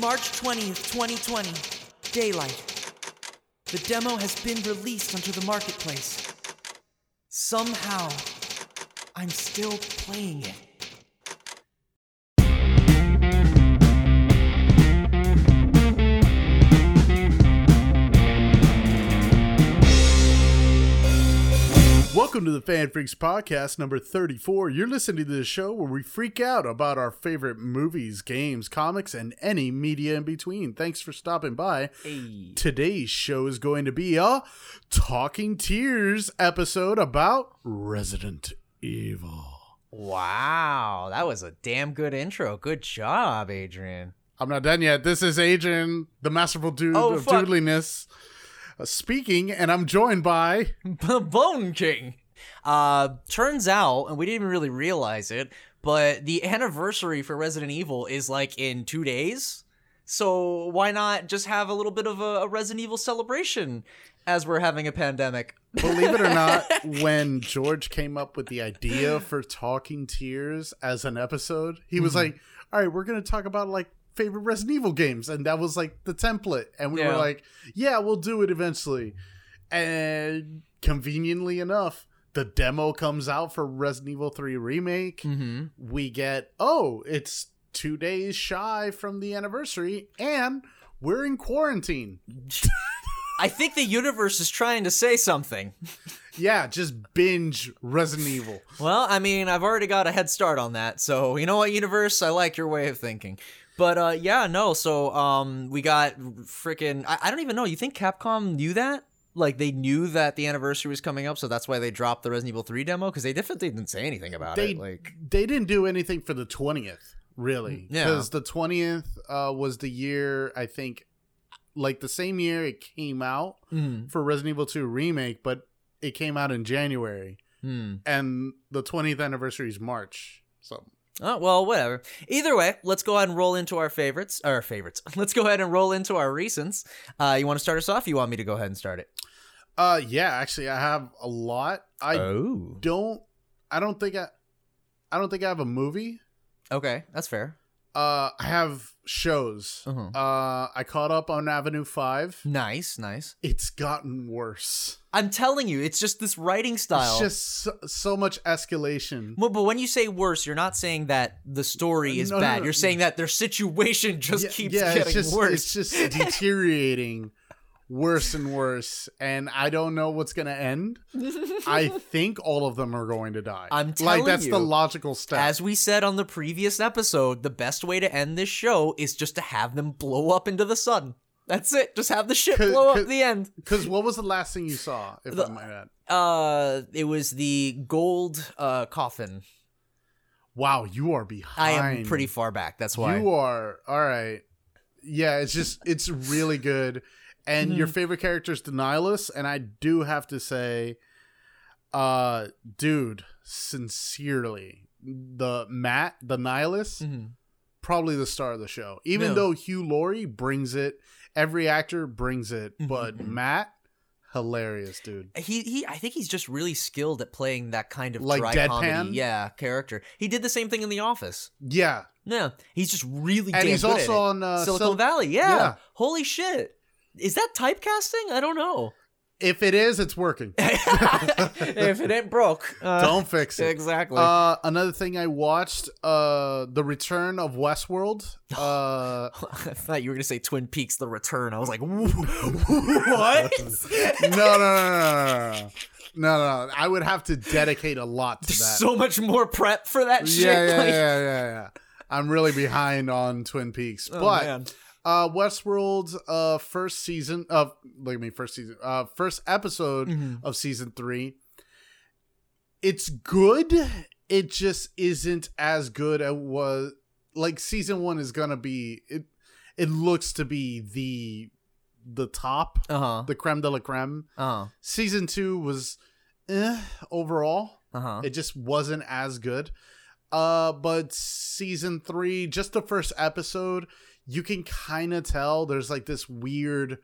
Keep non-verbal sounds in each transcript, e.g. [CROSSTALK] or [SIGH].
March 20th, 2020. Daylight. The demo has been released onto the marketplace. Somehow, I'm still playing it. Welcome to the FanFreeks Podcast number 34. You're listening to the show where we freak out about our favorite movies, games, comics, and any media in between. Thanks for stopping by. Hey. Today's show is going to be a Talking Tiers episode about Resident Evil. Wow, that was a damn good intro. Good job, Adrian. I'm not done yet. This is Adrian, the masterful dude Oh, of fuck. Dudliness, uh, speaking, and I'm joined by. the [LAUGHS] Bone King. Uh, turns out, and we didn't even really realize it, but the anniversary for Resident Evil is like in two days. So why not just have a little bit of a, a Resident Evil celebration as we're having a pandemic? Believe it or not, [LAUGHS] when George came up with the idea for Talking Tiers as an episode, he was Mm-hmm. like, "All right, we're going to talk about like favorite Resident Evil games," and that was like the template. And we Yeah. were like, "Yeah, we'll do it eventually." And conveniently enough, the demo comes out for Resident Evil 3 remake. Mm-hmm. We get, "Oh, it's 2 days shy from the anniversary and we're in quarantine." [LAUGHS] I think the universe is trying to say something. [LAUGHS] Yeah, just binge Resident Evil. Well, I mean, I've already got a head start on that. So, you know what, universe? I like your way of thinking. But uh yeah, no, so um we got freaking I, I don't even know. You think Capcom knew that? Like they knew that the anniversary was coming up, so that's why they dropped the Resident Evil 3 demo because they definitely didn't say anything about they it. Like they didn't do anything for the 20th really Yeah. because the 20th uh, was the year i think like the same year it came out mm, for resident evil 2 remake but it came out in january hmm. and the 20th anniversary is march so Oh, well, whatever. Either way, let's go ahead and roll into our favorites. Our favorites. [LAUGHS] Let's go ahead and roll into our recents. Uh, you want to start us off? You want me to go ahead and start it? Uh yeah actually i have a lot i oh. don't i don't think i i don't think i have a movie Okay, that's fair. uh i have shows Uh-huh. uh i caught up on avenue 5 Nice, nice. it's gotten worse I'm telling you, it's just this writing style. It's just so, so much escalation. Well, but when you say worse, you're not saying that the story is No, no, bad. no. You're saying that their situation just yeah, keeps yeah, getting it's just, worse. It's just deteriorating [LAUGHS] worse and worse. And I don't know what's going to end. I [LAUGHS] think all of them are going to die. I'm like telling that's the logical step. As we said on the previous episode, the best way to end this show is just to have them blow up into the sun. That's it. Just have the ship blow up at the end. Because what was the last thing you saw? If The- I might add. Uh, it was the gold uh coffin. Wow, you are behind. I am pretty far back. That's why. You are all right. Yeah, it's just it's really good. And your Mm-hmm. favorite character is Denilus, and I do have to say, uh, dude, sincerely, the Matt, the Nihilus, Mhm. probably the star of the show. Even Yeah. though Hugh Laurie brings it, every actor brings it, Mhm. but Matt, hilarious, dude. He he I think he's just really skilled at playing that kind of Like dry deadpan? comedy, yeah, character. He did the same thing in The Office. Yeah, Yeah, he's just really and he's also on uh, Silicon Sil- Valley. Yeah. yeah. Holy shit. Is that typecasting? I don't know. If it is, it's working. if it ain't broke, uh, Don't fix it. exactly. Uh, another thing I watched, uh, the Return of Westworld. Uh, I thought you were gonna say Twin Peaks: The Return. I was like, what? no, no, no, no, no, no, no, no. I would have to dedicate a lot to that. so much more prep for that shit. yeah, yeah, like- yeah, yeah, yeah. I'm really behind on Twin Peaks, Oh, but man. Uh, Westworld's uh first season of like me first season, uh, first episode Mhm. of season three. It's good. It just isn't as good as was like season one is gonna be. It it looks to be the the top, Uh-huh. the creme de la creme. Uh-huh. Season two was eh, overall. Uh-huh. It just wasn't as good. Uh, but season three, just the first episode, you can kind of tell there's like this weird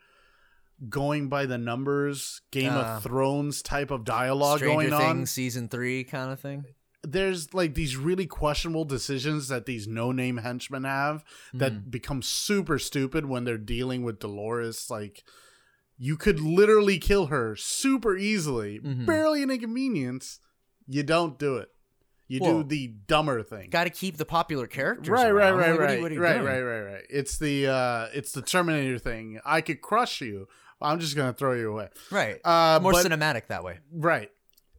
going by the numbers Game Uh, of Thrones type of dialogue Stranger going on. Season three kind of thing. there's like these really questionable decisions that these no-name henchmen have that Mm-hmm. become super stupid when they're dealing with Dolores. Like, you could literally kill her super easily, Mhm. barely an inconvenience. You don't do it. You Well, do the dumber thing. Got to keep the popular characters. Right, right, around. right, Like, what are you- right, what you right, doing? right, right, right. It's the uh, it's the Terminator thing. I could crush you. I'm just gonna throw you away. Right. Uh, More but- cinematic that way. Right.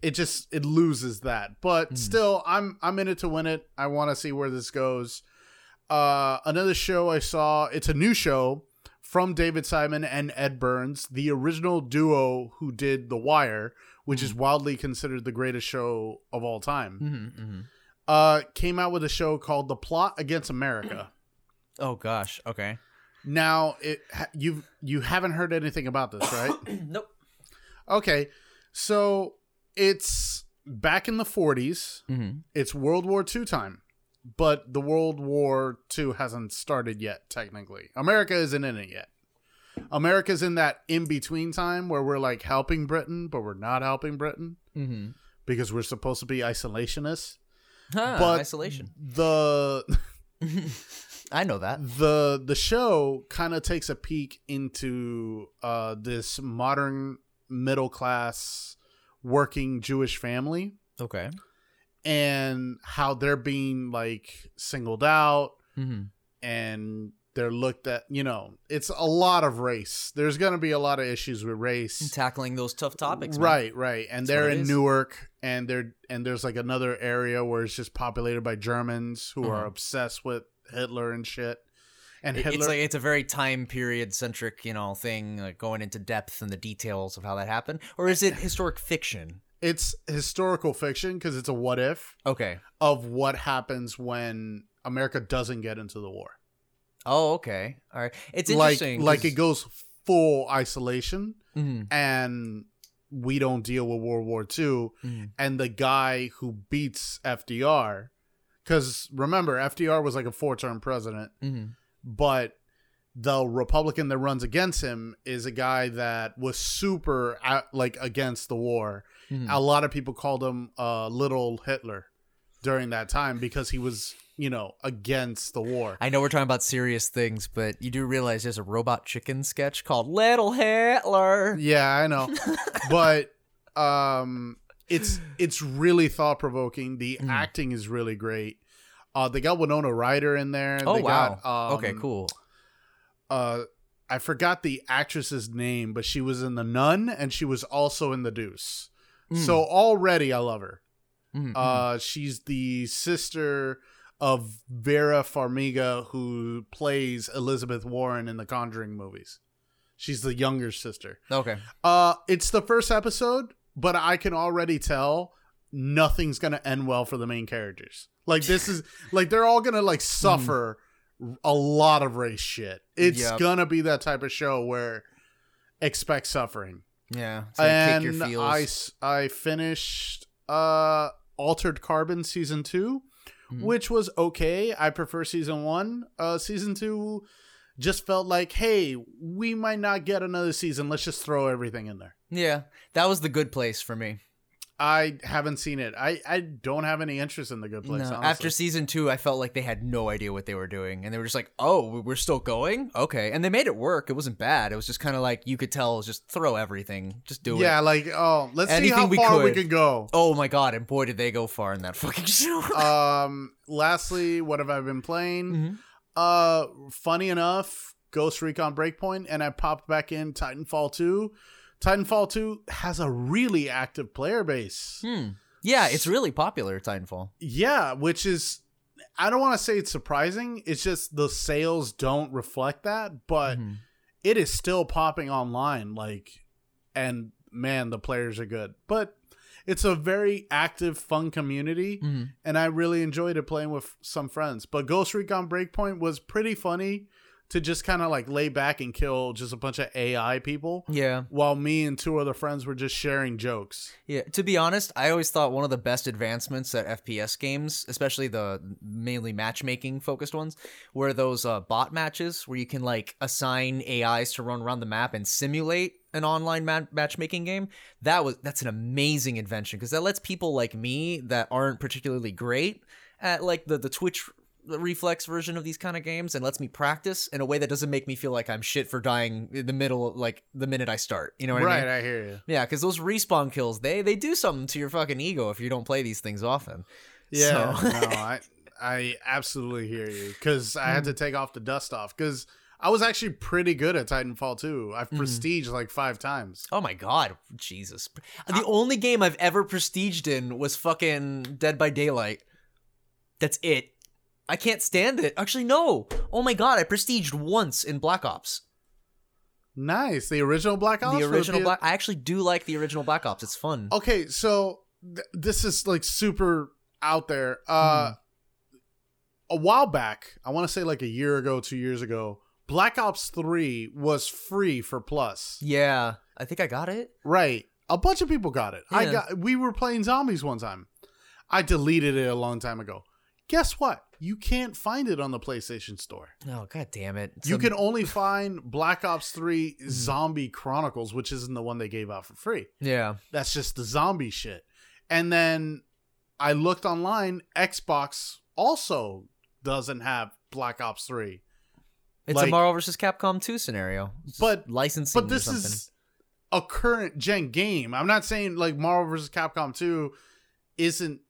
It just it loses that. But Mhm. still I'm I'm in it to win it. I want to see where this goes. Uh another show I saw, it's a new show from David Simon and Ed Burns, the original duo who did The Wire, which is wildly considered the greatest show of all time. Mm-hmm, mm-hmm. Uh came out with a show called The Plot Against America. [CLEARS THROAT] Oh gosh. Okay. Now, it ha- you you haven't heard anything about this, right? [COUGHS] nope. okay. So, it's back in the 40s. Mm-hmm. it's World War II time, but the World War II hasn't started yet, technically. America isn't in it yet. America's in that in between time where we're like helping Britain, but we're not helping Britain Mm-hmm. because we're supposed to be isolationists. Huh, But isolation. The [LAUGHS] I know that. the the show kind of takes a peek into uh, this modern middle class working Jewish family Okay. and how they're being like singled out Mm-hmm. and they're looked at you know it's a lot of race there's going to be a lot of issues with race and Tackling those tough topics. man. right right and That's they're in newark and they're and there's like another area where it's just populated by germans who are Uh-huh. obsessed with hitler and shit and It- hitler It's like it's a very time period centric, you know, thing, like going into depth and the details of how that happened, or is it historic fiction? it's historical fiction because it's a what if Okay. of what happens when america doesn't get into the war Oh, okay. All right. It's like interesting. like it goes full isolation hmm and we don't deal with World War II. hmm And the guy who beats FDR, because remember, FDR was like a four term president, hmm but the Republican that runs against him is a guy that was super like against the war. hmm A lot of people called him uh, Little Hitler during that time because he was, you know, against the war. I know we're talking about serious things, but you do realize there's a robot chicken sketch called Little Hitler. Yeah, I know. [LAUGHS] but um it's it's really thought provoking. The Mm. acting is really great. Uh they got Winona Ryder in there. Oh they wow. Got, um, okay, cool. Uh I forgot the actress's name, but she was in The Nun and she was also in The Deuce. Mm. So already I love her. Mhm, mhm. Uh she's the sister of Vera Farmiga who plays Elizabeth Warren in the Conjuring movies. She's the younger sister. okay. Uh, it's the first episode, but I can already tell nothing's gonna end well for the main characters. Like this is [LAUGHS] like they're all gonna like suffer a lot of race shit. It's Yep. gonna be that type of show where expect suffering. Yeah. So you your and. I I finished uh Altered Carbon season 2, Mhm. which was okay. I prefer season 1. Uh season 2 just felt like, "Hey, we might not get another season. Let's just throw everything in there." yeah, that was the good place for me. I haven't seen it. I I don't have any interest in the good place. No, after season two, I felt like they had no idea what they were doing, and they were just like, "Oh, we're still going, okay." And they made it work. It wasn't bad. It was just kind of like you could tell, just throw everything, just do yeah, it. Yeah, like oh, let's see how we far we could. can go. Oh my god! And boy, did they go far in that [LAUGHS] fucking show. um, lastly, what have I been playing? Mhm. Uh, funny enough, Ghost Recon Breakpoint, and I popped back in Titanfall 2. Titanfall 2 has a really active player base. Hmm. Yeah, it's really popular. Titanfall. Yeah, which is I don't want to say it's surprising. It's just the sales don't reflect that, but Mhm. it is still popping online like and man, the players are good. But it's a very active, fun community, Mhm. and I really enjoyed it playing with some friends. But Ghost Recon Breakpoint was pretty funny to just kind of like lay back and kill just a bunch of AI people. Yeah. While me and two other friends were just sharing jokes. Yeah, to be honest, I always thought one of the best advancements at FPS games, especially the mainly matchmaking focused ones, were those uh, bot matches where you can like assign AIs to run around the map and simulate an online ma- matchmaking game. That was that's an amazing invention because that lets people like me that aren't particularly great at like the the Twitch reflex version of these kind of games and lets me practice in a way that doesn't make me feel like I'm shit for dying in the middle like the minute I start. You know what I mean? right, I hear you. Yeah, because those respawn kills, they they do something to your fucking ego if you don't play these things often. Yeah, So- no, I I absolutely hear you because I had to take off the dust off because I was actually pretty good at Titanfall 2. I've Hmm. prestige like five times. Oh my god, Jesus! The only game I've ever prestiged in was fucking Dead by Daylight. That's it. I can't stand it. Actually, no. Oh my god, I prestiged once in Black Ops. Nice, the original Black Ops. the original Black. I actually do like the original Black Ops. It's fun. Okay, so th- this is like super out there. Uh, a while back, I want to say like a year ago, two years ago, Black Ops Three was free for Plus. Yeah, I think I got it. Right. A bunch of people got it. I got we were playing zombies one time. I deleted it a long time ago. Guess what? You can't find it on the PlayStation Store. Oh god damn it! You can only find Black Ops 3 hmm. Zombie Chronicles, which isn't the one they gave out for free. Yeah. That's just the zombie shit. And then I looked online, Xbox also doesn't have Black Ops 3. It's a Marvel vs. Capcom 2 scenario. It's But- licensing But this is a current gen game. I'm not saying like Marvel vs. Capcom 2 isn't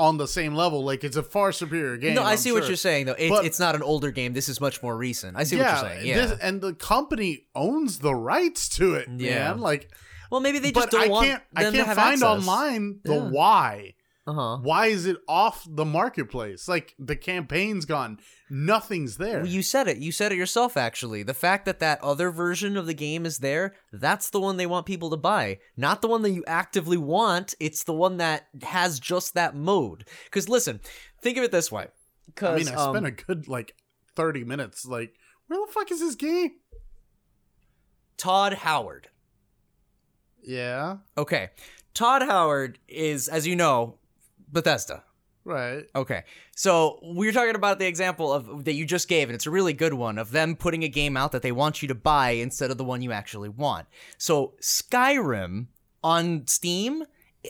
on the same level. Like it's a far superior game. no, I I'm see what you're saying though. It's, But- it's not an older game. This is much more recent. I see what you're saying. Yeah. this- and the company owns the rights to it, Yeah. man. Like, well, maybe they just but don't I want can't, I can't find access. online the Yeah. why. Uh huh. Why is it off the marketplace? Like the campaign's gone, nothing's there. Well, you said it. You said it yourself. Actually, the fact that that other version of the game is there—that's the one they want people to buy, not the one that you actively want. It's the one that has just that mode. Because listen, think of it this way. I mean, I spent a good like thirty minutes. Like, where the fuck is this game? Todd Howard. Yeah, Okay, Todd Howard is, as you know, Bethesda. right. Okay. So we are talking about the example of that you just gave, and it's a really good one of them putting a game out that they want you to buy instead of the one you actually want. So Skyrim on Steam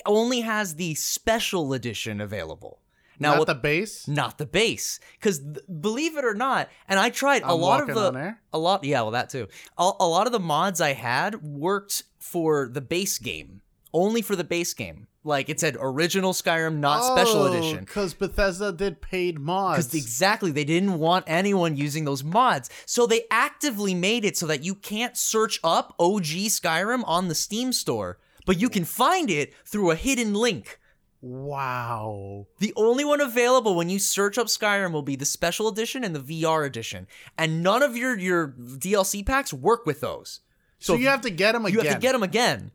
only has the special edition available. Now Not what the base. not the base because believe it or not and i tried a I'm lot of the a lot yeah well that too a, a lot of the mods i had worked for the base game only for the base game like it said original skyrim not special oh, edition Because Bethesda did paid mods. because exactly they didn't want anyone using those mods so they actively made it so that you can't search up og skyrim on the steam store but you can find it through a hidden link wow. The only one available when you search up Skyrim will be the special edition and the VR edition, and none of your your DLC packs work with those. So, you have to get them again. You have to get them again.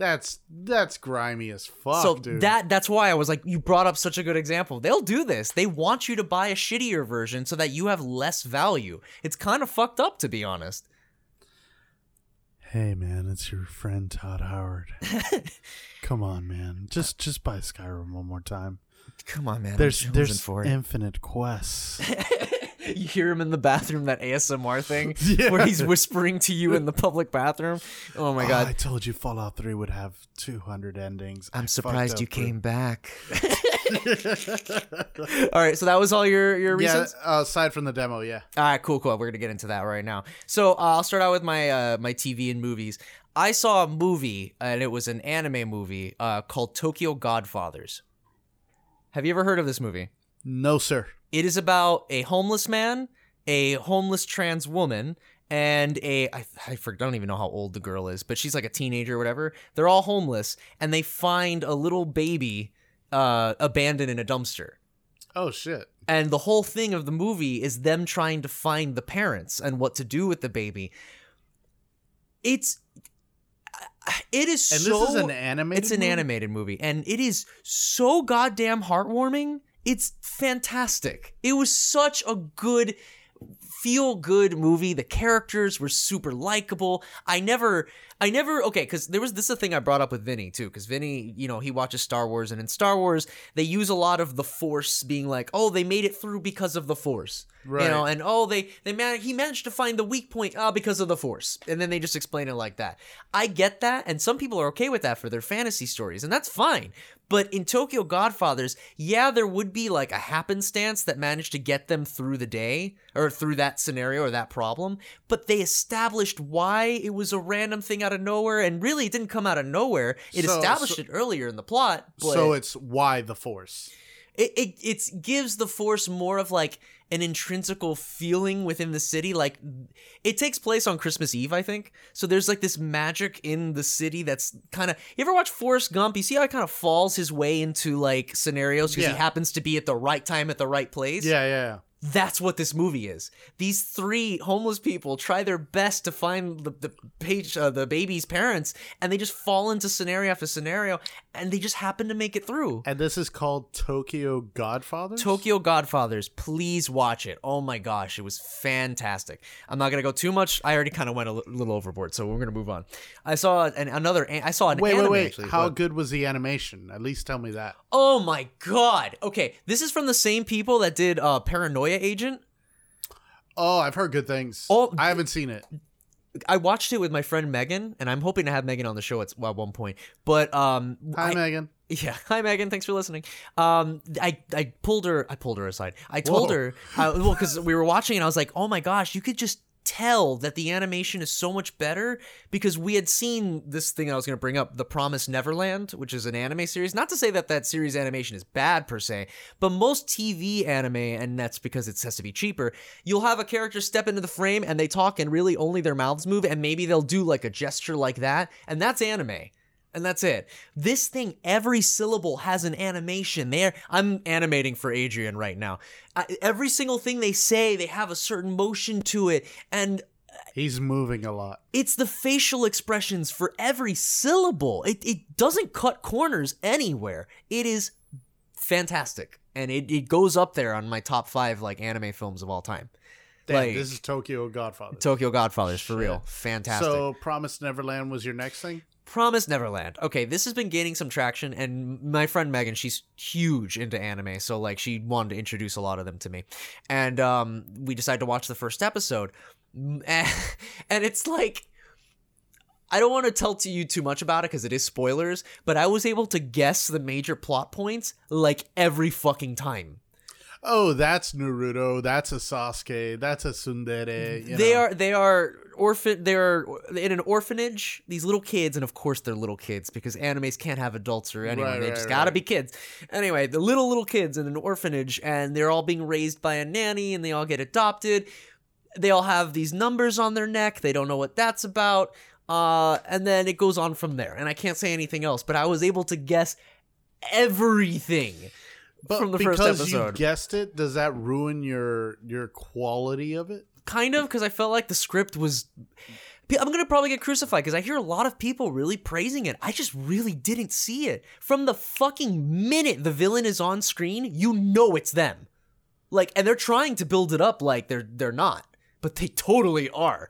That's that's grimy as fuck, so dude. that that's why I was like, you brought up such a good example. They'll do this. They want you to buy a shittier version so that you have less value. It's kind of fucked up, to be honest. Hey man, it's your friend Todd Howard. [LAUGHS] Come on, man. Just just buy Skyrim one more time. Come on, man. There's there's infinite quests. [LAUGHS] you hear him in the bathroom, that ASMR thing, Yeah. [LAUGHS] where he's whispering to you in the public bathroom. Oh my Oh, god. I told you Fallout 3 would have 200 endings. I I'm fucked surprised you with- came back. [LAUGHS] all right, so that was all your your Yeah, reasons. uh, aside from the demo, yeah. All right, cool, cool. We're gonna get into that right now. So uh, I'll start out with my uh, my TV and movies. I saw a movie, and it was an anime movie uh, called Tokyo Godfathers. Have you ever heard of this movie? No, sir. It is about a homeless man, a homeless trans woman, and a I, I don't even know how old the girl is, but she's like a teenager or whatever. They're all homeless, and they find a little baby uh, abandoned in a dumpster. Oh shit. And the whole thing of the movie is them trying to find the parents and what to do with the baby. It's it is And so this is an animated it's an movie? animated movie and it is so goddamn heartwarming. It's fantastic. It was such a good feel good movie. The characters were super likable. I never, I never, okay, because there was this is a thing I brought up with Vinny too, because Vinny, you know, he watches Star Wars, and in Star Wars, they use a lot of the Force being like, oh, they made it through because of the Force. Right. You know, and oh, they they man he managed to find the weak point uh, because of the Force, and then they just explain it like that. I get that, and some people are okay with that for their fantasy stories, and that's fine. But in Tokyo Godfathers, yeah, there would be like a happenstance that managed to get them through the day or through that scenario or that problem. But they established why it was a random thing out of nowhere, and really it didn't come out of nowhere. It So- established so- it earlier in the plot. So it's why the Force. It, it it gives the force more of like an intrinsical feeling within the city like it takes place on christmas eve i think so there's like this magic in the city that's kind of you ever watch forrest gump you see how he kind of falls his way into like scenarios because Yeah. he happens to be at the right time at the right place Yeah, yeah. yeah. That's what this movie is. These three homeless people try their best to find the the page uh, the baby's parents, and they just fall into scenario after scenario, and they just happen to make it through. And this is called Tokyo Godfathers. Tokyo Godfathers, please watch it. Oh my gosh, it was fantastic. I'm not gonna go too much. I already kind of went a little overboard, so we're gonna move on. I saw an, another. a- I saw an Wait, wait, wait. actually. How What? good was the animation? At least tell me that. Oh my god. Okay, this is from the same people that did uh, Paranoia Agent. Oh, I've heard good things. Oh, I haven't seen it. I watched it with my friend Megan, and I'm hoping to have Megan on the show at, at one point. But um, Hi, I- Megan. [LAUGHS] Yeah, hi Megan. Thanks for listening. Um, I I pulled her. I pulled her aside. I told Whoa. her, uh, well, because we were watching, and I was like, oh my gosh, you could just tell that the animation is so much better because we had seen this thing I was going to bring up, The Promised Neverland, which is an anime series. Not to say that that series animation is bad per se, but most TV anime, and that's because it has to be cheaper. You'll have a character step into the frame and they talk, and really only their mouths move, and maybe they'll do like a gesture like that, and that's anime and that's it. This thing, every syllable has an animation. There, I'm animating for Adrian right now. Uh, every single thing they say, they have a certain motion to it, and He's moving a lot. it's the facial expressions for every syllable. It it doesn't cut corners anywhere. It is fantastic, and it, it goes up there on my top five like anime films of all time. Damn, Like- this is Tokyo Godfathers. Tokyo Godfathers for real, fantastic. So, Promised Neverland was your next thing? Promise Neverland. Okay, this has been gaining some traction, and my friend Megan, she's huge into anime, so like she wanted to introduce a lot of them to me, and um, we decided to watch the first episode, Mm, [LAUGHS] and it's like. I don't want to tell to you too much about it because it is spoilers, but I was able to guess the major plot points like every fucking time. Oh, that's Naruto. That's a Sasuke. That's a Tsundere. you they know. are they are orphan they're in an orphanage these little kids and of course they're little kids because animes can't have adults or anyone Right, they right, just gotta right. be kids anyway the little little kids in an orphanage and they're all being raised by a nanny and they all get adopted they all have these numbers on their neck they don't know what that's about uh, and then it goes on from there and i can't say anything else but i was able to guess everything But from the because first episode. you guessed it, does that ruin your your quality of it? kind of because I felt like the script was. I'm gonna probably get crucified because I hear a lot of people really praising it. I just really didn't see it from the fucking minute the villain is on screen. You know it's them, like, and they're trying to build it up like they're they're not, but they totally are.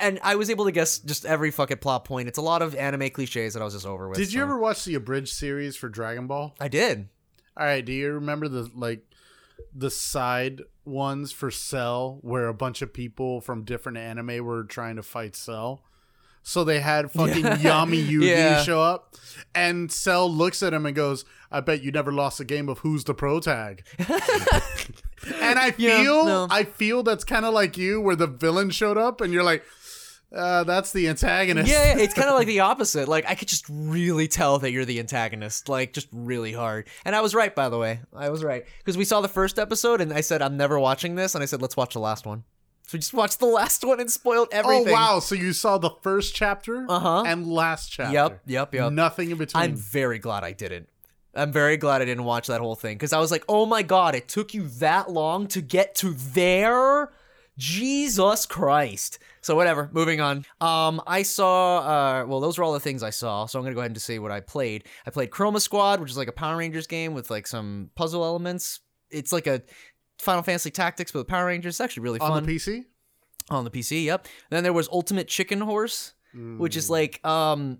And I was able to guess just every fucking plot point. It's a lot of anime cliches that I was just over with. Did you so- ever watch the abridged series for Dragon Ball? I did. All right, do you remember the like the side ones for Cell where a bunch of people from different anime were trying to fight Cell? So they had [LAUGHS] fucking Yami Yugi Yeah. show up, and Cell looks at him and goes, "I bet you never lost a game of Who's the Pro Tag." [LAUGHS] and I Yeah, feel, no. I feel that's kind of like you, where the villain showed up, and you're like, uh, "That's the antagonist." Yeah, it's kind of like [LAUGHS] the opposite. Like I could just really tell that you're the antagonist, like just really hard. And I was right, by the way. I was right because we saw the first episode, and I said I'm never watching this, and I said let's watch the last one. So we just watched the [LAUGHS] last one and spoiled everything. Oh wow! So you saw the first chapter Uh-huh. and last chapter. Yep, yep, yep. Nothing in between. I'm very glad I didn't. I'm very glad I didn't watch that whole thing because I was like, oh my god, it took you that long to get to there. Jesus Christ. So whatever, moving on. Um, I saw. Uh, well, those were all the things I saw. So I'm gonna go ahead and say what I played. I played Chroma Squad, which is like a Power Rangers game with like some puzzle elements. It's like a Final Fantasy Tactics but with Power Rangers. It's actually really fun on the PC. on the PC. Yep. then there was Ultimate Chicken Horse, which is like um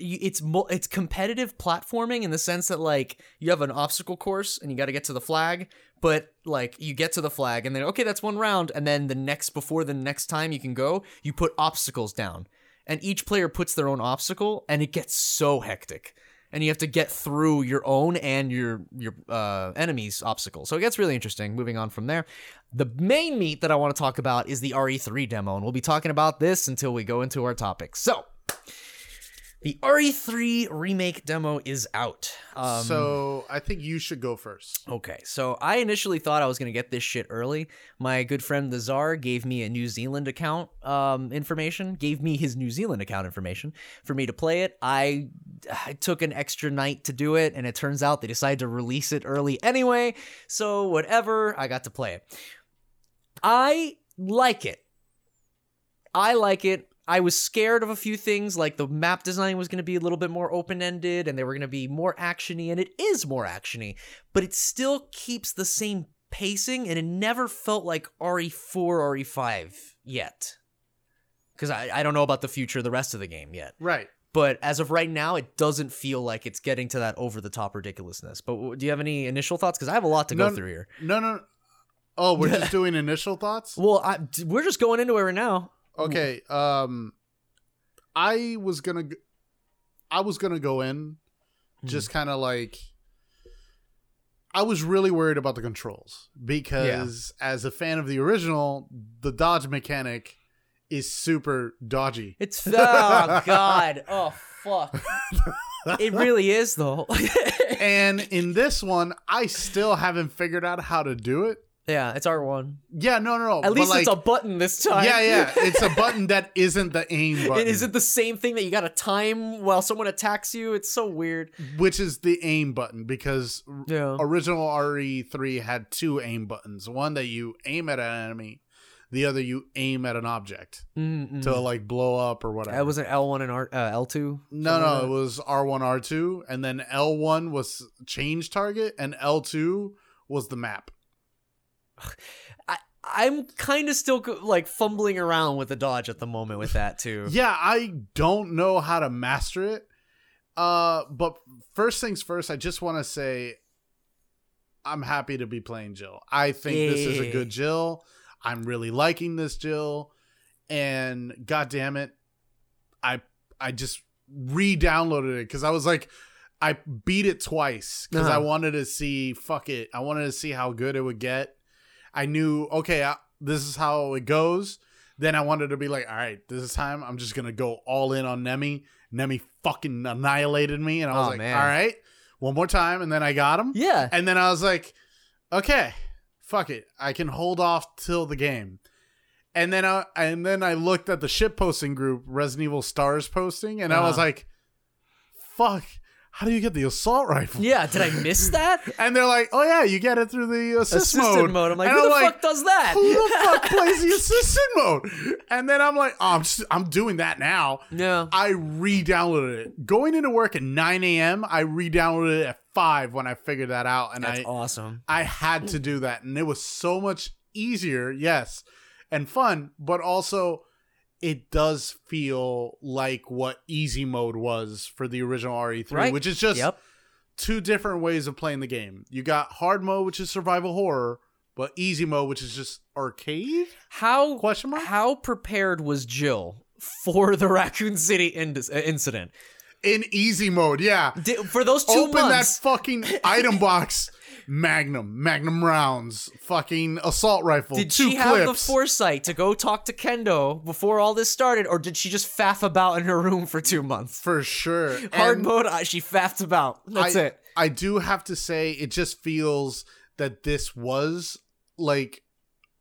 it's it's competitive platforming in the sense that like you have an obstacle course and you got to get to the flag, but like you get to the flag and then okay that's one round and then the next before the next time you can go, you put obstacles down. And each player puts their own obstacle and it gets so hectic. And you have to get through your own and your your uh, enemy's obstacle. So it gets really interesting. Moving on from there, the main meat that I want to talk about is the RE3 demo, and we'll be talking about this until we go into our topic. So, the RE3 remake demo is out. Um, so I think you should go first. Okay, so I initially thought I was gonna get this shit early. My good friend the Czar gave me a New Zealand account um, information, gave me his New Zealand account information for me to play it. I, I took an extra night to do it, and it turns out they decided to release it early anyway. So whatever, I got to play it. I like it. I like it. I was scared of a few things, like the map design was going to be a little bit more open ended and they were going to be more actiony, and it is more actiony, but it still keeps the same pacing, and it never felt like RE4 or RE5 yet. Because I, I don't know about the future of the rest of the game yet. Right. But as of right now, it doesn't feel like it's getting to that over the top ridiculousness. But do you have any initial thoughts? Because I have a lot to go through here. No, no. Oh, we're just [LAUGHS] doing initial thoughts. Well, I, we're just going into it right now. Okay. Um, I was gonna, I was gonna go in, just kind of like. I was really worried about the controls because, as a fan of the original, the dodge mechanic is super dodgy. It's oh god, [LAUGHS] oh fuck. it really is though. [LAUGHS] and in this one, I still haven't figured out how to do it. Yeah, it's R one. Yeah, no, no, no. At least it's a button this time. Yeah, yeah. [LAUGHS] It's a button that isn't the aim button. It isn't the same thing that you got to time while someone attacks you. It's so weird. which is the aim button because Yeah. original RE3 had two aim buttons. One that you aim at an enemy, the other you aim at an object Mm-mm. to like blow up or whatever. That was an L one and R uh, L two. no, no, it was R1, R2, and then L1 was change target, and L2 was the map. I I'm kind of still like fumbling around with the dodge at the moment with that too. [LAUGHS] Yeah, I don't know how to master it. Uh, but first things first, I just want to say I'm happy to be playing Jill. I think this is a good Jill. I'm really liking this Jill, and god damn it, I I just re-downloaded it because I was like, I beat it twice because I Uh-huh. wanted to see. Fuck it, I wanted to see how good it would get. I knew okay, I, this is how it goes. Then I wanted to be like, all right, this time I'm just gonna go all in on Nemi. Nemi fucking annihilated me, and I was Oh, like, man. all right, one more time, and then I got him. Yeah. And then I was like, okay, fuck it. I can hold off till the game. And then I and then I looked at the ship posting group, Resident Evil Stars posting, and I was Uh-huh. like, fuck, how do you get the assault rifle? Yeah, did I miss that? [LAUGHS] And they're like, oh yeah, you get it through the assist Assistant mode. I'm like, And who the like, fuck does that? Who the fuck [LAUGHS] plays the assistant mode? And then I'm like, oh, I'm just, I'm doing that now. Yeah. I re-downloaded it. Going into work at 9 a.m., I re-downloaded it at 5 when I figured that out. And That's I awesome. I had to do that. And it was so much easier, yes, and fun, but also it does feel like what easy mode was for the original RE3, Right. which is just Yep. two different ways of playing the game. You got hard mode, which is survival horror, but easy mode, which is just arcade? How Question mark? how prepared was Jill for the [LAUGHS] Raccoon City in- incident? In easy mode, yeah. Did, for those two Open months, that fucking [LAUGHS] item box. Magnum, Magnum rounds, fucking assault rifle, did she clips. have the foresight to go talk to Kendo before all this started, or did she just faff about in her room for two months? for sure. [LAUGHS] Hard And- mode, she faffed about. That's I, it. I do have to say, it just feels that this was like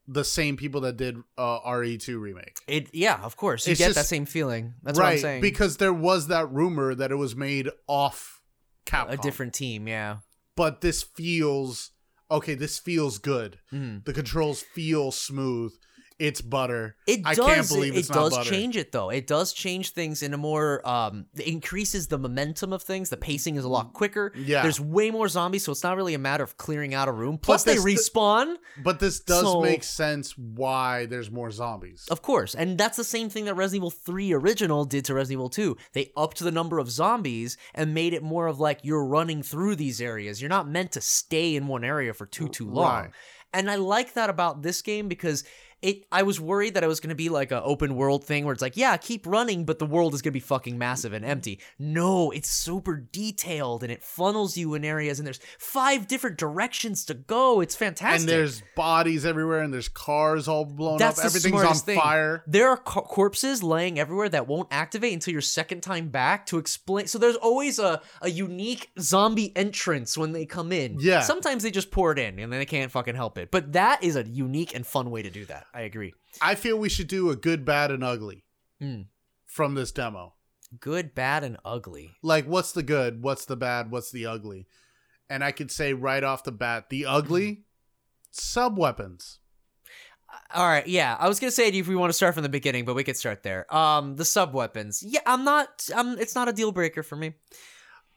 the same people that did uh, RE2 remake. It yeah, of course. You It's get just- that same feeling. That's right, what I'm saying. because there was that rumor that it was made off Capcom. a different team, yeah. But this feels okay. This feels good. Mhm. The controls feel smooth. It's butter. It I does. can't believe it it's not does butter. change it though. It does change things in a more. Um, it increases the momentum of things. The pacing is a lot quicker. Yeah. There's way more zombies, so it's not really a matter of clearing out a room. Plus, they respawn. But this does So- make sense why there's more zombies. Of course, and that's the same thing that Resident Evil 3 original did to Resident Evil 2. They upped the number of zombies and made it more of like you're running through these areas. You're not meant to stay in one area for too too long. Right. And I like that about this game because it I was worried that it was going to be like an open world thing where it's like, yeah, keep running, but the world is going to be fucking massive and empty. No, it's super detailed and it funnels you in areas and there's five different directions to go. It's fantastic. And there's bodies everywhere, and there's cars all blown That's up. the Everything's on thing. fire. There are co- corpses laying everywhere that won't activate until your second time back to explain. So there's always a, a unique zombie entrance when they come in. Yeah. Sometimes they just pour it in and then they can't fucking help it. But that is a unique and fun way to do that. I agree. I feel we should do a good, bad, and ugly Hmm. from this demo. Good, bad, and ugly. Like, what's the good? What's the bad? What's the ugly? And I could say right off the bat, the ugly sub weapons. All right, yeah. I was gonna say if we want to start from the beginning, but we could start there. Um, the sub weapons. Yeah, I'm not. Um, it's not a deal breaker for me.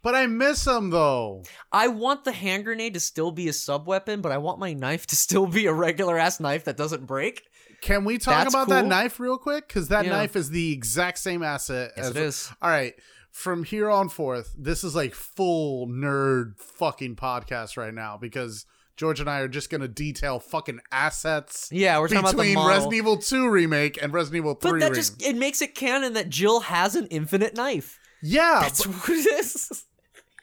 But I miss them though. I want the hand grenade to still be a sub weapon, but I want my knife to still be a regular ass knife that doesn't break. Can we talk That's about that knife real quick? Because that Yeah. knife is the exact same asset Yes, as it is. All right. From here on forth, this is like full nerd fucking podcast right now because George and I are just gonna detail fucking assets Yeah, we're talking about the between model. Resident Evil 2 remake and Resident Evil 3 But that remake. just it makes it canon that Jill has an infinite knife. yeah, That's but- what it is.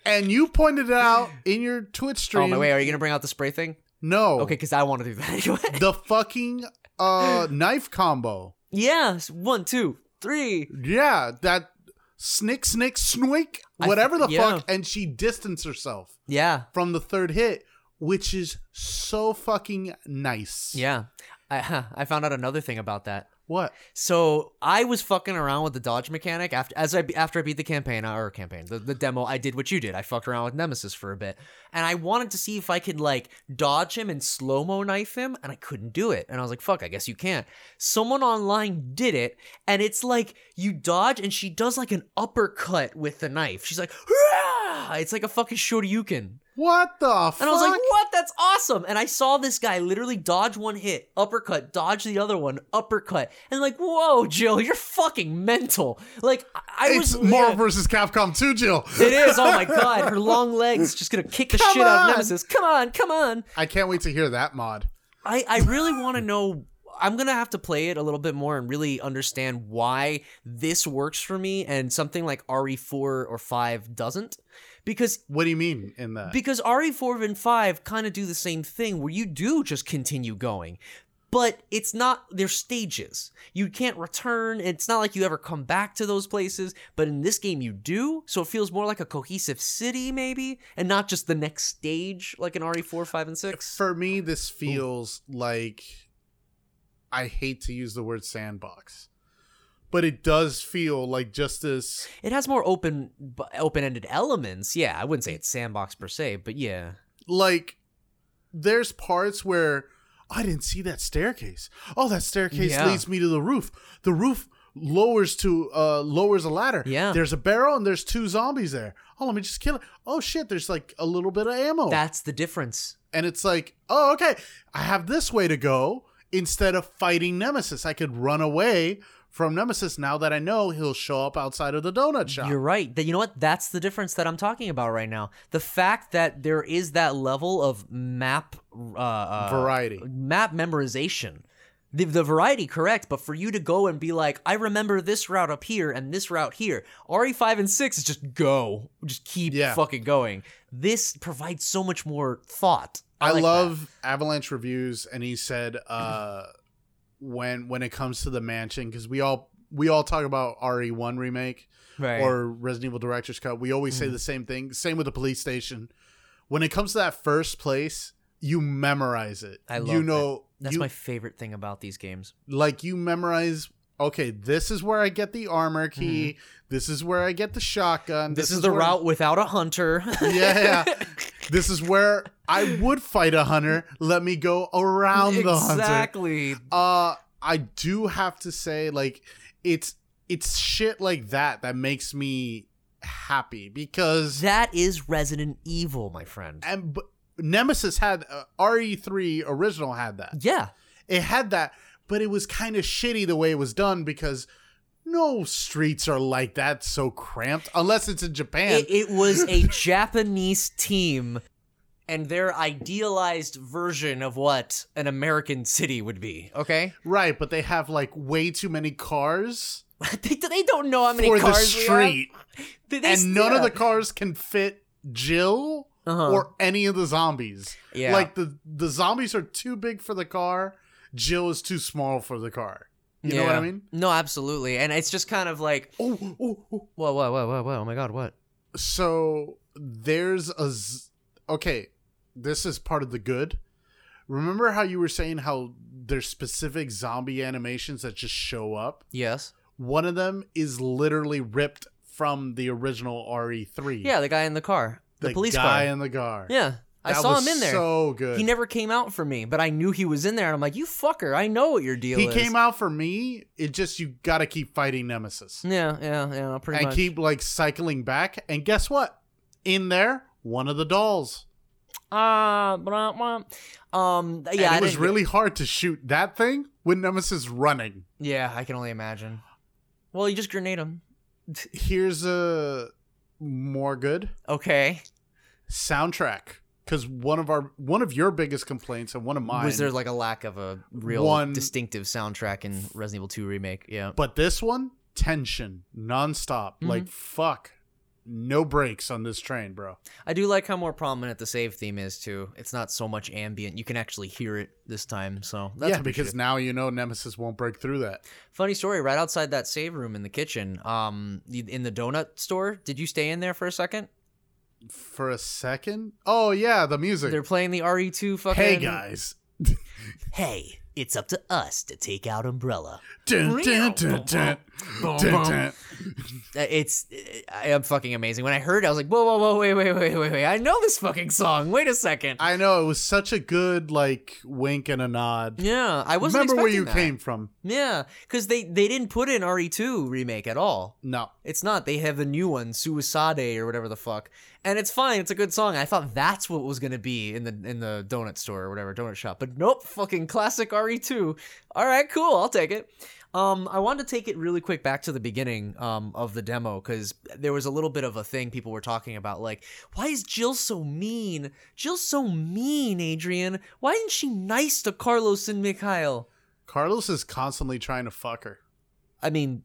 And you pointed it out in your Twitch stream. Oh my wait, are you gonna bring out the spray thing? No. Okay, because I want to do that [LAUGHS] anyway. The fucking uh knife combo. yeah, s- one, two, three. Yeah, that snick snick snoik, whatever the yeah. fuck, and she distanced herself Yeah, from the third hit, which is so fucking nice. yeah. I [LAUGHS] I found out another thing about that. What? So I was fucking around with the dodge mechanic after as I after I beat the campaign uh, or campaign the, the demo. I did what you did. I fucked around with Nemesis for a bit, and I wanted to see if I could like dodge him and slow mo knife him, and I couldn't do it. And I was like, "Fuck, I guess you can't." Someone online did it, and it's like you dodge, and she does like an uppercut with the knife. She's like, "Hurrah!" it's like a fucking shoryuken. What the fuck? And I was like, what? That's awesome. And I saw this guy literally dodge one hit, uppercut, dodge the other one, uppercut. And like, whoa, Jill, you're fucking mental. Like, I, it's was. Marvel yeah. versus Capcom 2, Jill. It is. Oh my [LAUGHS] god. Her long legs just gonna kick the Come shit out of Nemesis. Come on, come on. I can't wait to hear that mod. I, I really want to know. I'm gonna have to play it a little bit more and really understand why this works for me and something like RE4 or 5 doesn't. Because What do you mean in that? Because RE4 and 5 kind of do the same thing where you do just continue going. But it's not their stages. You can't return. It's not like you ever come back to those places. But in this game, you do. So it feels more like a cohesive city, maybe, and not just the next stage like in RE4, 5, and 6. For me, this feels like I hate to use the word sandbox, but it does feel like just this. It has more open, open ended elements. Yeah, I wouldn't say it's sandbox per se, but yeah. Like, there's parts where I didn't see that staircase. Oh, that staircase Yeah. leads me to the roof. The roof lowers to uh lowers a ladder. Yeah. There's a barrel and there's two zombies there. Oh, let me just kill it. Oh shit, there's like a little bit of ammo. That's the difference. and it's like, oh, okay, I have this way to go instead of fighting Nemesis. I could run away from Nemesis now that I know he'll show up outside of the donut shop. You're right. That you know what? That's the difference that I'm talking about right now. The fact that there is that level of map uh, uh, Variety. map memorization. The, the variety, correct, but for you to go and be like, I remember this route up here and this route here. RE5 and 6 is just go. Just keep Yeah. fucking going. This provides so much more thought. I, like love Avalanche reviews, and he said uh, when when it comes to the mansion, because we all we all talk about RE one remake. Right. or Resident Evil Director's Cut. We always say the same thing. Same with the police station. When it comes to that first place, you memorize it. I love you know That's you, my favorite thing about these games. like you memorize okay this is where i get the armor key this is where i get the shotgun Mm-hmm. This, is, the where- route without a hunter. yeah, yeah. [LAUGHS] this is where i would fight a hunter let me go around the hunter exactly. uh I do have to say, like, it's it's shit like that that makes me happy because That is Resident Evil, my friend. and but Nemesis had uh, RE3 original had that. Yeah. It had that, but it was kind of shitty the way it was done because no streets are like that so cramped unless it's in Japan. It, it was a [LAUGHS] Japanese team and their idealized version of what an American city would be. Okay, right, but they have like way too many cars [LAUGHS] they, they don't know how many for the cars have. street, They- they- and none of the cars can fit Jill Uh-huh. or any of the zombies. Yeah. like the the zombies are too big for the car. Jill is too small for the car. You know what I mean? No, absolutely, and it's just kind of like, Oh, oh, oh. whoa, whoa, whoa, whoa, whoa! Oh my god, what? so there's a z- okay this is part of the good remember how you were saying how there's specific zombie animations that just show up Yes. one of them is literally ripped from the original re3 Yeah, the guy in the car, the, police guy car. in the car yeah, I That saw him in there. so good He never came out for me, but I knew he was in there, and I'm like, you fucker! I know what your deal he is. He came out for me it just you gotta keep fighting nemesis Yeah, yeah, yeah. Pretty and much. keep like cycling back and guess what in there one of the dolls Ah, blah, blah. um, yeah, and it was really hard to shoot that thing when Nemesis running. Yeah, I can only imagine. Well, you just grenade him. Here's a more good Okay. soundtrack because one of our one of your biggest complaints and one of mine Was there like a lack of a real One- distinctive soundtrack in Resident Evil 2 remake? Yeah. but this one tension nonstop Mm-hmm. like fuck no breaks on this train bro I do like how more prominent the save theme is too. It's not so much ambient. You can actually hear it this time. So that's yeah because now you know Nemesis won't break through that funny story. Right outside that save room in the kitchen, um, in the donut store. Did you stay in there for a second? For a second oh yeah the music They're playing the RE2 fucking. hey guys [LAUGHS] Hey, it's up to us to take out Umbrella. dun, dun, dun, dun, dun, dun. Uh, It's I am fucking amazing. When I heard it, I was like, whoa, whoa, whoa, wait, wait, wait, wait, wait. I know this fucking song. Wait a second. I know it was such a good like wink and a nod yeah, I wasn't remember where you that. came from Yeah, because they they didn't put in RE2 remake at all. no It's not. They have the new one, Suicide or whatever the fuck, and it's fine. It's a good song. I thought that's what was gonna be in the in the donut store or whatever donut shop, but nope. Fucking classic RE2. All right, cool. I'll take it. Um, I wanted to take it really quick back to the beginning um, of the demo because there was a little bit of a thing people were talking about, like, why is Jill so mean? Jill's so mean, Adrian. Why isn't she nice to Carlos and Mikhail? Carlos is constantly trying to fuck her. I mean,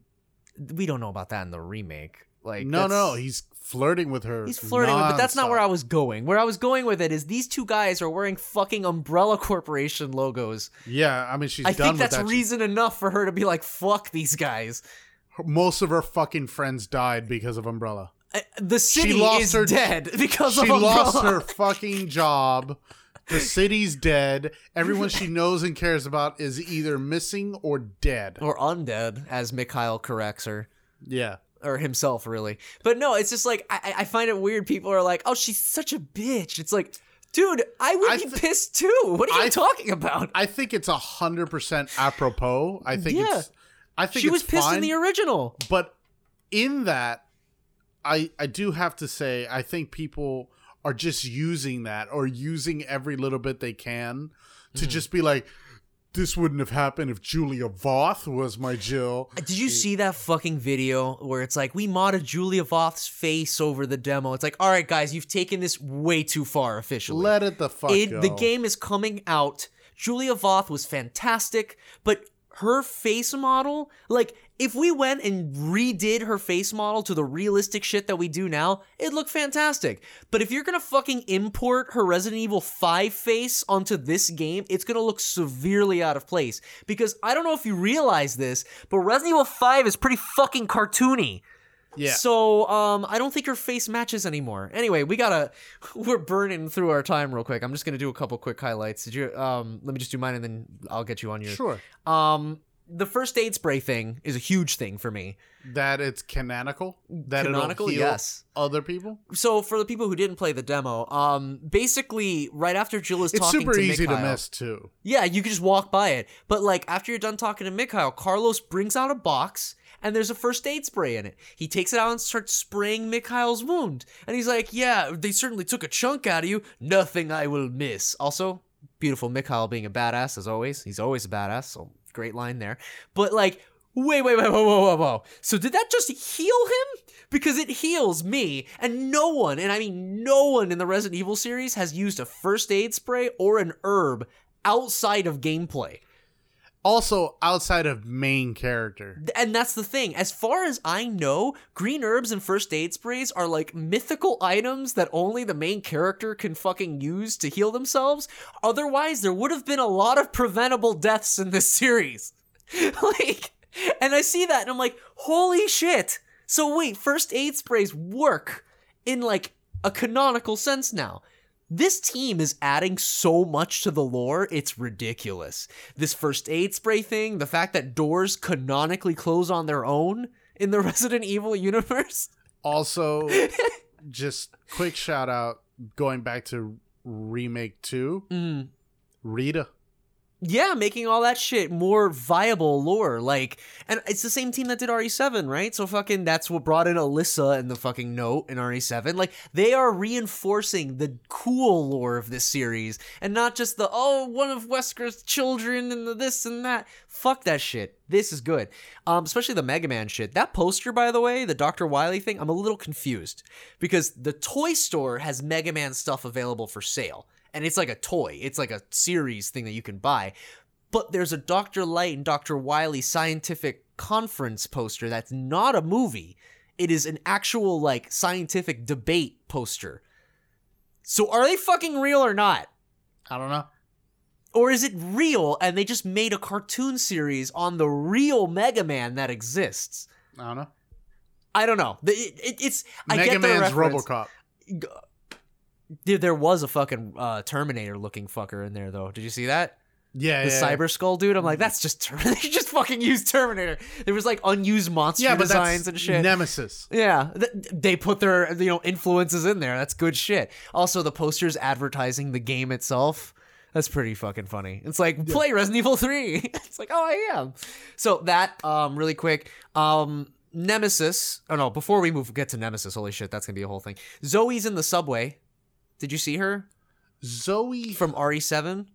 we don't know about that in the remake. Like, No, no, he's flirting with her. He's flirting with, but that's not where I was going. Where I was going with it is these two guys are wearing fucking Umbrella Corporation logos. Yeah, I mean, she's I think that's that. reason enough for her to be like, "Fuck these guys." Most of her fucking friends died because of Umbrella. Uh, The city lost is her- dead [LAUGHS] because She of Umbrella. lost her fucking job. The city's dead. Everyone she knows and cares about is either missing or dead. or undead, as Mikhail corrects her. Yeah. Or himself, really. But no, it's just like I, I find it weird. People are like, "Oh, she's such a bitch." It's like, dude, I would I be pissed too. What are you I- talking about? I think it's a hundred percent apropos. I think Yeah. it's. I think She was pissed fine, in the original. but in that, I I do have to say I think people are just using that or using every little bit they can Mm. to just be like, this wouldn't have happened if Julia Voth was my Jill. Uh, did you see that fucking video where it's like we modded Julia Voth's face over the demo? It's like, all right, guys, you've taken this way too far officially. Let it the fuck It- go. the game is coming out. Julia Voth was fantastic, but her face model, like, if we went and redid her face model to the realistic shit that we do now, it'd look fantastic. But if you're gonna fucking import her Resident Evil 5 face onto this game, it's gonna look severely out of place. Because I don't know if you realize this, but Resident Evil 5 is pretty fucking cartoony. Yeah. So, um, I don't think her face matches anymore. Anyway, we gotta, [LAUGHS] we're burning through our time real quick. I'm just gonna do a couple quick highlights. Did you, um, let me just do mine and then I'll get you on your. Sure. Um, the first aid spray thing is a huge thing for me. That it's canonical. That Canonical, yes. other people. So for the people who didn't play the demo, um, basically right after Jill is It's talking super to easy to miss too. Yeah, you can just walk by it. But like after you're done talking to Mikhail, Carlos brings out a box and there's a first aid spray in it. He takes it out and starts spraying Mikhail's wound. And he's like, "Yeah, they certainly took a chunk out of you. Nothing I will miss." Also, beautiful Mikhail being a badass as always. He's always a badass. So great line there. But like Wait, wait, wait, whoa, whoa, whoa, whoa. So did that just heal him? Because it heals me, and no one, and I mean no one in the Resident Evil series has used a first aid spray or an herb outside of gameplay. Also, outside of main character, And that's the thing. As far as I know, green herbs and first aid sprays are like mythical items that only the main character can fucking use to heal themselves. Otherwise, there would have been a lot of preventable deaths in this series. [LAUGHS] like, and I see that and I'm like, holy shit. So wait, first aid sprays work in like a canonical sense now. This team is adding so much to the lore, it's ridiculous. This first aid spray thing, the fact that doors canonically close on their own in the [LAUGHS] Resident Evil universe. also [LAUGHS] just quick shout out going back to remake 2 Mm. rita Yeah, making all that shit more viable lore. Like, and it's the same team that did RE7, right? So fucking that's what brought in Alyssa and the fucking note in RE7. Like, they are reinforcing the cool lore of this series and not just the, oh, one of Wesker's children and the this and that. Fuck that shit. This is good. Um, especially the Mega Man shit. That poster, by the way, the Dr. Wily thing, I'm a little confused because the toy store has Mega Man stuff available for sale and it's like a toy. It's like a series thing that you can buy. But there's a Dr. Light and Dr. Wily scientific conference poster that's not a movie. It is an actual like scientific debate poster. So are they fucking real or not? i don't know Or is it real and they just made a cartoon series on the real Mega Man that exists? i don't know I don't know. It, it, it's I mega get the man's reference. robocop Dude, there was a fucking uh, Terminator looking fucker in there though. Did you see that? yeah the yeah, cyber skull dude. I'm like, that's just Ter- [LAUGHS] they just fucking used Terminator. There was like unused monster yeah designs and shit. nemesis yeah, th- they put their you know influences in there. That's good shit. Also, the posters advertising the game itself. That's pretty fucking funny. It's like play Resident Evil Three. [LAUGHS] it's like, oh, I am. So that um really quick um. Nemesis. Oh no! Before we move, get to Nemesis. Holy shit, that's gonna be a whole thing. Zoe's in the subway. Did you see her zoe from RE7?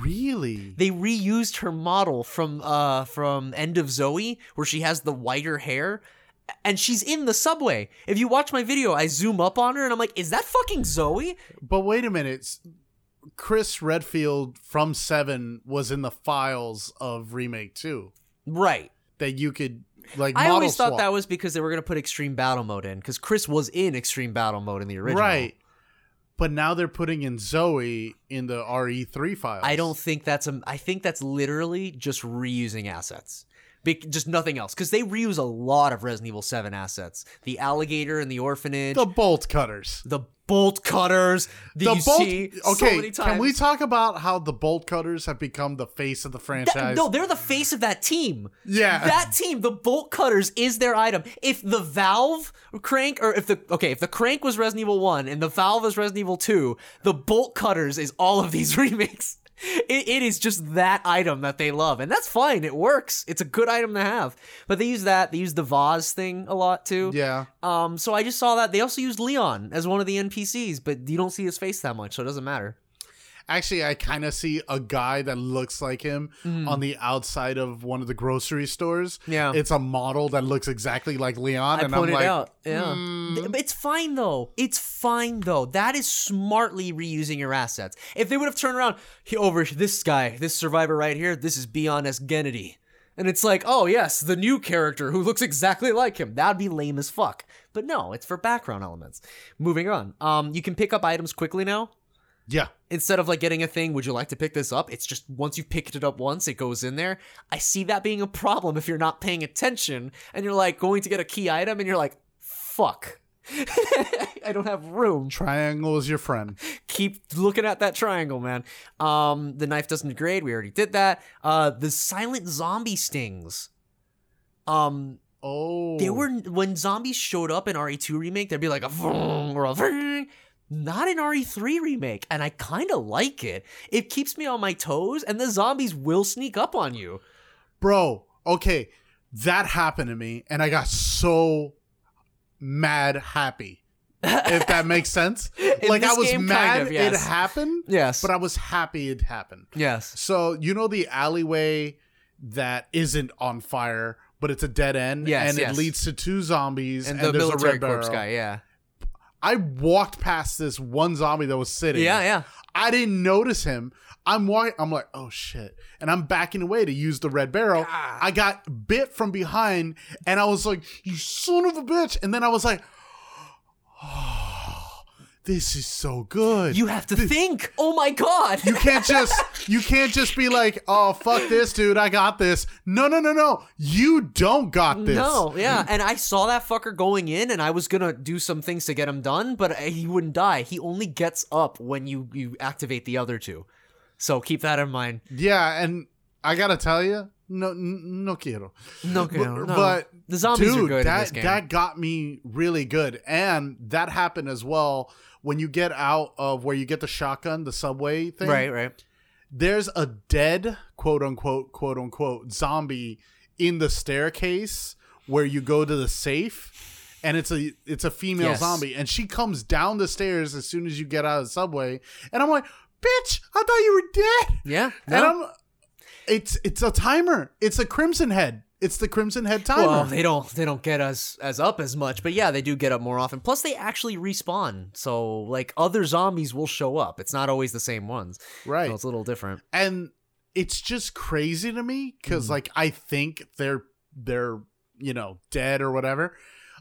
really they reused her model from uh from End of Zoe where she has the whiter hair and she's in the subway. If you watch my video, I zoom up on her and I'm like, "Is that fucking Zoe?" but wait a minute chris redfield from seven was in the files of remake 2 Right. that you could like I always thought swap. that was because they were going to put extreme battle mode in cuz Chris was in extreme battle mode in the original. right but now they're putting in zoe in the re3 files I don't think that's a I think that's literally just reusing assets. Be- just nothing else cuz they reuse a lot of Resident Evil 7 assets. The alligator and the orphanage, the bolt cutters the bolt cutters that the you bolt so okay many can we talk about how the bolt cutters have become the face of the That- franchise no, they're the face of that team. Yeah. That team, the bolt cutters is their item. If the valve crank or if the okay, if the crank was Resident Evil 1 and the valve is Resident Evil 2, the bolt cutters is all of these [LAUGHS] remakes. It, it is just that item that they love, and that's fine. It works. It's a good item to have. But they use that. They use the vase thing a lot too. yeah Um. So I just saw that they also used Leon as one of the NPCs, but you don't see his face that much, so it doesn't matter. Actually, I kind of see a guy that looks like him on the outside of one of the grocery stores. Mm. Yeah. it's a model that looks exactly like Leon, I and I'm pointed like, out. Yeah. But It's fine though. It's fine though. That is smartly reusing your assets. If they would have turned around over this guy, this survivor right here, this is Leon S. Kennedy. And it's like, oh yes, the new character who looks exactly like him. That'd be lame as fuck. But no, it's for background elements. Moving on. Um, you can pick up items quickly now. Yeah, Instead of like getting a thing, would you like to pick this up? It's just once you've picked it up once, it goes in there. I see that being a problem if you're not paying attention and you're like going to get a key item and you're like, fuck. [LAUGHS] I don't have room. Triangle is your friend. Keep looking at that triangle, man. Um, the knife doesn't degrade. We already did that. Uh, the silent zombie stings. Um, Oh, they were when zombies showed up in RE2 remake, they'd be like a vroom or a vroom. Not an RE3 remake, and I kind of like it. It keeps me on my toes, and the zombies will sneak up on you. bro. Okay, that happened to me, and I got so mad happy. if that [LAUGHS] makes sense. Like I was game, kind mad of, it happened, Yes, but I was happy it happened. yes, So you know the alleyway that isn't on fire, but it's a dead end, Yes, and yes. it leads to two zombies, and and, the there's a red corpse barrel. guy, yeah, I walked past this one zombie that was sitting. yeah, yeah. I didn't notice him. I'm walking. I'm like, oh shit, and I'm backing away to use the red barrel. God. I got bit from behind, and I was like, you son of a bitch, and then I was like, oh, this is so good. You have to think. Oh my god. You can't just you can't just be like, oh fuck this dude, I got this. No, no, no, no. You don't got this. No, yeah, and I saw that fucker going in, and I was gonna do some things to get him done, but uh, he wouldn't die. He only gets up when you you activate the other two, so keep that in mind. Yeah, and I gotta tell you, no, no quiero. No, But, no, but the zombies dude, are good that in this game. that got me really good, and that happened as well when you get out of where you get the shotgun, the subway thing. right, right. There's a dead quote unquote quote unquote zombie in the staircase where you go to the safe. And it's a it's a female Yes. zombie, and she comes down the stairs as soon as you get out of the subway, and I'm like, "Bitch, I thought you were dead." Yeah, And. I'm it's it's a timer. It's a crimson head. It's the crimson head timer. Well, they don't they don't get us as up as much, but yeah, they do get up more often. Plus, they actually respawn, so like other zombies will show up. It's not always the same ones, right. so it's a little different. and it's just crazy to me Mm-hmm. cuz like I think they're they're, you know, dead or whatever.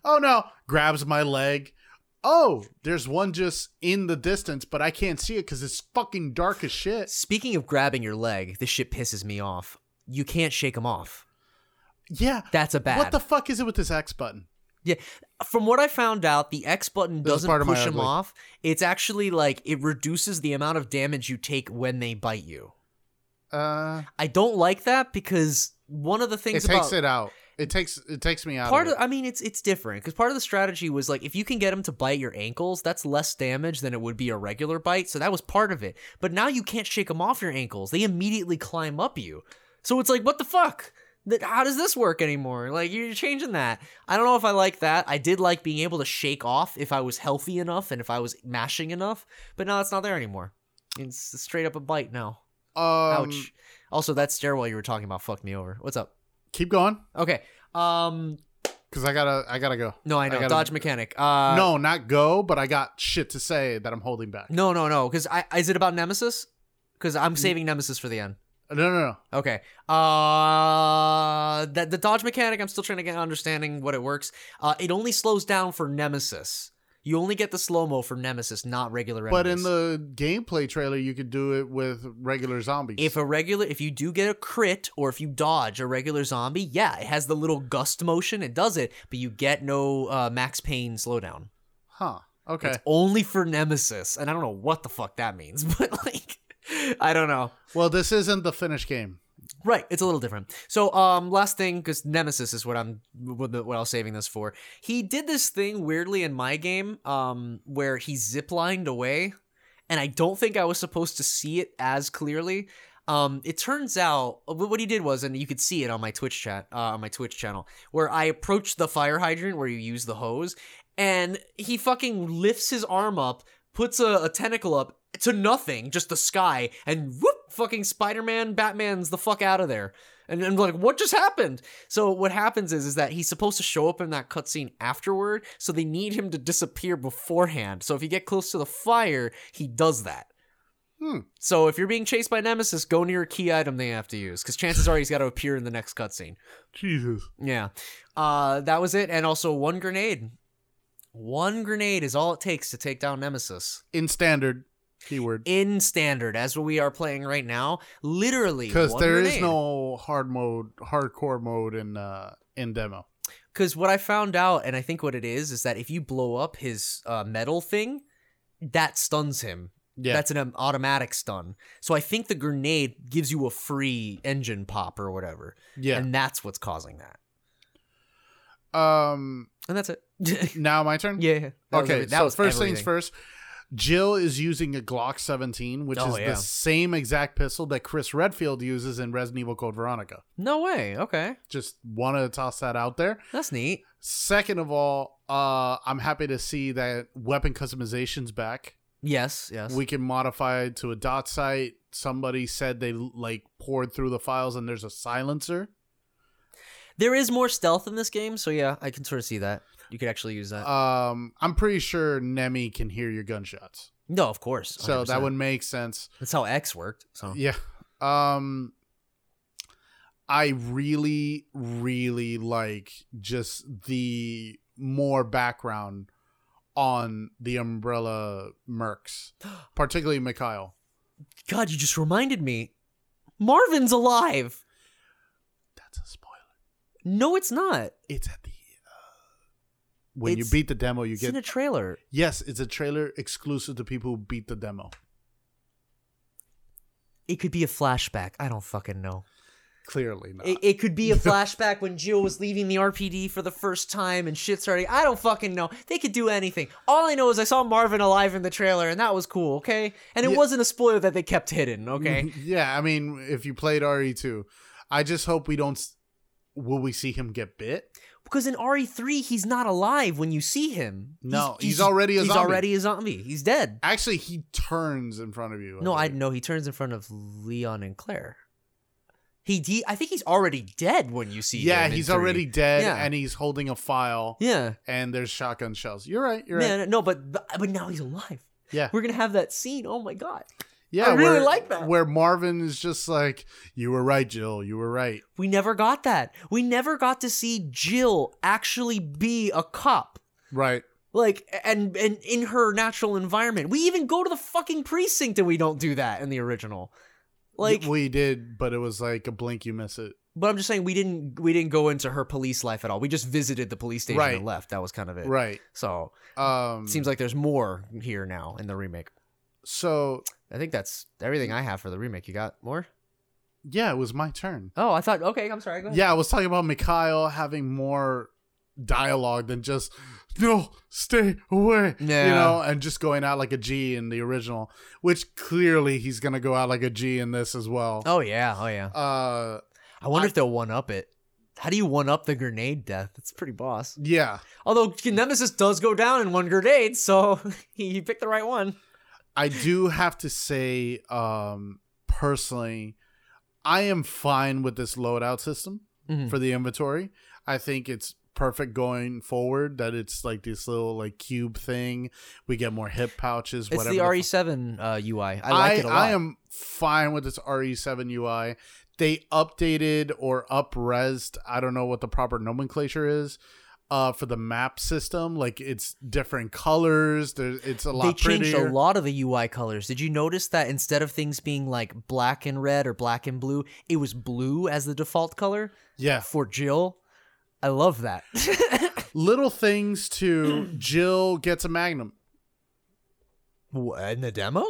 Oh no, grabs my leg. Oh, there's one just in the distance, but I can't see it cuz it's fucking dark as shit. Speaking of grabbing your leg, this shit pisses me off. You can't shake them off. Yeah. That's a bad. What the fuck is it with this X button? Yeah, from what I found out, the X button This doesn't part of push them off. It's actually like it reduces the amount of damage you take when they bite you. Uh I don't like that because one of the things it takes about it out. It takes it takes me out part of of. I mean it's it's different because part of the strategy was like if you can get them to bite your ankles, that's less damage than it would be a regular bite. So that was part of it. But now you can't shake them off your ankles; they immediately climb up you. So it's like what the fuck. That- How does this work anymore? Like you're changing that. I don't know if I like that. I did like being able to shake off if I was healthy enough and if I was mashing enough, but now it's not there anymore. It's straight up a bite now. um, Ouch. Also, that stairwell you were talking about fucked me over. What's up? Keep going Okay. Um. cuz I got to I got to go. No, I know. gotta- Dodge mechanic. Uh. no, not go, but I got shit to say that I'm holding back. No, no, no. Because I is it about Nemesis? Because I'm saving Nemesis for the end. No, no, no. Okay. Uh, that the dodge mechanic. I'm still trying to get understanding what it works. Uh, it only slows down for Nemesis. You only get the slow mo for Nemesis, not regular enemies. But in the gameplay trailer, you could do it with regular zombies. if a regular, if you do get a crit or if you dodge a regular zombie, yeah, it has the little gust motion. It does it, but you get no uh, Max Payne slowdown. huh? Okay. It's only for Nemesis, and I don't know what the fuck that means, [LAUGHS] but like, I don't know. Well, this isn't the finished game. Right, it's a little different. So, um, last thing, because Nemesis is what I'm what, what I was saving this for. He did this thing weirdly in my game, um, where he ziplined away, and I don't think I was supposed to see it as clearly. Um, it turns out what he did was, and you could see it on my Twitch chat, uh, on my Twitch channel, where I approached the fire hydrant where you use the hose, and he fucking lifts his arm up, puts a, a tentacle up to nothing, just the sky, and whoop, fucking Spider Man, Batman's the fuck out of there. And I'm like, what just happened? So what happens is, is that he's supposed to show up in that cutscene afterward, so they need him to disappear beforehand. So if you get close to the fire, he does that. Hmm. So if you're being chased by Nemesis, go near a key item they have to use, because chances are he's got to appear in the next cutscene. Jesus. Yeah. Uh, that was it, and also one grenade. One grenade is all it takes to take down Nemesis In standard keyword. in standard, as we are playing right now. Literally, Because there is grenade. no hard mode, hardcore mode in uh in demo. Because what I found out, and I think what it is, is that if you blow up his uh, metal thing, that stuns him. Yeah. That's an um, automatic stun. So I think the grenade gives you a free engine pop or whatever. yeah. And that's what's causing that. um. And that's it. [LAUGHS] Now my turn. yeah. that okay. so first things first. Jill is using a Glock 17, which Oh, is yeah. the same exact pistol that Chris Redfield uses in Resident Evil Code Veronica. No way. Okay. Just wanted to toss that out there. That's neat. Second of all, uh, I'm happy to see that weapon customization's back. Yes. Yes. We can modify it to a dot sight. Somebody said they like poured through the files and there's a silencer. There is more stealth in this game, so yeah, I can sort of see that. You could actually use that. Um, I'm pretty sure Nemi can hear your gunshots, no, of course. so that would make sense. That's how X worked. So Yeah. Um I really really like just the more background on the Umbrella Mercs, [GASPS] particularly Mikhail. God, you just reminded me. Marvin's alive. That's a spoiler. No, it's not. It's at the uh, when It's- you beat the demo, you It's get in a trailer. yes, it's a trailer exclusive to people who beat the demo. It could be a flashback. I don't fucking know. Clearly not. It, it could be a [LAUGHS] flashback when Jill was leaving the RPD for the first time and shit starting. I don't fucking know. They could do anything. All I know is I saw Marvin alive in the trailer and that was cool, okay? And it Yeah. wasn't a spoiler that they kept hidden, okay? [LAUGHS] yeah, I mean, if you played RE2, I just hope we don't. s- Will we see him get bit? because in RE3 he's not alive when you see him. No, he's already a he's zombie. already a zombie. He's dead. Actually, he turns in front of you. No, I know he turns in front of Leon and Claire. He, he I think he's already dead when you see Yeah, him. in he's already dead, Yeah. and he's holding a file, Yeah. and there's shotgun shells. You're right. You're Yeah, right. no, but, but but now he's alive. Yeah, We're gonna have that scene. Oh my god. Yeah. I really where- like that. Where Marvin is just like, "You were right, Jill. You were right." We never got that. We never got to see Jill actually be a cop. Right. Like and and in her natural environment. We even go to the fucking precinct and we don't do that in the original. Like we did, but it was like a blink, you miss it. but I'm just saying we didn't we didn't go into her police life at all. We just visited the police station Right. and left. That was kind of it. Right. So Um. seems like there's more here now in the remake. so. I think that's everything I have for the remake. You got more? Yeah, it was my turn. Oh, I thought okay, I'm sorry, go ahead. Yeah, I was talking about Mikhail having more dialogue than just no, stay away. Yeah. You know, and just going out like a G in the original, which clearly he's gonna go out like a G in this as well. Oh yeah, oh yeah. Uh I wonder I- if they'll one up it. How do you one up the grenade death? It's pretty boss. yeah. Although Nemesis does go down in one grenade, so [LAUGHS] he picked the right one. I do have to say, um, personally, I am fine with this loadout system Mhm. for the inventory. I think it's perfect going forward that it's like this little like cube thing. We get more hip pouches, It's whatever. the RE7 uh, UI. I like I, it a lot. I am fine with this RE7 UI. They updated or upresed, I don't know what the proper nomenclature is, uh, for the map system. Like it's different colors. There's it's a lot they changed prettier. a lot of the UI colors. Did you notice that instead of things being like black and red or black and blue, it was blue as the default color Yeah. for Jill? I love that. [LAUGHS] Little things to [CLEARS THROAT] Jill gets a magnum. What, in the demo?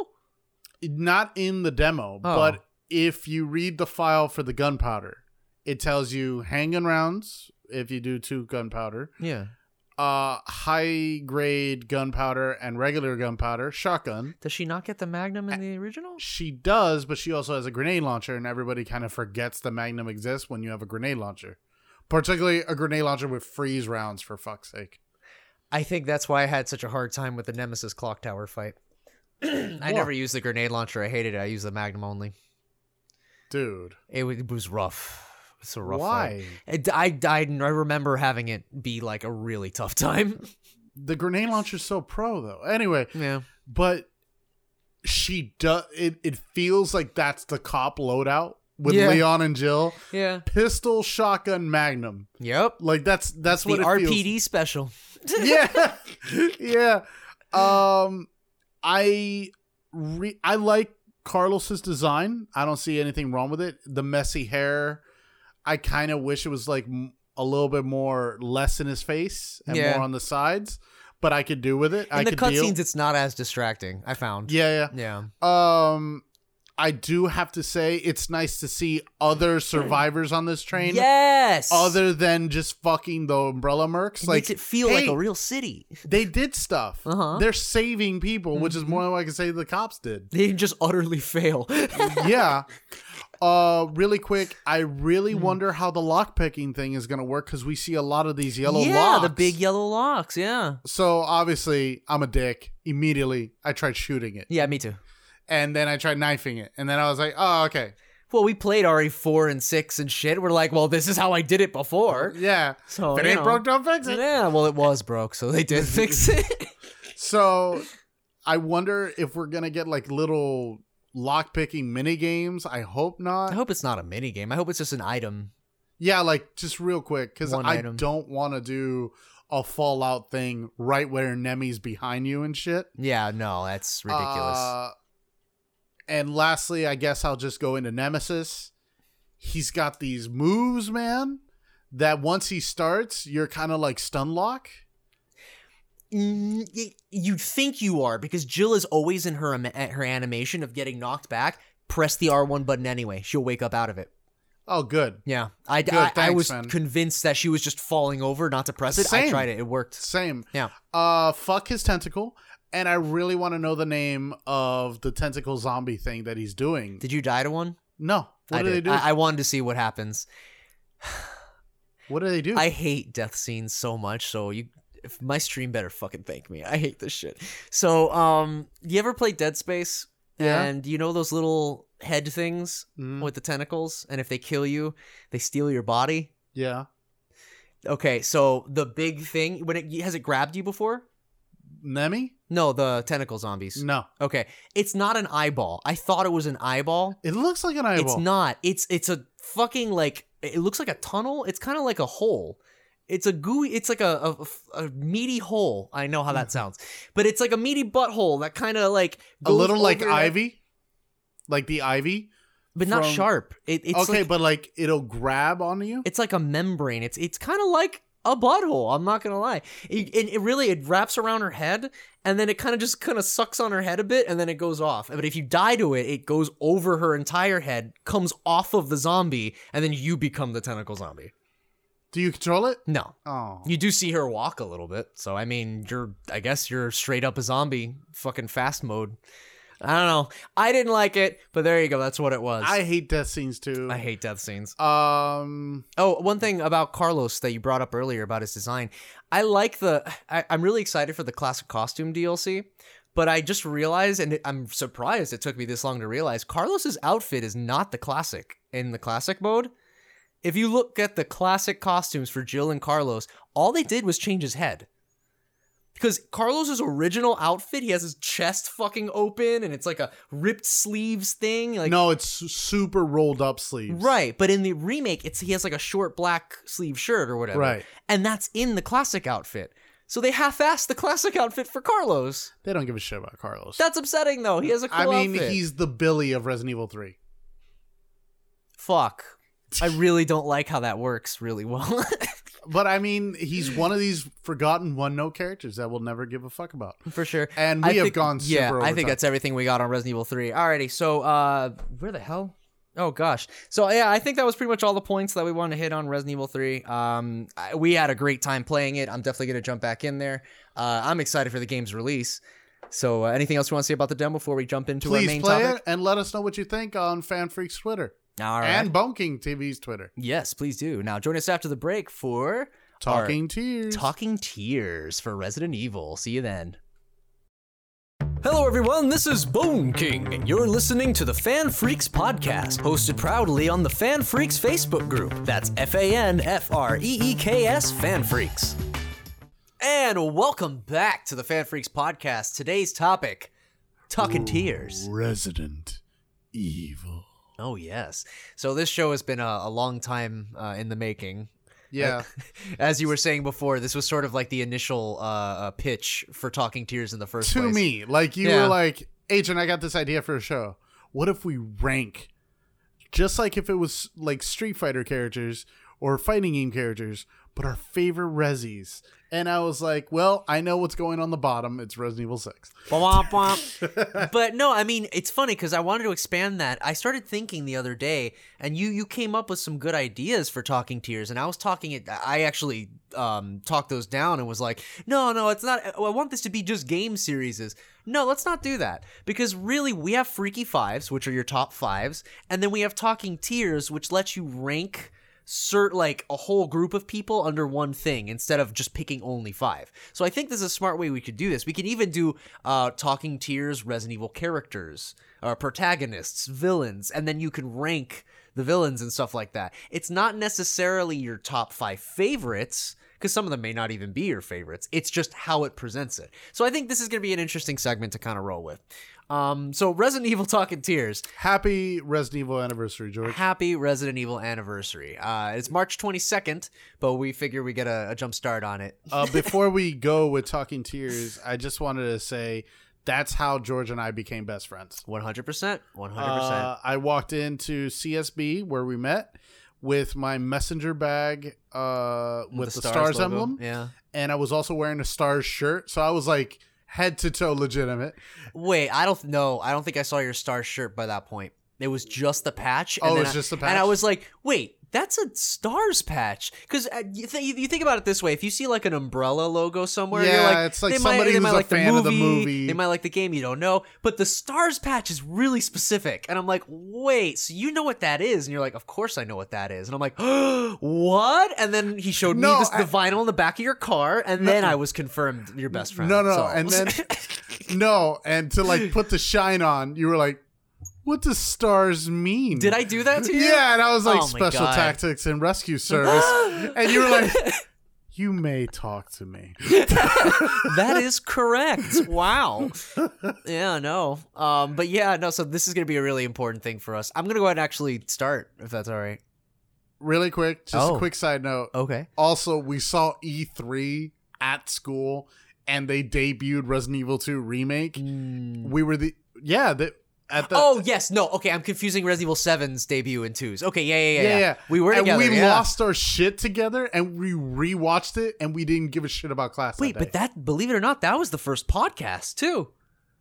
Not in the demo, Oh. but if you read the file for the gunpowder, it tells you handgun rounds if you do two gunpowder, Yeah. uh high grade gunpowder and regular gunpowder, shotgun. Does she not get the Magnum in the original? She does, but she also has a grenade launcher and everybody kind of forgets the magnum exists when you have a grenade launcher. Particularly a grenade launcher with freeze rounds for fuck's sake. I think that's why I had such a hard time with the Nemesis clock tower fight. [CLEARS THROAT] I never used the grenade launcher. I hated it. I used the Magnum only. Dude. It, it was rough. It's a rough Why? fight. I, I, I remember having it be like a really tough [LAUGHS] time. The grenade launcher's so pro though. Anyway, yeah. but she does it it feels like that's the cop loadout with Yeah. Leon and Jill. Yeah. Pistol, shotgun, magnum. Yep. Like that's that's The what it RPD feels. special. [LAUGHS] yeah. yeah. Um I re- I like Carlos's design. I don't see anything wrong with it. The messy hair, I kind of wish it was like a little bit more less in his face and Yeah. more on the sides, but I could do with it. I In the could deal. cutscenes, it's not as distracting. I found. Yeah, Yeah. yeah. Um, I do have to say it's nice to see other survivors on this train. Yes. Other than just fucking the umbrella mercs, It like makes it feel like a real city. they did stuff. Uh-huh. They're saving people, which is more than I can say the cops did. They just utterly fail. yeah. [LAUGHS] Uh, really quick, I really Hmm. wonder how the lockpicking thing is gonna work because we see a lot of these yellow yeah, locks. the big yellow locks. Yeah. So obviously, I'm a dick. Immediately, I tried shooting it, Yeah, me too. and then I tried knifing it, and then I was like, oh, okay, Well, we played RE4 and 6 and shit. We're like, well, this is how I did it before. yeah. So, if it ain't know. broke, don't fix it. Yeah, well, it was broke, so they did [LAUGHS] fix it. So I wonder if we're gonna get like little lockpicking mini games. I hope not. I hope it's not a mini game. I hope it's just an item. Yeah, like just real quick, because I item. don't want to do a Fallout thing right where Nemi's behind you and shit. Yeah, no, that's ridiculous. Uh, and lastly, I guess I'll just go into Nemesis. He's got these moves, man, that once he starts, you're kind of like stun lock. Mm, y- you think you are because Jill is always in her her animation of getting knocked back. Press the R1 button anyway. She'll wake up out of it. Oh, good. Yeah, I, Good, I, I was man. convinced that she was just falling over, not to press it. I tried it; it worked. Same. Yeah. Uh, fuck his tentacle. And I really want to know the name of the tentacle zombie thing that he's doing. Did you die to one? no. What I do they do? I, I wanted to see what happens. [SIGHS] what do they do? I hate death scenes so much. So you, if my stream better fucking thank me. I hate this shit. So, um, you ever play Dead Space? Yeah. And you know those little head things Mhm. with the tentacles, and if they kill you, they steal your body. yeah. Okay, so the big thing when it has it grabbed you before? Nemi? No, the tentacle zombies. No. Okay, it's not an eyeball. I thought it was an eyeball. It looks like an eyeball. It's not. It's it's a fucking like it looks like a tunnel. It's kind of like a hole. It's a gooey. It's like a, a, a meaty hole. I know how that mm-hmm. sounds, but it's like a meaty butthole that kind of like a little like over ivy, like the ivy. but not from- sharp. It, it's okay, like, but like it'll grab onto you. it's like a membrane. It's it's kind of like a butthole. I'm not gonna lie. It, it, it really it wraps around her head, and then it kind of just kind of sucks on her head a bit, and then it goes off. But if you die to it, it goes over her entire head, comes off of the zombie, and then you become the tentacle zombie. Do you control it? No, Oh, you do see her walk a little bit. So I mean, you're I guess you're straight up a zombie, fucking fast mode. I don't know. I didn't like it, but there you go. That's what it was. I hate death scenes too. I hate death scenes. Um, Oh, one thing about Carlos that you brought up earlier about his design. I like the. I, I'm really excited for the classic costume DLC, but I just realized, and I'm surprised it took me this long to realize, Carlos's outfit is not the classic in the classic mode. If you look at the classic costumes for Jill and Carlos, all they did was change his head. Because Carlos's original outfit, he has his chest fucking open, and it's like a ripped sleeves thing. Like no, it's super rolled up sleeves. Right, but in the remake, it's he has like a short black sleeve shirt or whatever. Right. And that's in the classic outfit. So they half-assed the classic outfit for Carlos. They don't give a shit about Carlos. That's upsetting though. He has a cool I mean, outfit. he's the Billy of Resident Evil Three. fuck. [LAUGHS] I really don't like how that works really well. [LAUGHS] But I mean, he's one of these forgotten one note characters that we'll never give a fuck about. for sure. And I we have think- gone super Yeah, I think time. that's everything we got on Resident Evil 3. Alrighty, so uh where the hell? Oh gosh. So yeah, I think that was pretty much all the points that we wanted to hit on Resident Evil 3. Um I, we had a great time playing it. I'm definitely going to jump back in there. Uh I'm excited for the game's release. So uh, anything else you want to say about the demo before we jump into our Please main play topic? it and let us know what you think on FanFreeks Twitter All right. and Bone King TV's Twitter. yes, please do. Now join us after the break for Talking Tiers. Talking Tiers for Resident Evil. See you then. Hello, everyone. This is Bone King, and you're listening to the Fan Freeks podcast, hosted proudly on the Fan Freeks Facebook group. That's F A N F R E E K S Fan Freeks. And welcome back to the Fan Freeks podcast. Today's topic Talking Tiers. Resident Evil. Oh, yes. So, this show has been a, a long time uh, in the making. Yeah. [LAUGHS] As you were saying before, this was sort of like the initial uh, uh, pitch for Talking Tiers in the first to place. me, like you Yeah. were like, Agent, I got this idea for a show. What if we rank, just like if it was like Street Fighter characters, or fighting game characters, but our favorite Resis. And I was like, well, I know what's going on the bottom. It's Resident Evil 6. Womp womp. [LAUGHS] but no, I mean it's funny because I wanted to expand that. I started thinking the other day, and you you came up with some good ideas for talking tiers, and I was talking it. I actually um, talked those down and was like, no, no, it's not. I want this to be just game series. No, let's not do that because really we have Freaky Fives, which are your top fives, and then we have Talking Tiers, which lets you rank cert like a whole group of people under one thing instead of just picking only five. So I think this is a smart way we could do this. We can even do uh, talking tiers, Resident Evil characters, uh, protagonists, villains, and then you can rank the villains and stuff like that. It's not necessarily your top five favorites because some of them may not even be your favorites. It's just how it presents it. So I think this is going to be an interesting segment to kind of roll with. Um, so Resident Evil Talking Tiers. Happy Resident Evil anniversary, George. Happy Resident Evil anniversary. Uh, it's March 22nd, but we figure we get a, a jump start on it. uh, [LAUGHS] before we go with Talking Tiers, I just wanted to say that's how George and I became best friends. 100%. 100%. Uh, I walked into CSB where we met with my messenger bag uh, with, the, stars, logo. emblem, Yeah. and I was also wearing a stars shirt, so I was like head to toe legitimate. Wait, I don't know. I don't think I saw your star shirt by that point. It was just the patch. Oh, then it's I- just the patch. And I was like, wait, that's a stars patch. Because uh, you, th- you think about it this way: if you see like an umbrella logo somewhere, you're Yeah, like, it's like they somebody might, they who's might a like fan the of the movie, movie. They might like the game. You don't know, but the stars patch is really specific. And I'm like, wait, so you know what that is? And you're like, of course I know what that is. And I'm like, [GASPS] what? And then he showed No, me this, I- the vinyl in the back of your car, and then I was confirmed your best friend. No, no, So- and then [LAUGHS] no, and to like put the shine on, you were like, "What does stars mean?" Did I do that to you? Yeah, and I was like, Oh "Special God. Tactics and Rescue [LAUGHS] Service," and you were like, "You may talk to me." [LAUGHS] that is correct. Wow. [LAUGHS] Yeah, no. Um, but yeah, no. So this is gonna be a really important thing for us. I'm gonna go ahead and actually start, if that's all right. Really quick, just Oh. a quick side note. Okay. Also, we saw E3 at school, and they debuted Resident Evil 2 remake. We were the yeah the at the oh yes, no. Okay, I'm confusing Resident Evil 7's debut and 2's. Okay, yeah, yeah, yeah. yeah, yeah. yeah. We were and together. we yeah. lost our shit together, and we rewatched it, and we didn't give a shit about class. Wait, that but that believe it or not, that was the first podcast too.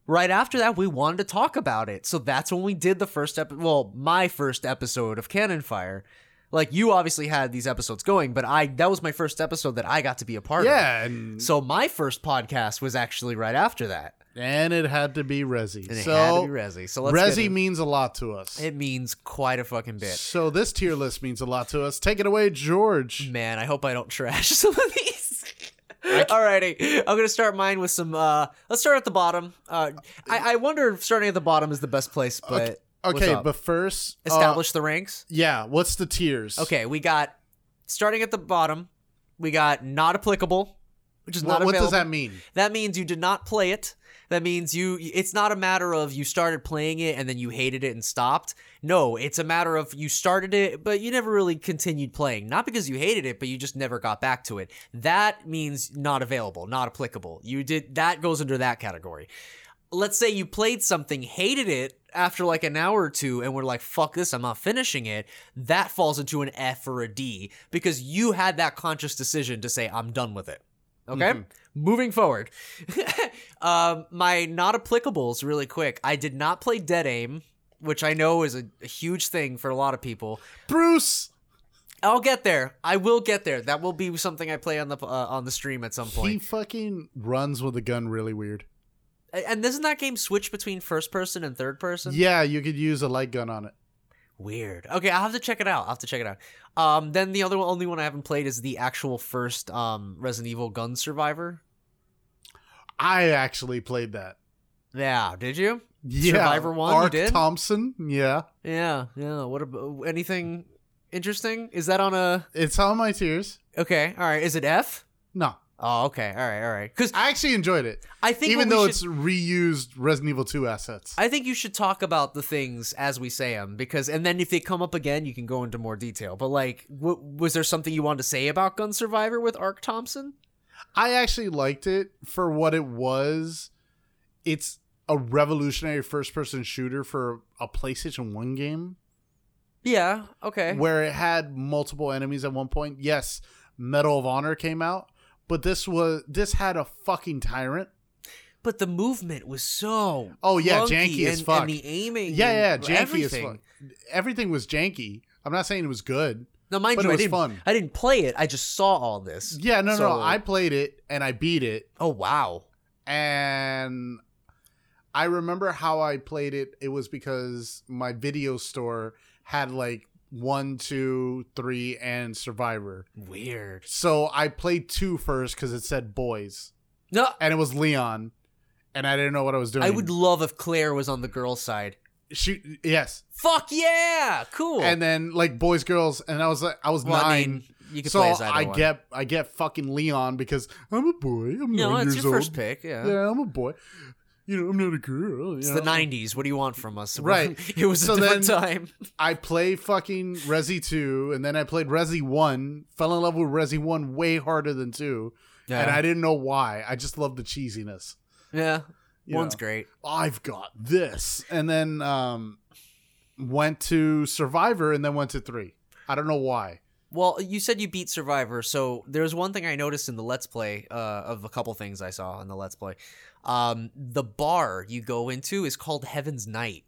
Right after that, we wanted to talk about it, so that's when we did the first episode. Well, my first episode of Cannon Fire. Like you obviously had these episodes going, but I that was my first episode that I got to be a part of. yeah, and So my first podcast was actually right after that, and it had to be Resi. and it so had to be Resi. So let's Resi means a lot to us. it means quite a fucking bit. So this tier list means a lot to us. Take it away, George. Man, I hope I don't trash [LAUGHS] some of these. [LAUGHS] Alrighty, I'm gonna start mine with some. uh Let's start at the bottom. Uh, I, I wonder if starting at the bottom is the best place, but what's Okay, but first, uh, establish the ranks. yeah, what's the tiers? Okay, we got starting at the bottom. We got not applicable, which is What, not what available. does that mean? That means you did not play it. That means you it's not a matter of you started playing it and then you hated it and stopped. No, it's a matter of you started it but you never really continued playing. Not because you hated it, but you just never got back to it. That means not available, not applicable. You did that goes under that category. Let's say you played something, hated it after like an hour or two and were like fuck this, I'm not finishing it. That falls into an F or a D because you had that conscious decision to say I'm done with it. Okay? Mm-hmm. Moving forward. [LAUGHS] um, my not applicables, really quick. I did not play Dead Aim, which I know is a, a huge thing for a lot of people. Bruce. I'll get there. I will get there. That will be something I play on the uh, on the stream at some point. He fucking runs with a gun really weird. And doesn't that game switch between first person and third person? Yeah, you could use a light gun on it. Weird. Okay, I'll have to check it out. I'll have to check it out. Um, then the other one, only one I haven't played is the actual first um Resident Evil Gun Survivor. I actually played that. Yeah, did you? Yeah, Survivor one, you Ark did? Thompson. Yeah, Yeah, yeah. What about anything interesting? Is that on a it's on my tiers. okay? All right. Is it F? No, Oh, okay. All right, all right. Because I actually enjoyed it, I think even though should- it's reused Resident Evil 2 assets. I think you should talk about the things as we say them because, and then if they come up again, you can go into more detail. But like, w- was there something you wanted to say about Gun Survivor with Ark Thompson? I actually liked it for what it was. It's a revolutionary first person shooter for a PlayStation 1 game. Yeah. Okay. where it had multiple enemies at one point. Yes, Medal of Honor came out, but this was this had a fucking tyrant. But the movement was so Oh, yeah, janky as and, fuck. and the aiming. Yeah, yeah, janky everything. as fuck. Everything was janky. I'm not saying it was good. Now, mind But you, it I was didn't. fun. I didn't play it. I just saw all this. Yeah, no, So- no. I played it and I beat it, Oh wow. and I remember how I played it. It was because my video store had like one, two, three, and Survivor. Weird. So I played two first because it said boys, No, and it was Leon, and I didn't know what I was doing. I would love if Claire was on the girl side. Shoot. Yes, Fuck yeah, cool. and then like boys, girls, and I was like, I was Well, I mean, you could so play as either I one. get I get fucking Leon because I'm a boy. I'm know, nine it's years your old. first pick. Yeah. Yeah, I'm a boy. You know, I'm not a girl. you It's know? the '90s. What do you want from us? [LAUGHS] Right. It was So a different then- time. I play fucking Resi 2, and then I played Resi 1, fell in love with Resi 1 way harder than 2, and I didn't know why. I just love the cheesiness. yeah. You One's know. great. I've got this. And then um went to Survivor and then went to 3. I don't know why. Well, you said you beat Survivor, so there's one thing I noticed in the Let's Play uh, of a couple things I saw in the Let's Play. Um, the bar you go into is called Heaven's Night,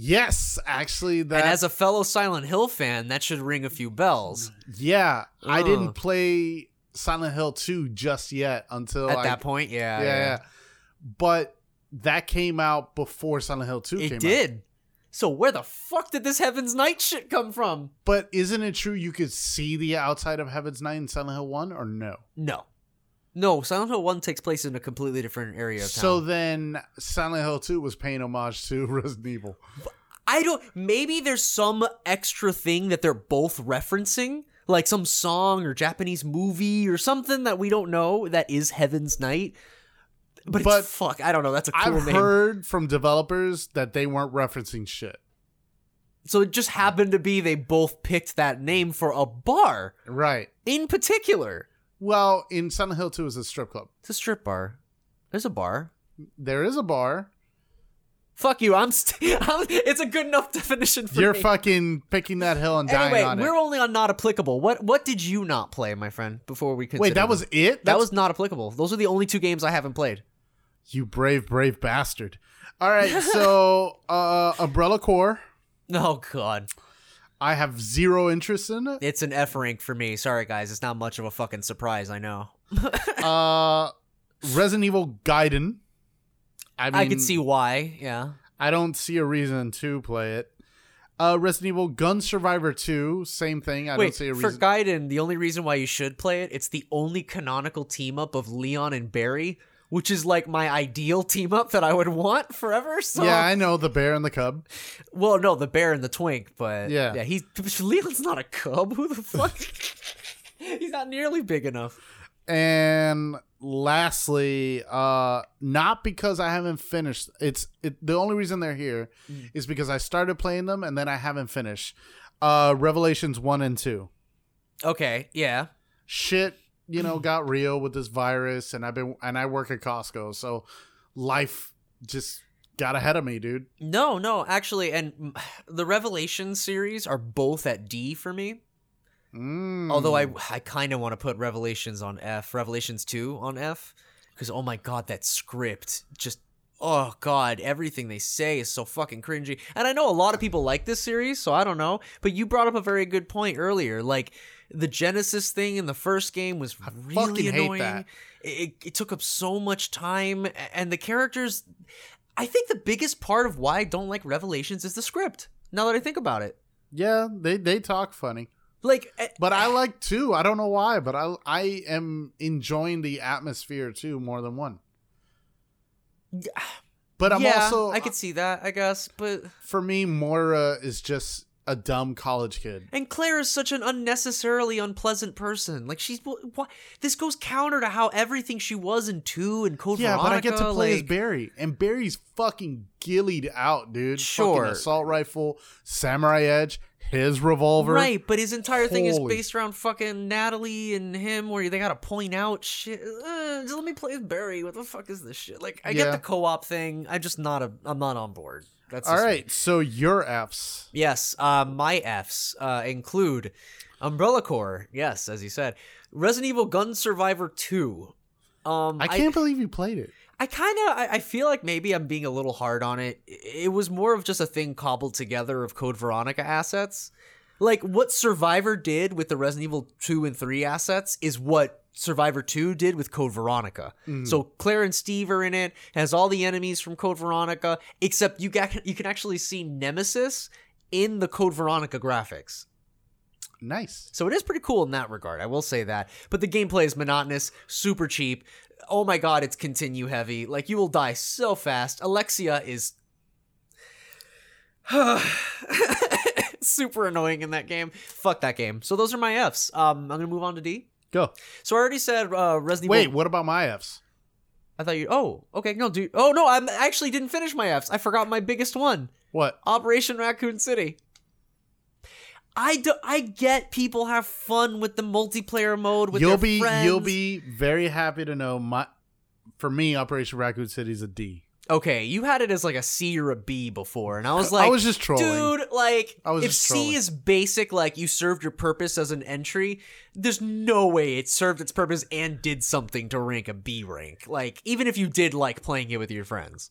Yes, actually that and as a fellow Silent Hill fan, that should ring a few bells yeah, I didn't play Silent Hill 2 just yet until at I, that point. Yeah, yeah, yeah. But that came out before Silent Hill 2 came it out. did. So where the fuck did this Heaven's Night shit come from? But isn't it true you could see the outside of Heaven's Night in Silent Hill 1 or no? No, no. Silent Hill One takes place in a completely different area of town. So then Silent Hill 2 was paying homage to [LAUGHS] Resident Evil. I don't. Maybe there's some extra thing that they're both referencing, like some song or Japanese movie or something that we don't know that is Heaven's Night. But, But it's fuck. I don't know. That's a cool name. I've name. heard from developers that they weren't referencing shit. so it just happened to be they both picked that name for a bar Right. in particular. Well, in Silent Hill 2 is a strip club. It's a strip bar. There's a bar. There is a bar. Fuck you. I'm. St- [LAUGHS] I'm it's a good enough definition for You're me. fucking picking that hill and dying Anyway, on we're it. only on not applicable. What what did you not play, my friend? Before we consider Wait, that was it? that That's- was not applicable. Those are the only two games I haven't played. You brave, brave bastard. All right, so [LAUGHS] uh Umbrella Corps, Oh god. I have zero interest in it. It's an F rank for me. Sorry guys, it's not much of a fucking surprise, I know. [LAUGHS] [LAUGHS] Uh Resident Evil Gaiden. I mean, I could see why, yeah. I don't see a reason to play it. Uh, Resident Evil Gun Survivor 2, same thing. I don't see a reason. for. Gaiden, the only reason why you should play it, it's the only canonical team up of Leon and Barry, which is like my ideal team up that I would want forever. So yeah, I know the bear and the cub. well, no, the bear and the twink, but Yeah. yeah, he's Leon's not a cub. Who the fuck? [LAUGHS] he's not nearly big enough. And lastly, uh, not because I haven't finished. It's it. The only reason they're here Mm. is because I started playing them and then I haven't finished. Uh, Revelations one and two. Okay, yeah. Shit, you know, got real with this virus, and I've been and I work at Costco, so life just got ahead of me, dude. No, no, actually, and [SIGHS] the Revelation series are both at D for me. Mm. Although I I kind of want to put Revelations on F, Revelations 2 on F because oh my god that script just oh god everything they say is so fucking cringy. And I know a lot of people like this series, so I don't know, but you brought up a very good point earlier like the Genesis thing in the first game was really fucking hate annoying. It, it took up so much time and the characters I think the biggest part of why I don't like Revelations is the script. Now that I think about it. yeah, they they talk funny. Like But I like two. I don't know why, but I I am enjoying the atmosphere too more than one. But I'm yeah, also I could see that, I guess, but for me Moira is just a dumb college kid. and Claire is such an unnecessarily unpleasant person. Like she's what this goes counter to how everything she was in two and Code Yeah, but I get to Veronica, play as Barry, and Barry's fucking gillied out, dude. Sure. fucking assault rifle, samurai edge, his revolver. Right, but his entire thing is based around fucking Natalie and him, where they gotta point out shit. Uh, just let me play as Barry. What the fuck is this shit? Like, I Yeah. get the co-op thing. I'm just not a. I'm not on board. That's All just me. so your Fs. Yes, uh, my Fs uh, include Umbrella Corps. Yes, as you said, Resident Evil Gun Survivor Two. Um, I can't believe you played it. I kind of I, I feel like maybe I'm being a little hard on it. It was more of just a thing cobbled together of Code Veronica assets. Like what Survivor did with the Resident Evil 2 and 3 assets is what Survivor 2 did with Code Veronica. So Claire and Steve are in it, has all the enemies from Code Veronica, except you got you can actually see Nemesis in the Code Veronica graphics. Nice. So it is pretty cool in that regard. I will say that. But the gameplay is monotonous, super cheap. Oh my god, it's continue heavy. Like you will die so fast. Alexia is [SIGHS] super annoying in that game. Fuck that game. So those are my Fs. Um, I'm gonna move on to D. Go. So I already said uh, Resident Wait, Evil. what about my Fs? I thought you. Oh, okay. No, dude. Oh no, I actually didn't finish my Fs. I forgot my biggest one. What? Operation Raccoon City. I do, I get people have fun with the multiplayer mode with you'll their be friends. you'll be very happy to know my for me Operation Raccoon City is a D. Okay, you had it as like a C or a B before, and I was like, I was just trolling. dude. Like, I was if C is basic, like you served your purpose as an entry, there's no way it served its purpose and did something to rank a B rank. Like, even if you did like playing it with your friends.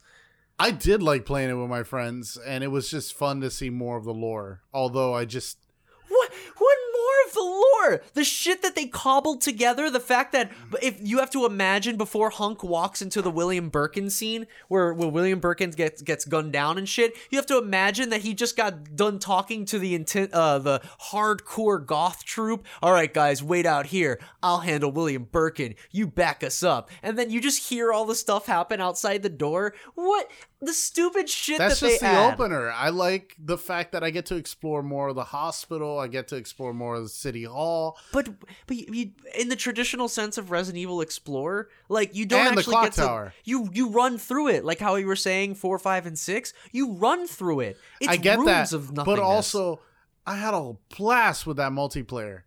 I did like playing it with my friends, and it was just fun to see more of the lore. Although I just What? What more of the lore? The shit that they cobbled together. The fact that if you have to imagine before Hunk walks into the William Birkin scene, where, where William Birkin gets gets gunned down and shit, you have to imagine that he just got done talking to the intent, uh, the hardcore goth troop. All right, guys, wait out here. I'll handle William Birkin. You back us up, and then you just hear all the stuff happen outside the door. What? The stupid shit that's that just the add. opener. I like the fact that I get to explore more of the hospital. I get to explore more of the city hall But but you, in the traditional sense of Resident Evil Explorer, like you don't And the actually clock get to tower. you you run through it like how you were saying four, five, and six. You run through it. It's I get rooms that, but also I had a blast with that multiplayer.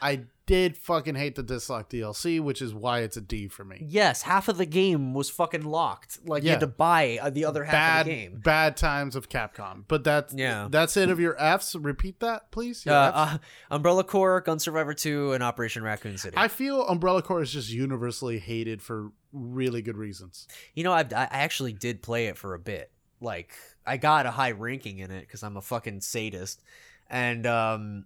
I did fucking hate the Dislock DLC, which is why it's a D for me. yes, half of the game was fucking locked. Like you had to buy uh, the other half Bad, of the game. bad times of Capcom. But that's Yeah. that's it of your Fs. Repeat that, please. Uh, uh, Umbrella Corps, Gun Survivor 2, and Operation Raccoon City. I feel Umbrella Corps is just universally hated for really good reasons. You know, I, I actually did play it for a bit. Like, I got a high ranking in it because I'm a fucking sadist. And, um,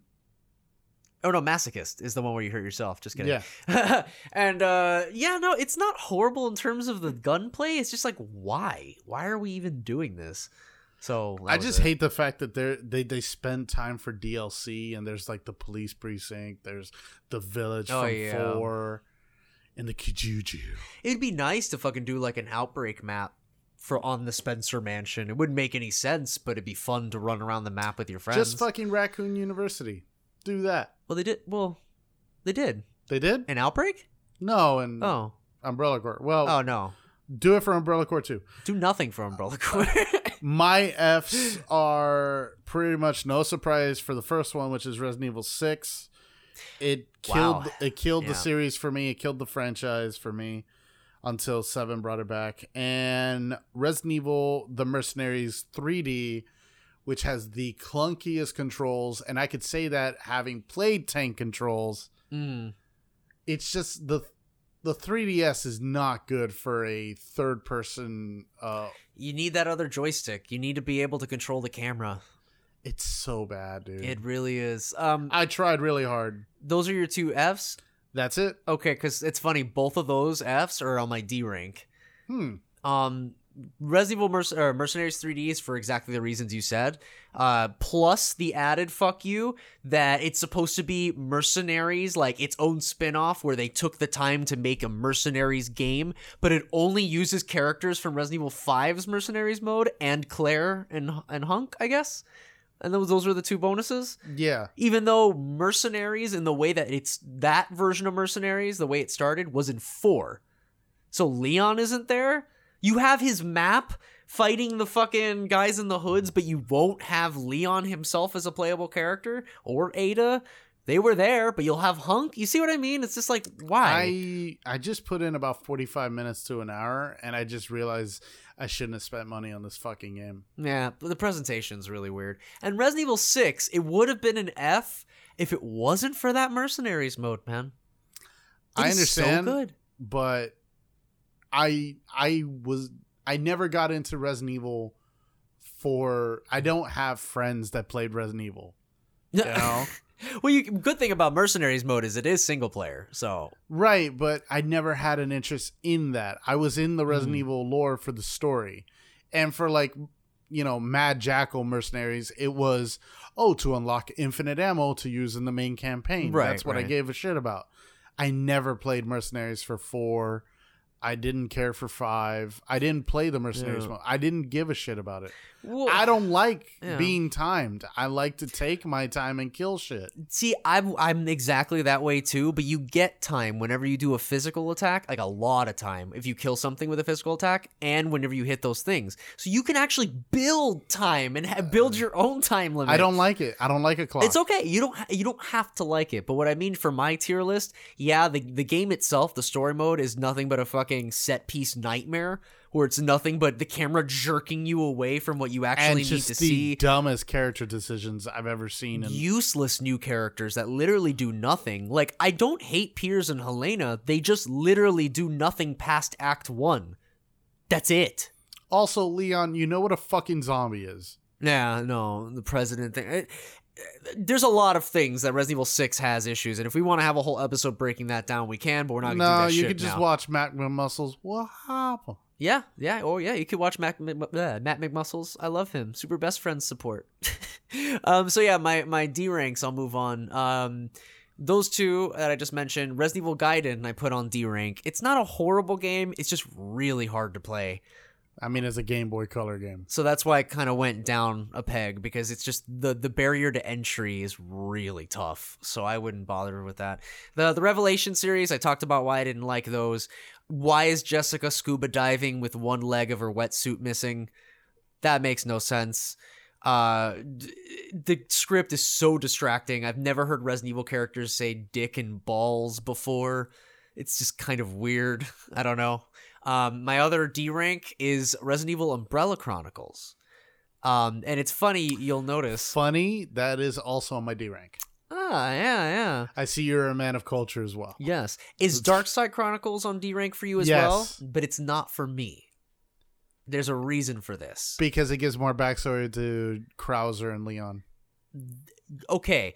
oh no, masochist is the one where you hurt yourself. Just kidding. Yeah. [LAUGHS] and, uh, yeah, no, it's not horrible in terms of the gunplay. It's just like, why? Why are we even doing this? So, I just it. hate the fact that they they they spend time for DLC and there's like the police precinct, there's the village Oh, from yeah. four, and the Kijuju. It'd be nice to fucking do like an outbreak map for on the Spencer Mansion. It wouldn't make any sense, but it'd be fun to run around the map with your friends. Just fucking Raccoon University. Do that. well, they did. Well, they did They did? an outbreak. No, and Oh, Umbrella Corps. Well, oh no, do it for Umbrella Corps too. do nothing for Umbrella uh, Corps. [LAUGHS] My Fs are pretty much no surprise for the first one, which is Resident Evil Six. It killed Wow. it killed Yeah. the series for me. It killed the franchise for me until Seven brought it back. And Resident Evil: The Mercenaries 3D, which has the clunkiest controls, and I could say that having played tank controls, mm. it's just the the 3DS is not good for a third person uh You need that other joystick. You need to be able to control the camera. it's so bad, dude. It really is. Um, I tried really hard. those are your two Fs. That's it. Okay, because it's funny. Both of those Fs are on my D rank. Hmm. Um, Resident Evil Merc- or Mercenaries 3D is for exactly the reasons you said. Uh, plus the added fuck you that it's supposed to be Mercenaries, like its own spin off where they took the time to make a Mercenaries game, but it only uses characters from Resident Evil 5's Mercenaries mode and Claire and, and Hunk, I guess. And those, those are the two bonuses Yeah. even though mercenaries in the way that it's that version of mercenaries the way it started was in four so leon isn't there you have his map fighting the fucking guys in the hoods but you won't have leon himself as a playable character or ada they were there but you'll have hunk you see what i mean it's just like why I I just put in about 45 minutes to an hour and I just realized I shouldn't have spent money on this fucking game. Yeah, the presentation's really weird. And Resident Evil 6, it would have been an F if it wasn't for that mercenaries mode, man. It I understand. So good. but I I was I never got into Resident Evil for I don't have friends that played Resident Evil. You [LAUGHS] know? well, you good thing about mercenaries mode is it is single player. So right, but I never had an interest in that. I was in the Resident Mm. Evil lore for the story. And for like you know, Mad Jackal mercenaries, it was oh to unlock infinite ammo to use in the main campaign. Right, That's what I gave a shit about. I never played mercenaries for 4. I didn't care for 5. I didn't play the mercenaries Yeah. mode. I didn't give a shit about it. Well, I don't like Yeah. being timed. I like to take my time and kill shit. See, I'm I'm exactly that way too, but you get time whenever you do a physical attack, like a lot of time if you kill something with a physical attack and whenever you hit those things. So you can actually build time and ha- build your own time limit. I don't like it. I don't like a clock. It's okay. You don't you don't have to like it. But what I mean for my tier list, yeah, the the game itself, the story mode is nothing but a fucking set piece nightmare where it's nothing but the camera jerking you away from what you actually need to the see. dumbest character decisions I've ever seen. In, useless new characters that literally do nothing. Like I don't hate Piers and Helena, they just literally do nothing past act 1. That's it. also, Leon, you know what a fucking zombie is. Yeah, no, the president thing. There's a lot of things that Resident Evil 6 has issues, and if we want to have a whole episode breaking that down, we can, but we're not going to do No, that you could just now. watch Mac Muscles. What happened? Yeah, yeah, oh yeah, you could watch Matt, Mc, uh, Matt McMuscles. I love him. Super best friends support. [LAUGHS] um, so yeah, my my D ranks. I'll move on. Um, those two that I just mentioned, Resident Evil Gaiden, I put on D rank. It's not a horrible game. It's just really hard to play. I mean, it's a Game Boy Color game. So that's why I kind of went down a peg because it's just the the barrier to entry is really tough. So I wouldn't bother with that. The the Revelation series, I talked about why I didn't like those. Why is Jessica scuba diving with one leg of her wetsuit missing? That makes no sense. Uh, d- the script is so distracting. I've never heard Resident Evil characters say dick and balls before. It's just kind of weird. [LAUGHS] I don't know. Um, my other D rank is Resident Evil Umbrella Chronicles. Um, and it's funny, you'll notice. Funny, that is also on my D rank. Ah, yeah, yeah. I see you're a man of culture as well. Yes. Is Dark Side Chronicles on D rank for you as Yes. well? But it's not for me. There's a reason for this. Because it gives more backstory to Krauser and Leon. okay.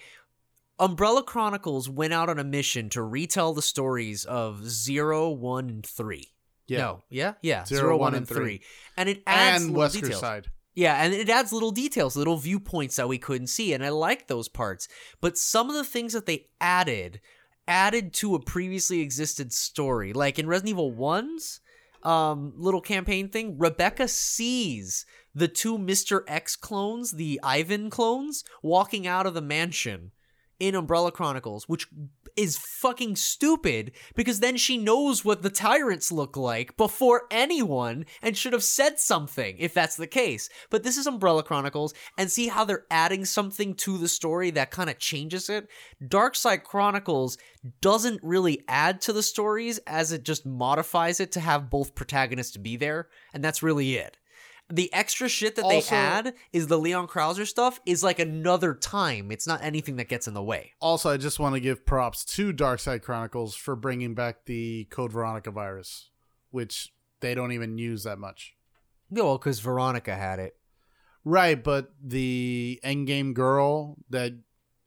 Umbrella Chronicles went out on a mission to retell the stories of Zero, One, and Three. Yeah. No, yeah, yeah, Zero, Zero, One, One, and Three. Three, and it adds and details. Side. Yeah, and it adds little details, little viewpoints that we couldn't see, and I like those parts. But some of the things that they added added to a previously existed story. Like in Resident Evil 1's um little campaign thing, Rebecca sees the two Mr. X clones, the Ivan clones, walking out of the mansion in Umbrella Chronicles, which is fucking stupid because then she knows what the tyrants look like before anyone and should have said something if that's the case. But this is Umbrella Chronicles and see how they're adding something to the story that kind of changes it. Dark Side Chronicles doesn't really add to the stories as it just modifies it to have both protagonists be there, and that's really it. The extra shit that Also- they add is the Leon Krauser stuff is like another time. It's not anything that gets in the way. Also, I just want to give props to Dark Side Chronicles for bringing back the Code Veronica virus, which they don't even use that much. No, well, because Veronica had it. Right, but the endgame girl that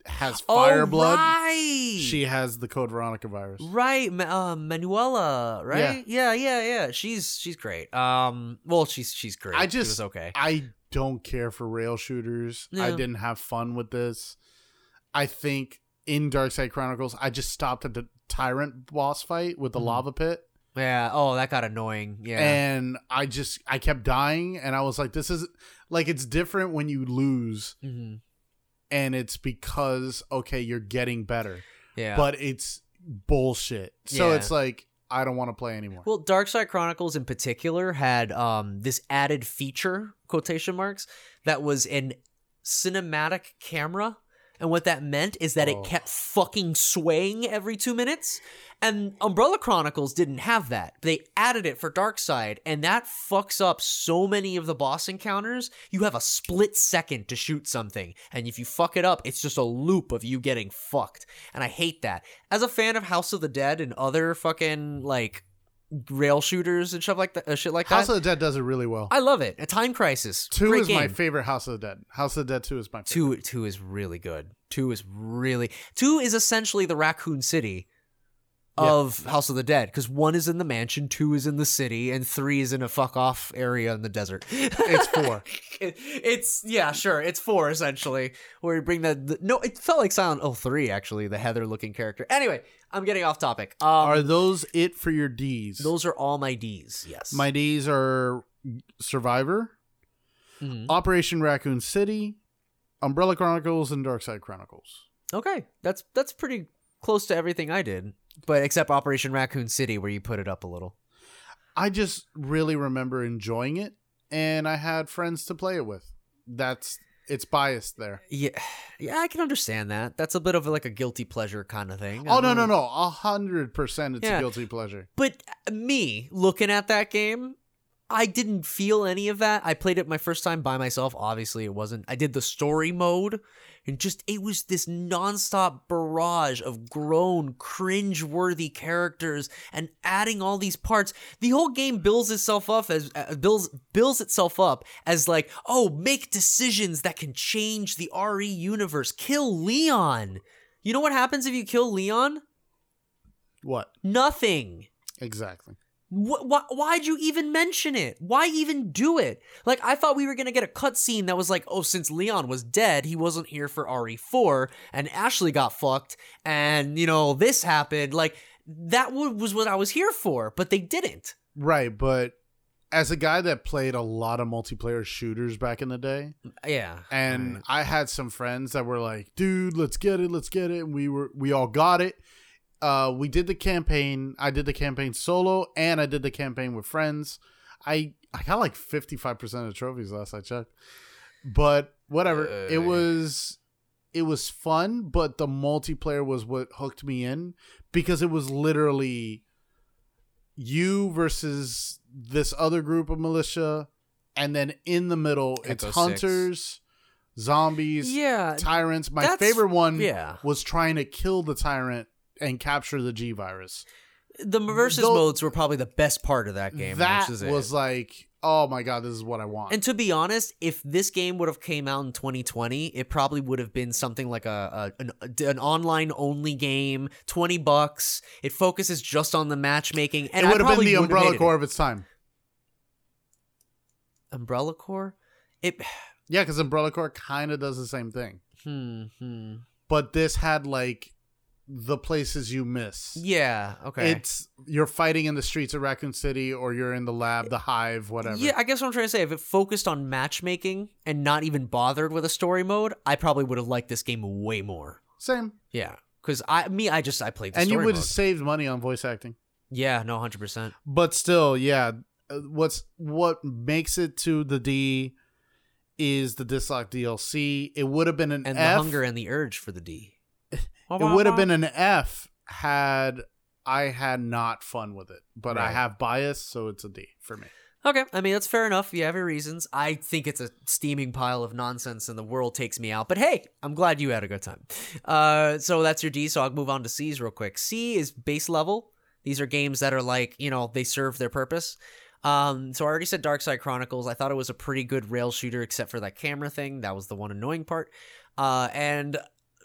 has fire blood, Oh, right. she has the Code Veronica virus. right, uh, Manuela, right? Yeah. yeah, yeah, She's she's great. Um, well, she's she's great. I She just was okay. I don't care for rail shooters. I didn't have fun with this. I think in Dark Side Chronicles, I just stopped at the tyrant boss fight with the Mhm. lava pit. yeah. Oh, that got annoying. Yeah. And I just I kept dying and I was like, this is like it's different when you lose hmm and it's because okay, you're getting better. Yeah. But it's bullshit. So Yeah. it's like I don't want to play anymore. Well, Dark Side Chronicles in particular had um, this added feature, quotation marks, that was an cinematic camera And what that meant is that Oh. it kept oh. fucking swaying every two minutes. And Umbrella Chronicles didn't have that. They added it for Darkside, and that fucks up so many of the boss encounters. You have a split second to shoot something, and if you fuck it up, it's just a loop of you getting fucked. And I hate that. As a fan of House of the Dead and other fucking like rail shooters and stuff like that, uh, shit like House that, of the Dead does it really well. I love it. A Time Crisis, Two great is my favorite House of the Dead. House of the Dead Two is my favorite. Two two is really good. Two is really two is essentially the Raccoon City of House of the Dead because one is in the mansion, two is in the city, and three is in a fuck off area in the desert. [LAUGHS] It's four. It- [LAUGHS] it's yeah, sure, it's four essentially. Where you bring the, the no, it felt like Silent Hill three actually, the Heather looking character. Anyway, I'm getting off topic. Um, Are those it for your D's? those are all my D's. Yes, My D's are Survivor, Mhm. Operation Raccoon City, Umbrella Chronicles, and Darkside Chronicles. Okay, that's that's pretty close to everything I did, but except Operation Raccoon City, where you put it up a little. I just really remember enjoying it, and I had friends to play it with. That's it's biased there. Yeah, yeah, I can understand that. That's a bit of like a guilty pleasure kind of thing. Oh no Um, no no! A hundred percent, it's Yeah. a guilty pleasure. But me looking at that game, I didn't feel any of that. I played it my first time by myself. Obviously, it wasn't. I did the story mode, and just it was this nonstop barrage of grown, cringe-worthy characters, and adding all these parts. The whole game builds itself up as uh, builds builds itself up as like, oh, make decisions that can change the RE universe. Kill Leon. You know what happens if you kill Leon? What Nothing. exactly? Wh- why, why'd you even mention it? Why even do it? Like, I thought we were gonna get a cutscene that was like, oh, since Leon was dead, he wasn't here for RE4, and Ashley got fucked, and, you know, this happened. Like, that wa- was what I was here for, but they didn't. Right, but as a guy that played a lot of multiplayer shooters back in the day, Yeah. and Right. I had some friends that were like, "Dude, let's get it, let's get it." And we were we all got it. Uh, we did the campaign. I did the campaign solo, and I did the campaign with friends. I I got like fifty five percent of the trophies last I checked, but whatever. it Uh. was it was fun, but the multiplayer was what hooked me in because it was literally you versus this other group of militia, and then in the middle it's Echo six. hunters, zombies, Yeah. tyrants. My favorite one yeah. was trying to kill the tyrant and capture the G virus. The versus Though- modes were probably the best part of that game. that which is it. was like, oh my god, this is what I want. And to be honest, if this game would have came out in 2020, it probably would have been something like a, a an, an online only game, 20 bucks. It focuses just on the matchmaking, and it would have been the Umbrella Corps of its time. Umbrella Corps. It. Yeah, because Umbrella Corps kind of does the same thing, Hmm. hmm. but this had like the places you miss. Yeah. Okay. It's you're fighting in the streets of Raccoon City, or you're in the lab, the hive, whatever. Yeah, I guess what I'm trying to say, if it focused on matchmaking and not even bothered with a story mode, I probably would have liked this game way more. same. Yeah, because I, me, I just I played the And you would have saved money on voice acting. Yeah, no, hundred percent. but still yeah uh, what's what makes it to the d is the dislock dlc it would have been an And f the hunger and the urge for the D. it would have been an f had i had not fun with it but i have bias so it's a d for me Okay, I mean that's fair enough. You have your reasons. I think it's a steaming pile of nonsense, and the world takes me out. But hey, I'm glad you had a good time. Uh, so that's your D. So I'll move on to C's real quick. C is base level. These are games that are like you know they serve their purpose. Um, so I already said Dark Side Chronicles. I thought it was a pretty good rail shooter, except for that camera thing. That was the one annoying part. Uh, and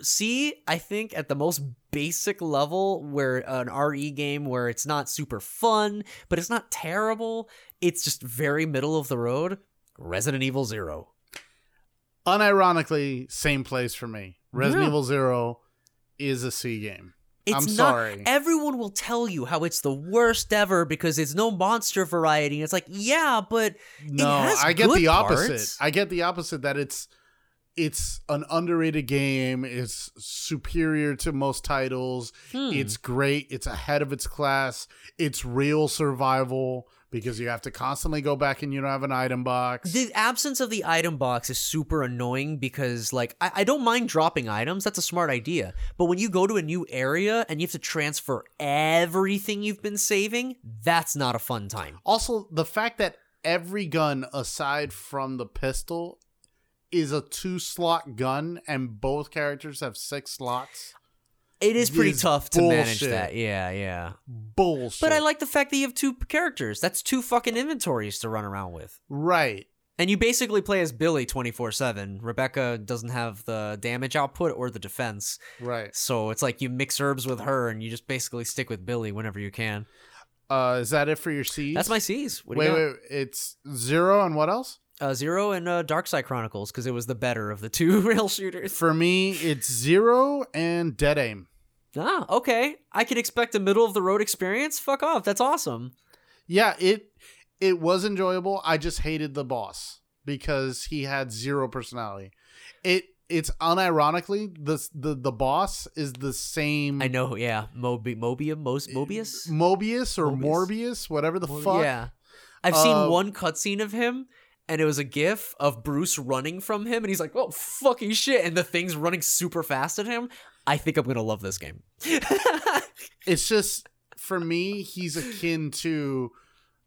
C, I think at the most basic level, where an RE game where it's not super fun, but it's not terrible. It's just very middle of the road. Resident Evil Zero. unironically same place for me resident Yeah. evil zero is a c game It's I'm not, sorry. Everyone will tell you how it's the worst ever because it's no monster variety. And it's like, yeah, but no has i get the opposite parts. i get the opposite that it's it's an underrated game it's superior to most titles hmm, It's great. It's ahead of its class. It's real survival because you have to constantly go back and you don't have an item box. The absence of the item box is super annoying because, like, I, I don't mind dropping items. That's a smart idea. But when you go to a new area and you have to transfer everything you've been saving, that's not a fun time. also, the fact that every gun aside from the pistol is a two slot gun and both characters have six slots. It is pretty Is tough to manage that. Yeah, yeah. Bullshit. But I like the fact that you have two characters. That's two fucking inventories to run around with. right. And you basically play as Billy 24 7. Rebecca doesn't have the damage output or the defense. Right. So it's like you mix herbs with her and you just basically stick with Billy whenever you can. Uh, is that it for your C's? That's my C's. What do wait, got? wait, it's zero and what else? Uh, Zero and uh, Dark Side Chronicles because it was the better of the two [LAUGHS] rail shooters. For me, it's zero and dead aim. Ah, okay. I could expect a middle of the road experience. Fuck off. That's awesome. Yeah, it it was enjoyable. I just hated the boss because he had zero personality. It it's unironically the the the boss is the same I know. Yeah, Mobi- Eh, Mobius. Mobius or Mobius? Morbius, whatever the Mor- fuck. Yeah, I've seen Uh, one cutscene of him, and it was a GIF of Bruce running from him, and he's like, "Oh fucking shit!" and the thing's running super fast at him. I think I'm gonna love this game. [LAUGHS] It's just for me, he's akin to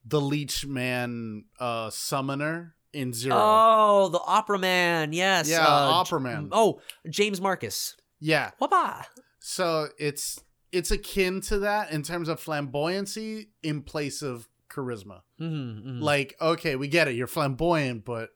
the Leech Man uh summoner in Zero. oh, the Opera Man. Yes. Yeah, uh, Opera Man. Oh, James Marcus. yeah. Wapa. So it's it's akin to that in terms of flamboyancy in place of charisma. Mm-hmm, Like, okay, we get it. You're flamboyant, but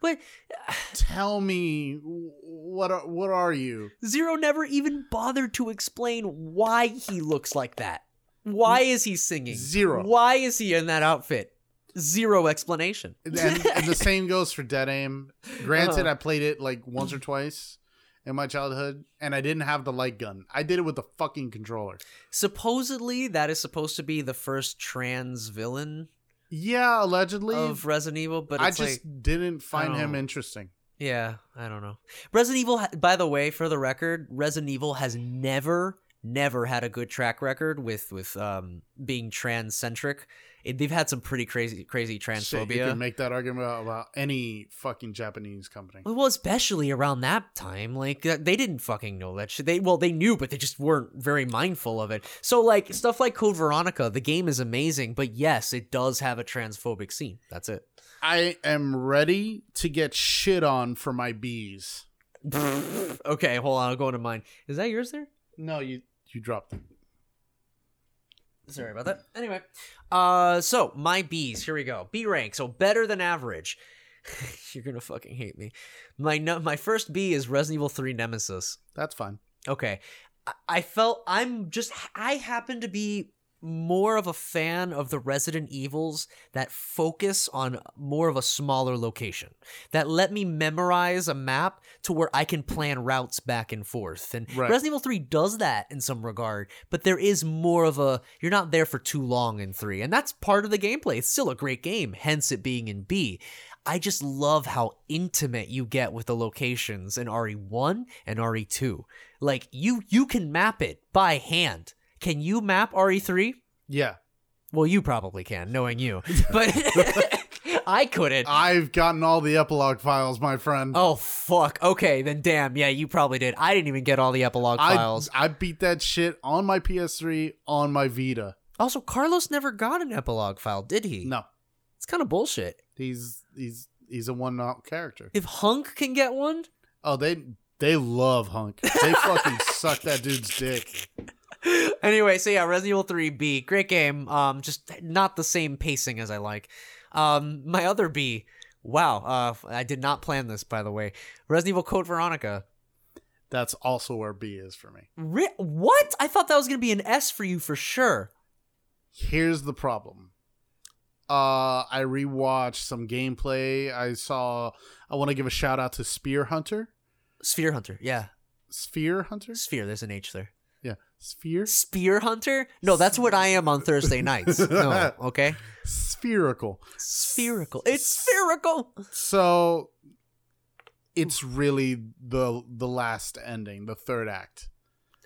but [SIGHS] tell me what are, what are you? Zero never even bothered to explain why he looks like that. Why is he singing? Zero. Why is he in that outfit? Zero explanation. And, and the [LAUGHS] same goes for Dead Aim. Granted, Uh-huh. I played it like once or twice in my childhood, and I didn't have the light gun. I did it with the fucking controller. Supposedly, that is supposed to be the first trans villain Yeah, allegedly. of Resident Evil, but I just like, didn't find him don't- interesting. yeah, I don't know. Resident Evil, by the way, for the record, Resident Evil has never, never had a good track record with with um being trans centric. They've had some pretty crazy, crazy Shit, you can make that argument about, about any fucking Japanese company. Well, especially around that time, like they didn't fucking know that shit. They well, they knew, but they just weren't very mindful of it. So, like stuff like Code Veronica, the game is amazing, but yes, it does have a transphobic scene. That's it. I am ready to get shit on for my bees. [LAUGHS] okay, hold on. I'll go into mine. Is that yours there? No, you you dropped it. Sorry about that. Anyway, uh, so my B's. Here we go. B rank. So better than average. [LAUGHS] You're gonna fucking hate me. My no, my first B is Resident Evil 3 Nemesis. That's fine. Okay. I- I felt I'm just I happen to be more of a fan of the Resident Evils that focus on more of a smaller location. That let me memorize a map to where I can plan routes back and forth. And Right. Resident Evil 3 does that in some regard, but there is more of a you're not there for too long in 3. And that's part of the gameplay. It's still a great game, hence it being in B. I just love how intimate you get with the locations in RE1 and RE2. Like you you can map it by hand. Can you map RE3? Yeah, Well, you probably can, knowing you. [LAUGHS] But [LAUGHS] I couldn't. I've gotten all the epilogue files, my friend. Oh fuck. Okay, then damn. Yeah, you probably did. I didn't even get all the epilogue I files. I beat that shit on my PS3 on my Vita. Also, Carlos never got an epilogue file, did he? No, It's kind of bullshit. he's he's he's a one out character. If Hunk can get one, Oh, they they love Hunk. They fucking suck that dude's dick. [LAUGHS] [LAUGHS] anyway, so yeah, Resident Evil 3 B, great game. Um, just not the same pacing as I like. Um, my other B, wow. Uh, I did not plan this, by the way. Resident Evil Code Veronica. That's also where B is for me. Ri- what? I thought that was gonna be an S for you for sure. Here's the problem. Uh, I rewatched some gameplay. I saw. I want to give a shout out to Spear Hunter. Sphere Hunter, yeah, Sphere Hunter. Sphere. There's an H there. Sphere. Spear Hunter? No, that's what I am on Thursday nights. [LAUGHS] No, okay. Spherical. Spherical. It's spherical. So it's really the the last ending, the third act,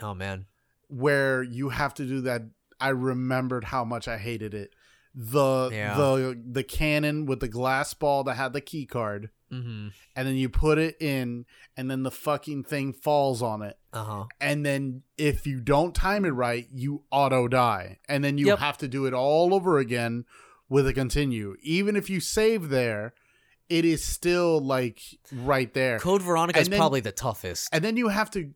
Oh man. where you have to do that. I remembered how much I hated it. the Yeah. the the cannon with the glass ball that had the key card, Mm-hmm. and then you put it in, and then the fucking thing falls on it. Uh huh. And then if you don't time it right, you auto die. And then you Yep. have to do it all over again with a continue. Even if you save there, it is still like right there. Code Veronica is then- probably the toughest. And then you have to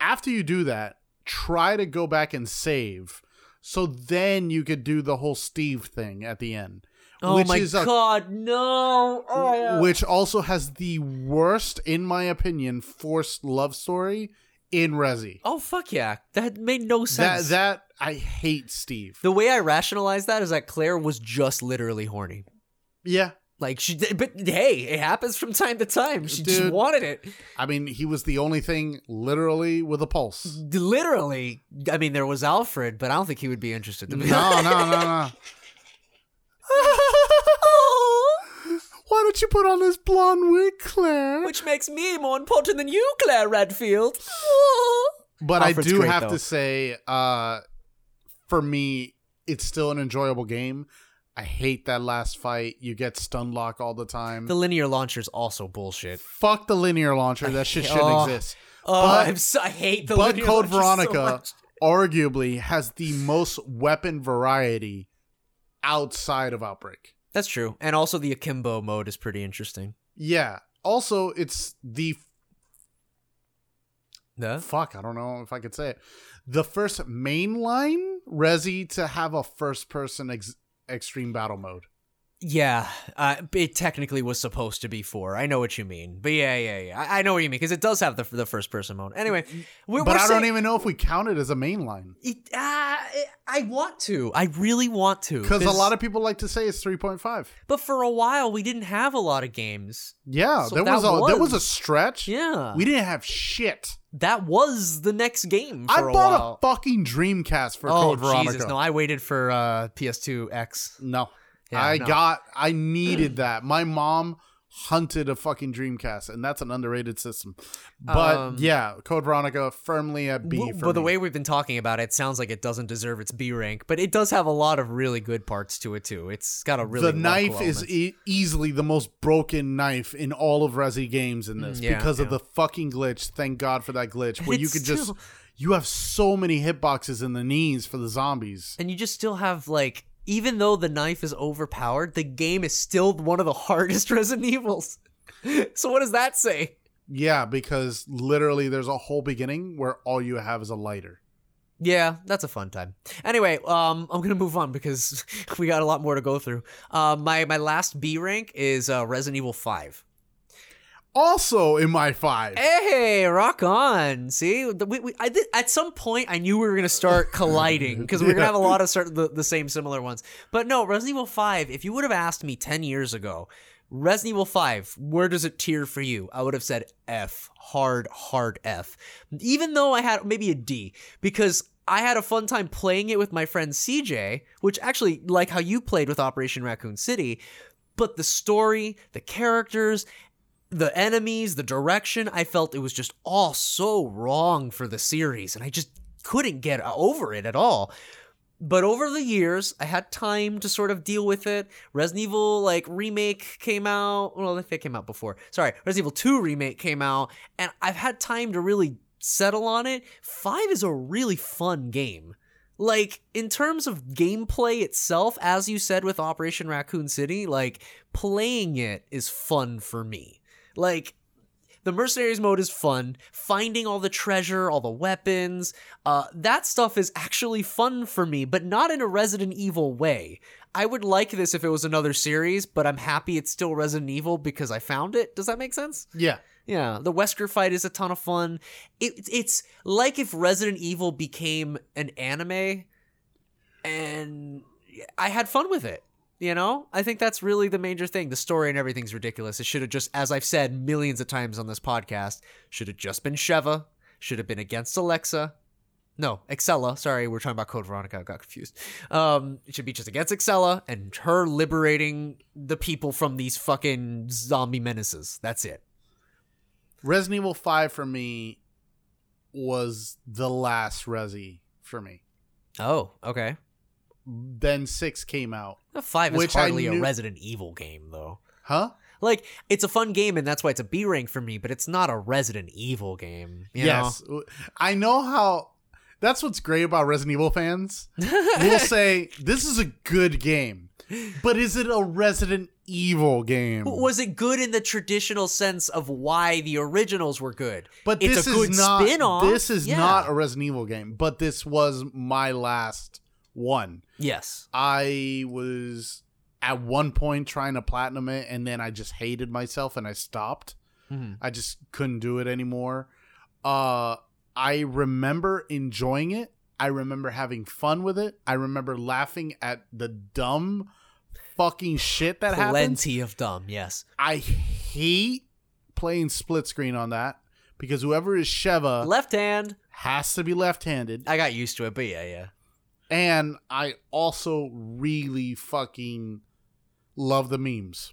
after you do that, try to go back and save. So then you could do the whole Steve thing at the end. Oh which my is a- god, no! Oh, yeah. Which also has the worst, in my opinion, forced love story in Resi. oh fuck yeah, that made no sense. that I hate Steve. the way I rationalize that is that Claire was just literally horny. yeah. Like she, did, but hey, it happens from time to time. She just wanted it. I mean, he was the only thing literally with a pulse. Literally, I mean, there was Alfred, but I don't think he would be interested. To No, be no, no, no. [LAUGHS] [LAUGHS] Why don't you put on this blonde wig, Claire? Which makes me more important than you, Claire Redfield. [LAUGHS] but Alfred's I do great, have though. to say, uh, for me, it's still an enjoyable game. I hate that last fight. You get stun lock all the time. the linear launcher's also bullshit. Fuck the linear launcher. That shit shouldn't [LAUGHS] Oh. exist. Oh, But- I'm so, I hate the but linear Code launcher so Veronica much. arguably has the most weapon variety outside of Outbreak. That's true, and also the akimbo mode is pretty interesting. Yeah. Also, it's the No? fuck. I don't know if I could say it. The first mainline Resi to have a first-person ex- extreme battle mode. Yeah, uh, it technically was supposed to be four. I know what you mean, but yeah, yeah, yeah. I, I know what you mean because it does have the the first person mode. Anyway, we're, but we're I saying- don't even know if we count it as a mainline It, uh, I want to. I really want to. because a lot of people like to say it's three point five. But for a while, we didn't have a lot of games. Yeah, So there that was a there was a stretch. Yeah, we didn't have shit. that was the next game for I a bought while. a fucking Dreamcast for oh Code Veronica. Jesus! No, I waited for uh, PS2 X. No. Yeah, I no. got I needed that. My mom hunted a fucking Dreamcast and that's an underrated system. But Um, yeah, Code Veronica firmly at B W- for but the me. way we've been talking about it, it sounds like it doesn't deserve its B rank, but it does have a lot of really good parts to it too. It's got a really the knife is e- easily the most broken knife in all of Resi games in this Mm, yeah, because of the fucking glitch. Thank God for that glitch where you It's could just you have so many hitboxes in the knees for the zombies. and you just still have like even though the knife is overpowered, the game is still one of the [LAUGHS] hardest Resident Evils. so what does that say? Yeah, because literally there's a whole beginning where all you have is a lighter. Yeah, that's a fun time. Anyway, um, I'm gonna move on because [LAUGHS] we got a lot more to go through. Uh, my my last B rank is uh, Resident Evil Five. Also in my five. Hey, rock on! See, we, we, I at some point I knew we were gonna start [LAUGHS] colliding because we are gonna have a lot of certain the, the same similar ones. But no, Resident Evil Five. If you would have asked me ten years ago, Resident Evil Five, where does it tier for you? I would have said F, hard, hard F. Even though I had maybe a D because. I had a fun time playing it with my friend CJ, which actually, like how you played with Operation Raccoon City, but the story, the characters, the enemies, the direction, I felt it was just all so wrong for the series, and I just couldn't get over it at all. But over the years, I had time to sort of deal with it. Resident Evil like remake came out. Well, I think it came out before. Sorry, Resident Evil 2 remake came out, and I've had time to really settle on it. 5 is a really fun game. Like in terms of gameplay itself, as you said with Operation Raccoon City, like playing it is fun for me. Like the mercenaries mode is fun. Finding all the treasure, all the weapons, uh, that stuff is actually fun for me, but not in a Resident Evil way. I would like this if it was another series, but I'm happy it's still Resident Evil because I found it. Does that make sense? Yeah. Yeah, the Wesker fight is a ton of fun. It, it's like if Resident Evil became an anime, and I had fun with it. You know, I think that's really the major thing. The story and everything's ridiculous. It should have just, as I've said millions of times on this podcast, should have just been Sheva. Should have been against Alexia. No, Excella. Sorry, we're talking about Code Veronica. I got confused. Um, it should be just against Excella and her liberating the people from these fucking zombie menaces. That's it. Resident Evil 5 for me was the last Resi for me. Oh, okay. Then six came out. Five is hardly a Resident Evil game, though. Huh? Like, it's a fun game, and that's why it's a B rank for me. But it's not a Resident Evil game. you know? yes. I know how. That's what's great about Resident Evil fans. [LAUGHS] we'll say this is a good game, but is it a Resident Evil game? Was it good in the traditional sense of why the originals were good? But it's this a good is not. spin-off. This is Yeah. not a Resident Evil game. But this was my last one. Yes. I was at one point trying to platinum it, and then I just hated myself and I stopped. Mhm. I just couldn't do it anymore. Uh, I remember enjoying it. I remember having fun with it. I remember laughing at the dumb fucking shit that happens. Plenty of dumb. Yes. I hate playing split screen on that because whoever is Sheva Left hand. has to be left-handed, I got used to it, but yeah, yeah. And I also really fucking love the memes.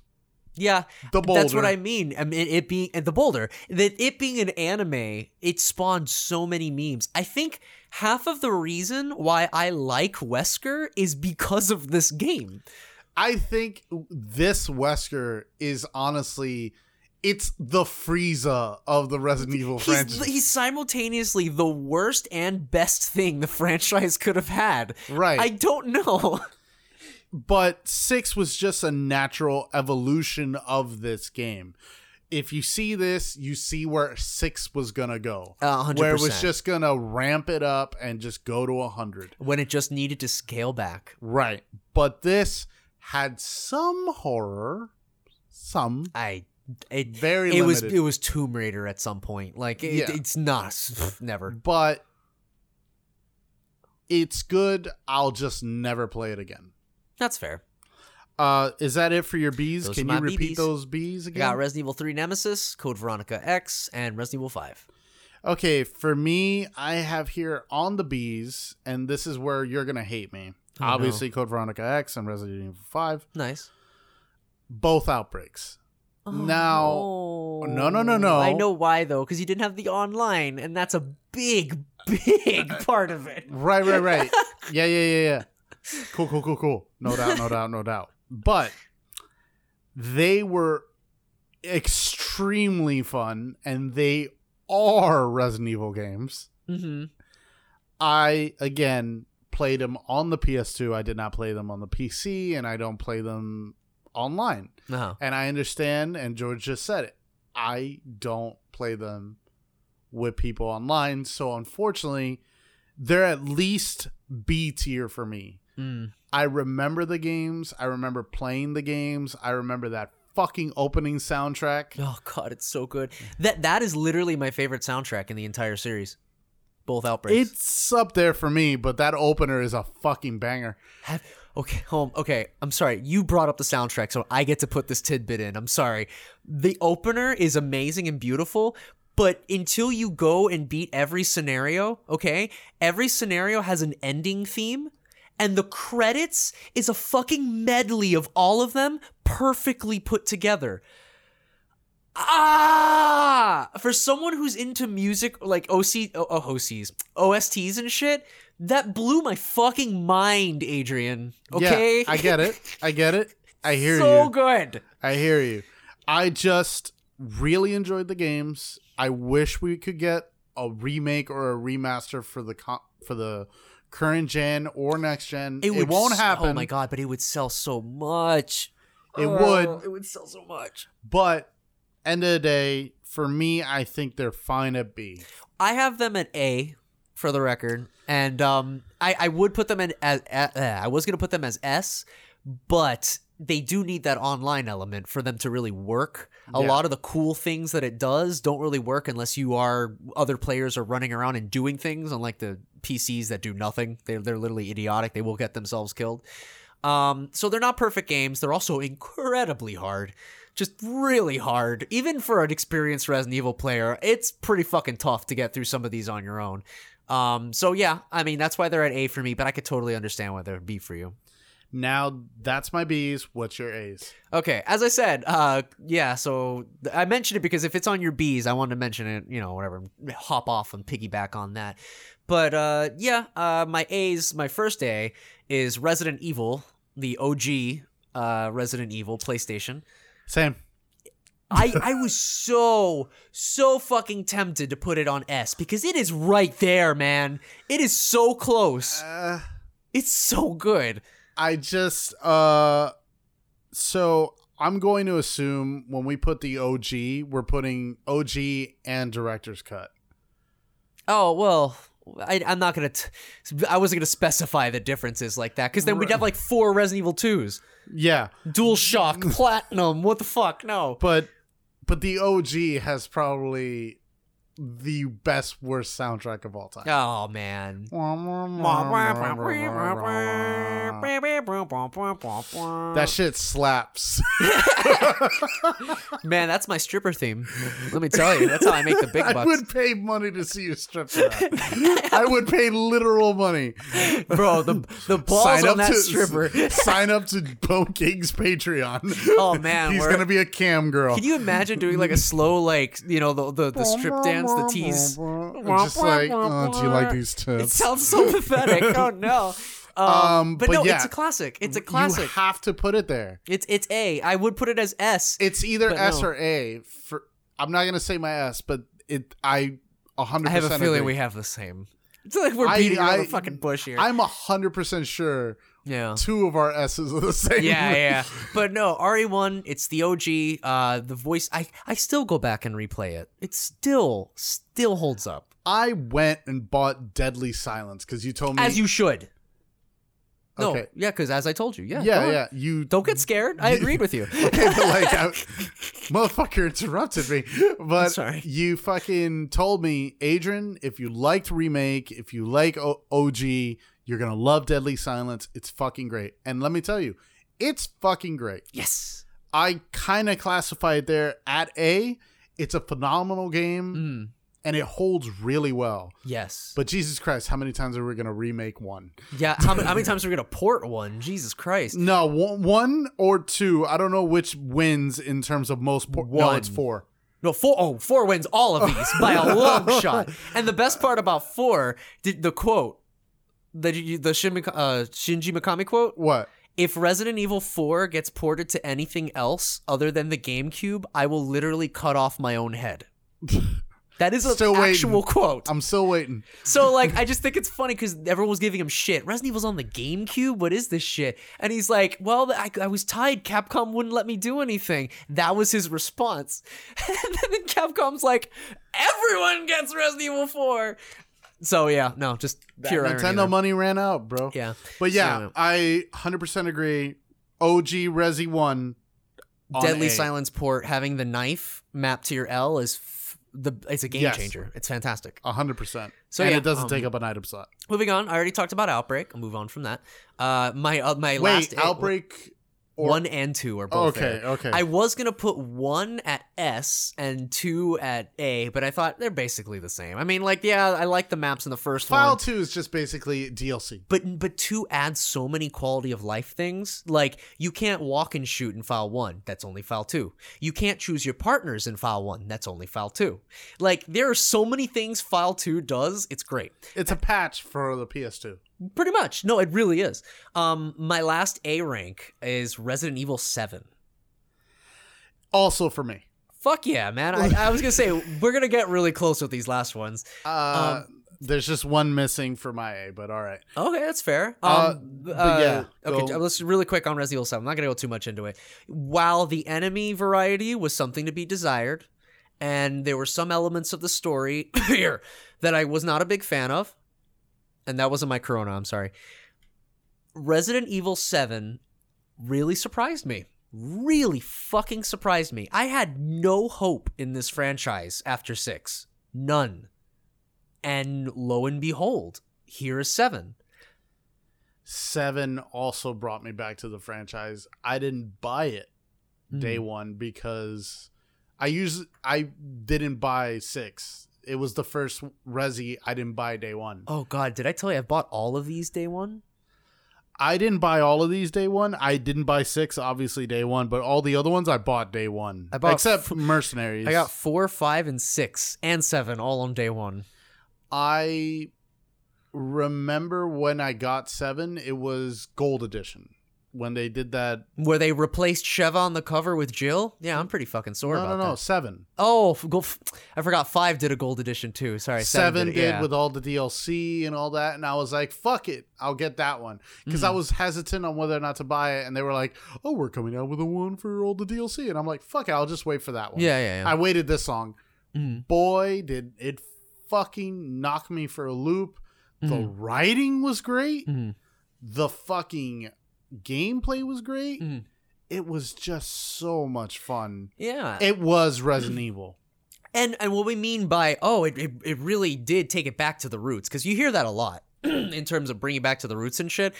Yeah, The that's what. I mean. I mean, it being and the boulder that it being an anime, it spawned so many memes. I think half of the reason why I like Wesker is because of this game. I think this Wesker is honestly it's the Frieza of the Resident Evil franchise. he's simultaneously the worst and best thing the [LAUGHS] franchise could have had. Right. I don't know. but 6 was just a natural evolution of this game. If you see this, you see where 6 was going to go. Hundred Where it was just going to ramp it up and just go to a 100. when it just needed to scale back. Right. But this had some horror, some I it Very it was it was Tomb Raider at some point. Like it, Yeah. it's not [LAUGHS] never. but it's good. I'll just never play it again. That's fair. Uh, is that it for your bees? Those Can you repeat BBs. those bees I again? got Resident Evil 3 Nemesis, Code Veronica X, and Resident Evil 5. okay, for me, I have here on the bees, and this is where you're gonna hate me. Oh, no. Obviously, Code Veronica X and Resident Evil Five, Nice. both outbreaks. Now- Oh. no, no, no, no. I know why though, because you didn't have the online, and that's a big, [LAUGHS] big part of it. Right, right, right. [LAUGHS] yeah, yeah, yeah, yeah. Cool, cool, cool, cool. No doubt, no doubt, no doubt. But they were extremely fun, and they are Resident Evil games. Mm-hmm. I again played them on the PS2. I did not play them on the PC, and I don't play them online. Uh-huh. And I understand, and George just said it. I don't play them with people online, so unfortunately, they're at least B tier for me. Mm. I remember the games. I remember playing the games. I remember that fucking opening soundtrack. Oh god, it's so good. That that is literally my favorite soundtrack in the entire series. Both outbreaks. It's up there for me, but that opener is a fucking banger. Have, okay, home. Okay, I'm sorry. You brought up the soundtrack, so I get to put this tidbit in. I'm sorry. The opener is amazing and beautiful, but until you go and beat every scenario, okay, every scenario has an ending theme. And the credits is a fucking medley of all of them perfectly put together. Ah! For someone who's into music like OC, oh, OCs, OSTs and shit, that blew my fucking mind, Adrian. Okay? Yeah, I get it. I get it. I [LAUGHS] hear so you. So good. I hear you. I just really enjoyed the games. I wish we could get a remake or a remaster for the co- for the current gen or next gen. It, would won't s- happen. Oh my god, but it would sell so much. It Oh, would. It would sell so much. But end of the day, for me, I think they're fine at B. I have them at A for the record, and um, I I would put them in as uh, I was gonna put them as S, but they do need that online element for them to really work. A Yeah. lot of the cool things that it does don't really work unless you are other players are running around and doing things, unlike the PCs that do nothing. They're they're literally idiotic. They will get themselves killed. Um, so they're not perfect games. They're also incredibly hard. Just really hard. Even for an experienced Resident Evil player, it's pretty fucking tough to get through some of these on your own. Um, so yeah, I mean that's why they're at A for me, but I could totally understand why they're B for you. Now that's my B's. What's your A's? Okay, as I said, uh, yeah. So I mentioned it because if it's on your B's, I wanted to mention it. You know, whatever, hop off and piggyback on that. but uh, yeah, uh, my A's, my first A is Resident Evil, the OG uh, Resident Evil PlayStation. Same. I I was so so fucking tempted to put it on S because it is right there, man. It is so close. Uh, It's so good. I just uh so I'm going to assume when we put the OG, we're putting OG and director's cut. Oh well, I, I'm not gonna. T- I wasn't gonna specify the differences like that because then we'd have like four Resident Evil twos, Yeah, Dual Shock, Platinum. What the fuck? No. but but the OG has probably the best worst soundtrack of all time. Oh man. That shit slaps. [LAUGHS] Man, that's my stripper theme. Let me tell you, that's how I make the big [LAUGHS] bucks. I would pay money to see you strip that. I would pay literal money. bro. The the balls sign on up that to stripper. [LAUGHS] sign up to Bone King's Patreon. Oh man, he's gonna be a cam girl. Can you imagine doing like a slow, like you know, the the, the strip dance, the tease? Just like, oh, do you like these tips? It sounds so [LAUGHS] pathetic. Oh no. [LAUGHS] Um, Um, but, but no, yeah. it's a classic. It's a classic. You classic. have to put it there. It's it's A. I would put it as S. It's either S no. or A. For I'm not gonna say my S, but it I a hundred. I have a feeling agree. we have the same. It's like we're beating around I- the fucking bush here. I'm a hundred percent sure yeah. two of our S's are the same. Yeah, [LAUGHS] yeah. But no, RE1, it's the OG. Uh the voice I I still go back and replay it. It still still holds up. I went and bought Deadly Silence because you told me. As you should. No, Okay. yeah, because as I told you, yeah. yeah, yeah. You Don't get scared. I [LAUGHS] agreed with you. [LAUGHS] okay, but like, I, motherfucker interrupted me. But Sorry. you fucking told me, Adrian, if you liked remake, if you like o- OG, you're gonna love Deadly Silence. It's fucking great. And let me tell you, it's fucking great. yes. I kind of classify it there at A. It's a phenomenal game, Mm, and it holds really well. yes. But Jesus Christ, how many times are we gonna remake one? yeah, how, many- how many times are we gonna port one? Jesus Christ. [LAUGHS] No, one, one or two. I don't know which wins in terms of most. Por- no, it's four. No, four oh, four wins all of these by a long [LAUGHS] shot. And the best part about four, did the quote, the the Shin, uh, Shinji Mikami quote, What? if Resident Evil 4 gets ported to anything else other than the GameCube, I will literally cut off my own head. [LAUGHS] That is an Still waiting. actual quote. I'm still waiting. So [LAUGHS] like, I just think it's funny because everyone was giving him shit. Resident Evil's on the GameCube. What is this shit? And he's like, "Well, I, I was tied. Capcom wouldn't let me do anything." That was his response. [LAUGHS] and then Capcom's like, "Everyone gets Resident Evil 4." So yeah, no, just pure Nintendo there. money ran out, bro. Yeah, But yeah, So- I 100% agree. OG Resi 1. on Deadly A. Silence port having the knife mapped to your L is f- the it's a game Yes. changer. It's fantastic. 100%. So and yeah, it doesn't um, take up an item slot. Moving on, I already talked about Outbreak. I'll move on from that. Uh, my uh, my Wait, last Outbreak. Or, one and two are both Okay, there. okay. I was gonna put one at S and two at A, but I thought they're basically the same. I mean, like, yeah, I like the maps in the first File one, 2 is just basically DLC. but but two adds so many quality of life things. Like, you can't walk and shoot in file one. That's only file two. You can't choose your partners in file one. That's only file two. Like, there are so many things file two does. It's great. It's a patch for the PS2. Pretty much. No, it really is. Um, my last A rank is Resident Evil Seven. Also for me. Fuck yeah, man. I, I was gonna say [LAUGHS] we're gonna get really close with these last ones. Uh, there's just one missing for my A, but all right. Okay, that's fair. Uh, Um, uh, yeah, Okay, go- let's really quick on Resident Evil 7. I'm not gonna go too much into it. While the enemy variety was something to be desired, and there were some elements of the story [COUGHS] here that I was not a big fan of, and that wasn't my Corona. I'm sorry. Resident Evil 7 really surprised me. Really fucking surprised me. I had no hope in this franchise after 6. None. And lo and behold, here is 7. Seven also brought me back to the franchise. I didn't buy it day hmm. one because I use I didn't buy six. It was the first Resi I didn't buy day one. Oh god, did I tell you I bought all of these day one? I didn't buy all of these day one. I didn't buy six, obviously day one, but all the other ones I bought day one. I bought except f- Mercenaries. I got four, five, and six, and seven all on day one. I remember when I got seven, it was gold edition. When they did that Where they replaced Sheva on the cover with Jill? Yeah, I'm pretty fucking sore No, about no, no, that. seven. Oh, go f- I forgot five did a gold edition too. Sorry, Seven, it, did yeah. with all the DLC and all that, and I was like, "Fuck it, I'll get that one." Because Mm. I was hesitant on whether or not to buy it, and they were like, "Oh, we're coming out with a one for all the DLC," and I'm like, "Fuck it, I'll just wait for that one." Yeah, yeah, yeah. I waited this long. Mhm. Boy, did it fucking knock me for a loop. The Mhm. writing was great. Mhm. The fucking gameplay was great. Mhm. It was just so much fun. yeah. It was Resident Evil. And and what we mean by oh, it it, it really did take it back to the roots because you hear that a lot [CLEARS THROAT] in terms of bringing back to the roots and shit.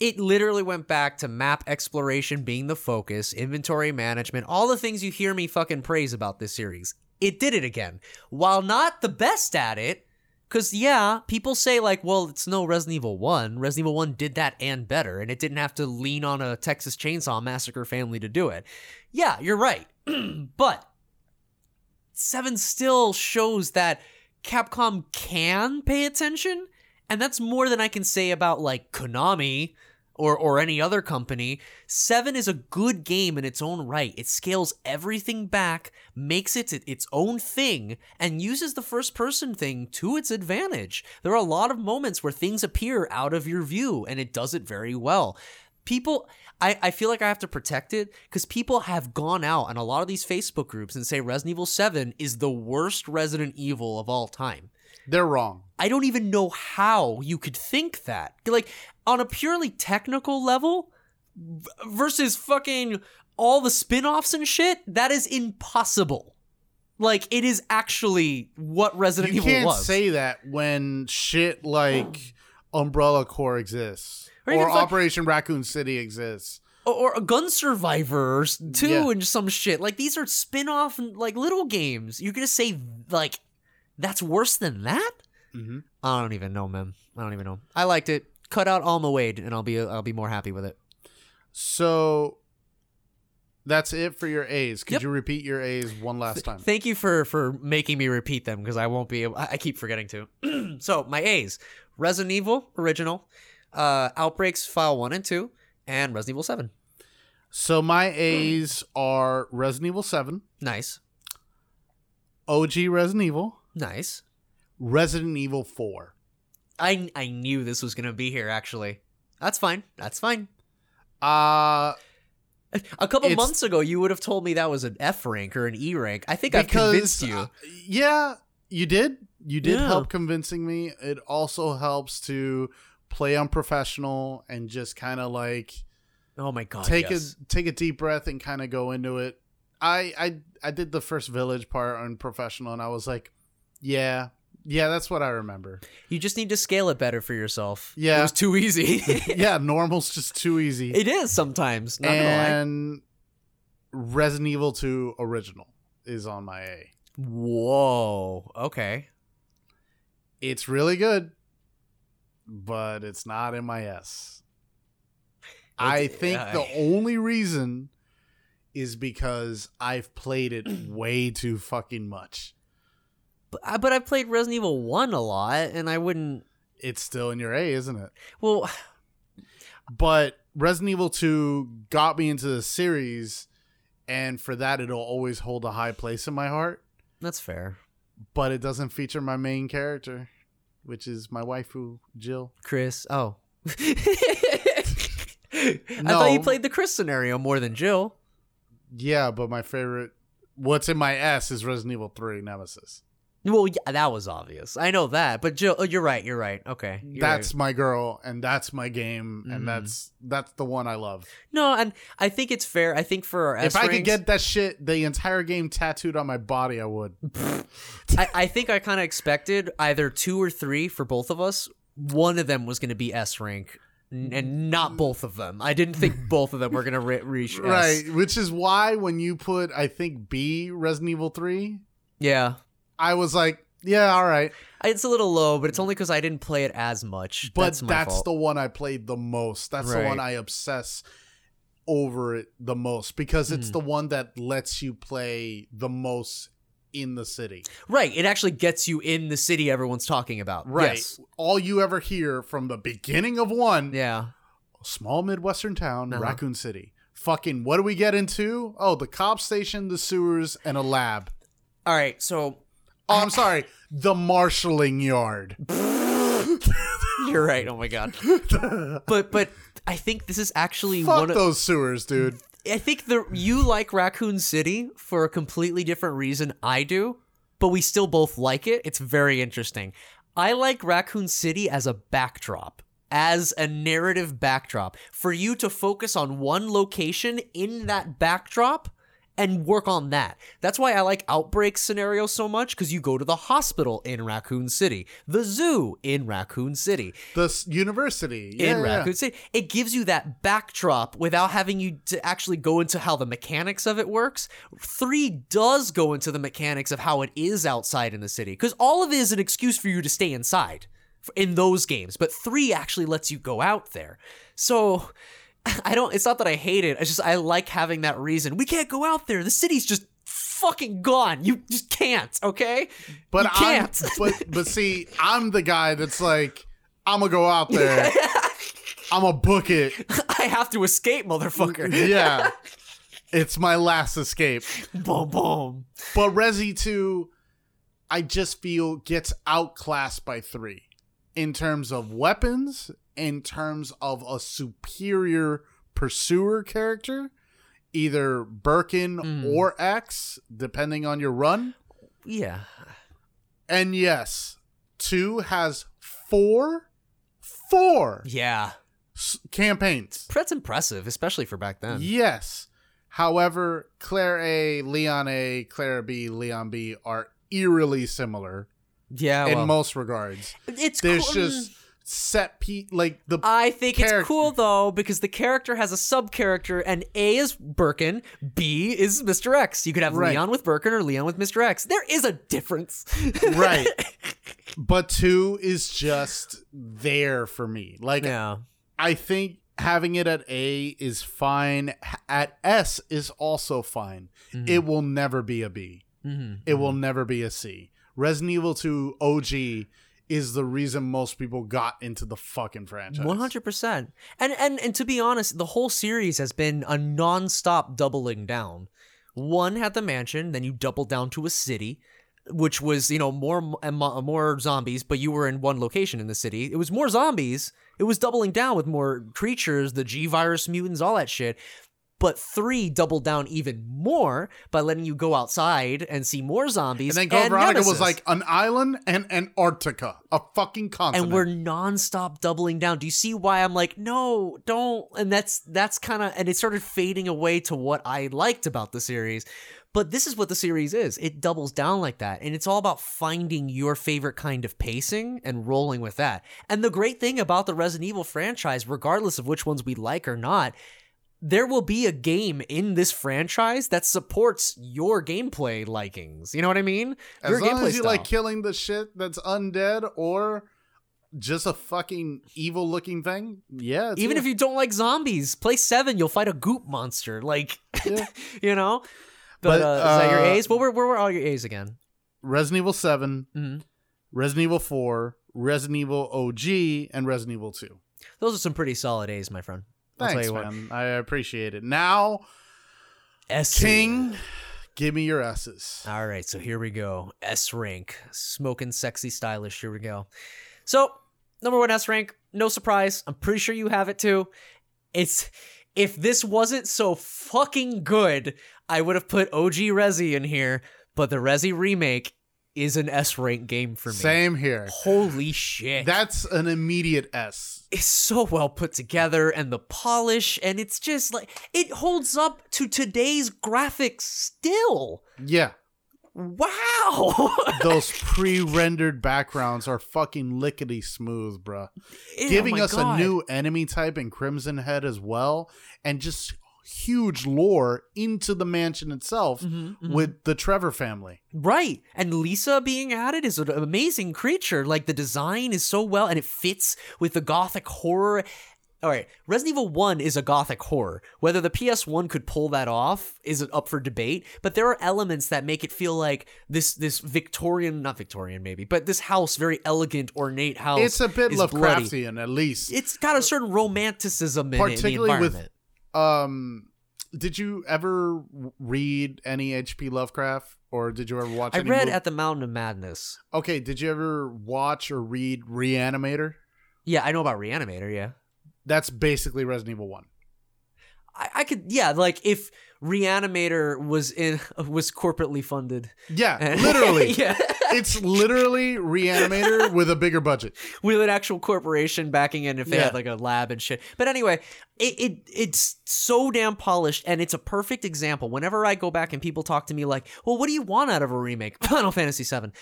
It literally went back to map exploration being the focus, inventory management, all the things you hear me fucking praise about this series. It did it again. While not the best at it, because yeah, people say like, well, it's no Resident Evil 1. Resident Evil 1 did that and better, and it didn't have to lean on a Texas Chainsaw Massacre family to do it. Yeah, you're right. [CLEARS THROAT] but 7 still shows that Capcom can pay attention, and that's more than I can say about like Konami or or any other company. 7 is a good game in its own right. It scales everything back, makes it its own thing, and uses the first person thing to its advantage. There are a lot of moments where things appear out of your view, and it does it very well. People I, I feel like I have to protect it because people have gone out on a lot of these Facebook groups and say Resident Evil 7 is the worst Resident Evil of all time. They're wrong. I don't even know how you could think that. Like, on a purely technical level versus fucking all the spin offs and shit, that is impossible. Like, it is actually what Resident you Evil can't was. say that when shit like Umbrella Corps exists Or or, Operation Raccoon City exists. or, or a gun survivors too Yeah. and some shit like these are spin-off like little games you're gonna say like that's worse than that? Mhm. i don't even know man. I don't even know. I liked it. Cut out alma wade and i'll be i'll be more happy with it. So that's it for your A's. Could Yep. you repeat your A's one last time? thank you for for making me repeat them because i won't be able i, keep forgetting to. [CLEARS THROAT] So my a's. Resident evil original uh outbreaks file 1 and 2 and resident evil 7 So my A's are Resident Evil 7, nice. OG Resident Evil, nice Resident Evil 4. i i knew this was gonna be here actually that's fine that's fine Uh A couple months ago, you would have told me that was an F rank or an E rank. I think I've convinced you. uh, yeah, you did. You did Yeah. help convincing me. It also helps to play on Professional and just kind of like oh my god! take yes. a take a deep breath and kind of go into it. I I I did the first village part on Professional and I was like, yeah, yeah, that's what I remember. You just need to scale it better for yourself. Yeah. it was too easy. [LAUGHS] [LAUGHS] yeah, normal's just too easy. it is sometimes. Not gonna lie. and Resident Evil 2 original is on my A. Whoa. Okay. It's really good, but it's not in my S. I think I- the only reason is because I've played it way too fucking much. But, I- but I played Resident Evil One a lot, and I wouldn't. It's still in your A, isn't it? Well, But Resident Evil 2 got me into the series, and for that, it'll always hold a high place in my heart. that's fair. But it doesn't feature my main character, which is my waifu, Jill. Chris. Oh. [LAUGHS] I thought you played the Chris scenario more than Jill. Yeah, but my favorite, what's in my S is Resident Evil 3 Nemesis. Well, yeah, that was obvious. I know that, but Jill, oh, you're right. You're right. Okay, you're that's right. my girl, and that's my game, and mm-hmm. that's that's the one I love. no, and I think it's fair. I think for our S if I could get that shit, the entire game tattooed on my body, I would. [LAUGHS] I, I think I kind of expected either two or three for both of us. One of them was going to be S rank, and not both of them. I didn't think [LAUGHS] both of them were going to re- reach S. Right, which is why when you put, I think B Resident Evil 3, Yeah. I was like, yeah, all right. It's a little low, but it's only because I didn't play it as much. But that's, that's, fault. the one I played the most. That's the one I obsess over it the most because it's the one that lets you play the most in the city. Right. It actually gets you in the city everyone's talking about. Right. Yes. All you ever hear from the beginning of one, Yeah. small Midwestern town, Uh-huh. Raccoon City. Fucking, what do we get into? Oh, the cop station, the sewers, and a lab. All right. So Oh, I'm sorry, the marshaling yard. [LAUGHS] you're right. Oh my god. but but I think this is actually Fuck one of those sewers, dude. I think the you like Raccoon City for a completely different reason I do, but we still both like it. It's very interesting. I like Raccoon City as a backdrop, as a narrative backdrop for you to focus on one location in that backdrop and work on that. That's why I like Outbreak scenario so much because you go to the hospital in Raccoon City, the zoo in Raccoon City, The s- university. Yeah, in yeah. Raccoon City. It gives you that backdrop without having you to actually go into how the mechanics of it works. Three does go into the mechanics of how it is outside in the city because all of it is an excuse for you to stay inside in those games, but three actually lets you go out there. So. [LAUGHS] I don't. It's not that I hate it. It's just I like having that reason. We can't go out there. The city's just fucking gone. You just can't. Okay. But you I'm, can't. [LAUGHS] but but see, I'm the guy that's like, I'm gonna go out [LAUGHS] there. I'm gonna book it. I have to escape, motherfucker. Yeah, it's my last escape. boom, boom. But Resi 2, I just feel gets outclassed by 3 in terms of weapons, in terms of a superior pursuer character, either Birkin Mm. or X, depending on your run. Yeah. And yes, 2 has four, four Yeah. s- campaigns. That's impressive, especially for back then. Yes. However, Claire A, Leon A, Claire B, Leon B are eerily similar Yeah, in well, most regards. it's There's cool. just set pe like the I think it's cool though because the character has a sub character, and A is Birkin, B is Mr. X. You could have Right. Leon with Birkin or Leon with Mr. X. There is a difference. [LAUGHS] right. But 2 is just there for me. Like yeah. I think having it at A is fine. At S is also fine. Mm-hmm. It will never be a B. It will never be a C. Resident Evil 2 OG is the reason most people got into the fucking franchise. One hundred percent. And and and to be honest, the whole series has been a non-stop doubling down. One had the mansion, then you doubled down to a city, which was you know more more zombies, but you were in one location in the city. It was more zombies. It was doubling down with more creatures, the G virus mutants, all that shit. But three doubled down even more by letting you go outside and see more zombies. And then Code Veronica was like an island and Antarctica, a fucking continent. and we're nonstop doubling down. Do you see why I'm like, no, don't? And that's that's kind of and it started fading away to what I liked about the series. But this is what the series is. It doubles down like that. And it's all about finding your favorite kind of pacing and rolling with that. And the great thing about the Resident Evil franchise, regardless of which ones we like or not, there will be a game in this franchise that supports your gameplay likings. You know what I mean? as your long gameplay as you like killing the shit that's undead or just a fucking evil looking thing. Yeah, Even if you don't like zombies, play seven, you'll fight a goop monster. Like, Yeah. [LAUGHS] you know? But, But, uh, is that your uh, A's? What were, where were all your A's again? Resident Evil 7, Mhm. Resident Evil 4, Resident Evil OG, and Resident Evil 2. Those are some pretty solid A's, my friend. I'll Thanks, tell you what. man. I appreciate it. Now, S King, give me your S's. All right, so here we go. S rank. Smoking sexy stylish. Here we go. So, number one S rank, no surprise. I'm pretty sure you have it too. It's if this wasn't so fucking good, I would have put OG Resi in here, but the Resi remake is an S rank game for me. Same here. Holy shit. That's an immediate S. It's so well put together and the polish and it's just like it holds up to today's graphics still. Yeah. Wow. [LAUGHS] Those pre-rendered backgrounds are fucking lickety smooth, bruh. Eh, oh Giving my us God. a new enemy type in Crimson Head as well, and just huge lore into the mansion itself Mm-hmm, with the Trevor family. Right. And Lisa being added is an amazing creature. Like the design is so well and it fits with the gothic horror. all right, Resident Evil 1 is a gothic horror. Whether the PS1 could pull that off is up for debate, but there are elements that make it feel like this this Victorian, not Victorian maybe, but this house, very elegant, ornate house. It's a bit is bloody. Lovecraftian, at least. It's got a certain romanticism in, it, Particularly with- environment. Um, did you ever read any H.P. Lovecraft, or did you ever watch? I read at the Mountain of Madness. Okay, did you ever watch or read Reanimator? Yeah, I know about Reanimator, yeah. That's basically Resident Evil One. I, I could yeah, like if Reanimator was in [LAUGHS] was corporately funded. Yeah, [LAUGHS] literally. [LAUGHS] yeah. It's literally Reanimator with a bigger budget. with an actual corporation backing in if they Yeah. had like a lab and shit. But anyway, it, it it's so damn polished and it's a perfect example. Whenever I go back and people talk to me like, "Well, what do you want out of a remake?" Final Fantasy 7.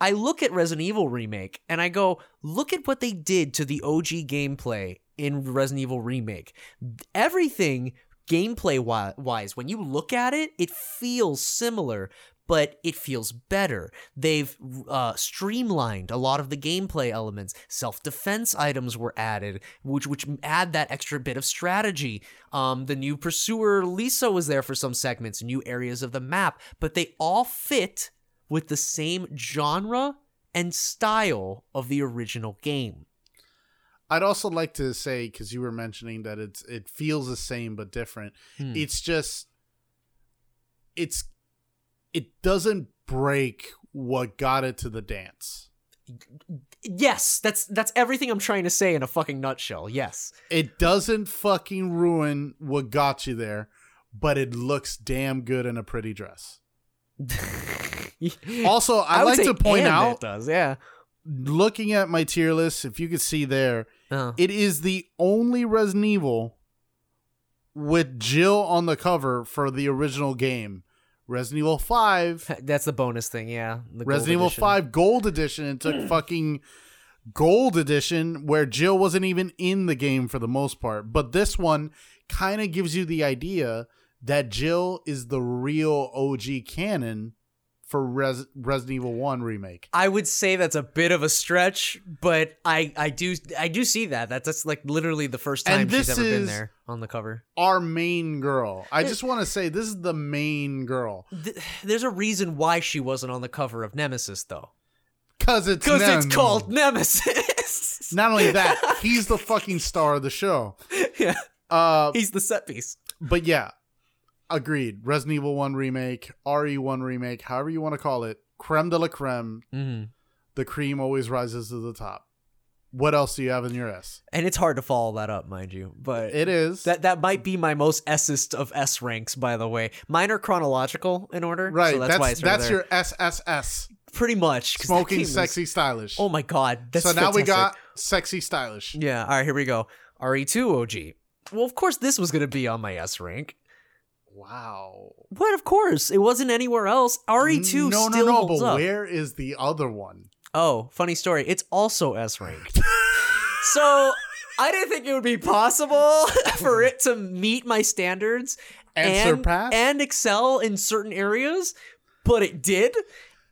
I look at Resident Evil remake and I go, "Look at what they did to the OG gameplay in Resident Evil remake. Everything gameplay wi- wise, when you look at it, it feels similar, but it feels better. They've uh, streamlined a lot of the gameplay elements. Self defense items were added, which which add that extra bit of strategy. Um, the new pursuer Lisa was there for some segments, new areas of the map, but they all fit with the same genre and style of the original game. I'd also like to say because you were mentioning that it's it feels the same but different. Hmm. It's just it's it doesn't break what got it to the dance. Yes, that's that's everything I'm trying to say in a fucking nutshell. Yes. It doesn't fucking ruin what got you there, but it looks damn good in a pretty dress. [LAUGHS] Also, I'd would like to point point out, it does, yeah. looking at my tier list, if you could see there, Uh, it is the only Resident Evil with Jill on the cover for the original game. Resident Evil 5, [LAUGHS] that's the bonus thing, yeah. the Resident Evil edition. 5 Gold Edition, and took fucking Gold Edition where Jill wasn't even in the game for the most part. But this one kind of gives you the idea that Jill is the real OG canon for Res- Resident Evil 1 remake. I would say that's a bit of a stretch, but I I do I do see that. That's, that's like literally the first time she's ever been there on the cover. Our main girl. I just want to say this is the main girl. Th- There's a reason why she wasn't on the cover of Nemesis though. Cause it's Because it's called Nemesis. [LAUGHS] Not only that, [LAUGHS] he's the fucking star of the show. yeah. Uh, He's the set piece. but yeah, agreed. Resident Evil One remake, RE One remake, however you want to call it, creme de la creme. hmm The cream always rises to the top. What else do you have in your S? And it's hard to follow that up, mind you. But It is That that might be my most Sist of S ranks, by the way. Mine are chronological in order, right. So that's, that's why it's that's, there. your SSS. pretty much. Smoking, game was- sexy, stylish. Oh my god, that's so now we got sexy, stylish. yeah. All right, here we go. RE2 OG. Well, of course this was gonna be on my S rank. Wow. But Of course, it wasn't anywhere else. RE2 no, still no, no. holds But up. where is the other one? Oh, funny story. It's also S ranked. [LAUGHS] so I didn't think it would be possible [LAUGHS] for it to meet my standards And surpass? and excel in certain areas, but it did.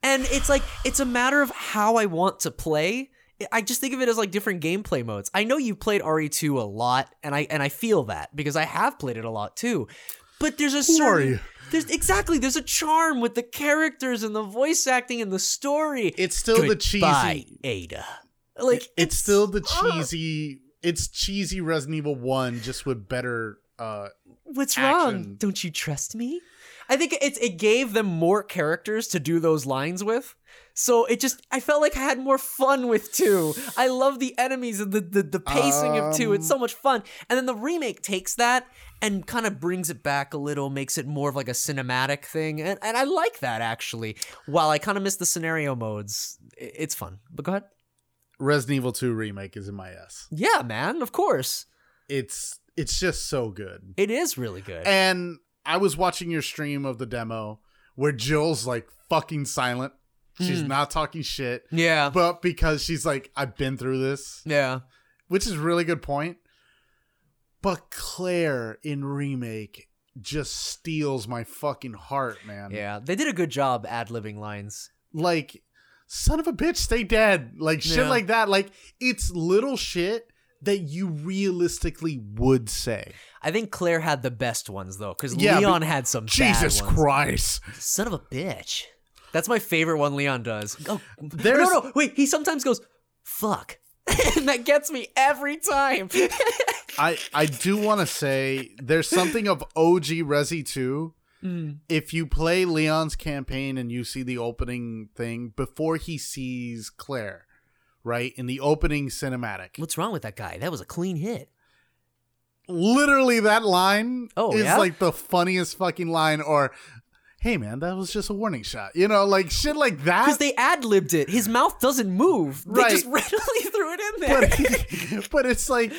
And it's like it's a matter of how I want to play. I just think of it as like different gameplay modes. I know you've played RE2 a lot, and I and I feel that because I have played it a lot too. But there's a certain there's exactly there's a charm with the characters and the voice acting and the story. It's still the Goodbye, cheesy. Ada. Like It's, still the cheesy. It's cheesy Resident Evil One, just with better. uh What's wrong? Don't you trust me? I think it's it gave them more characters to do those lines with. So it just I felt like I had more fun with two. I love the enemies and the the, the pacing of two. It's so Um, much fun. And then the remake takes that and kind of brings it back a little, makes it more of like a cinematic thing. And and I like that actually. While I kind of miss the scenario modes, it's fun. But go ahead. Resident Evil Two remake is in my S. Yeah, man, of course. It's it's just so good. It is really good. And I was watching your stream of the demo where Jill's like fucking silent. She's Hmm. not talking shit, yeah. but because she's like, I've been through this, Yeah. which is a really good point. But Claire in remake just steals my fucking heart, man. Yeah, they did a good job ad libbing lines. Like, son of a bitch, stay dead. Like shit Yeah. like that. Like it's little shit that you realistically would say. I think Claire had the best ones though, because Yeah, Leon had some Jesus. Christ. Son of a bitch. That's my favorite one Leon does. Oh, There's- no, no, wait. He sometimes goes, fuck. [LAUGHS] and that gets me every time. [LAUGHS] I I do want to say there's something of OG Resi 2. Mm. If you play Leon's campaign and you see the opening thing before he sees Claire, right? In the opening cinematic. What's wrong with that guy? That was a clean hit. Literally that line Oh, is yeah? like the funniest fucking line or hey man, that was just a warning shot. You know, like shit like that. Because they ad libbed it. His mouth doesn't move. They Right. just [LAUGHS] readily threw it in there. but, but it's like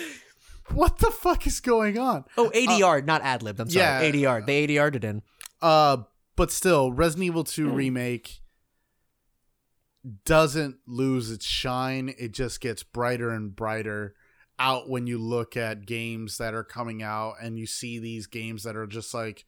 what the fuck is going on? oh, ADR, not ad libbed. I'm sorry. yeah. ADR. They ADR'd it in. Uh, but still, Resident Evil 2 remake doesn't lose its shine. It just gets brighter and brighter out when you look at games that are coming out and you see these games that are just like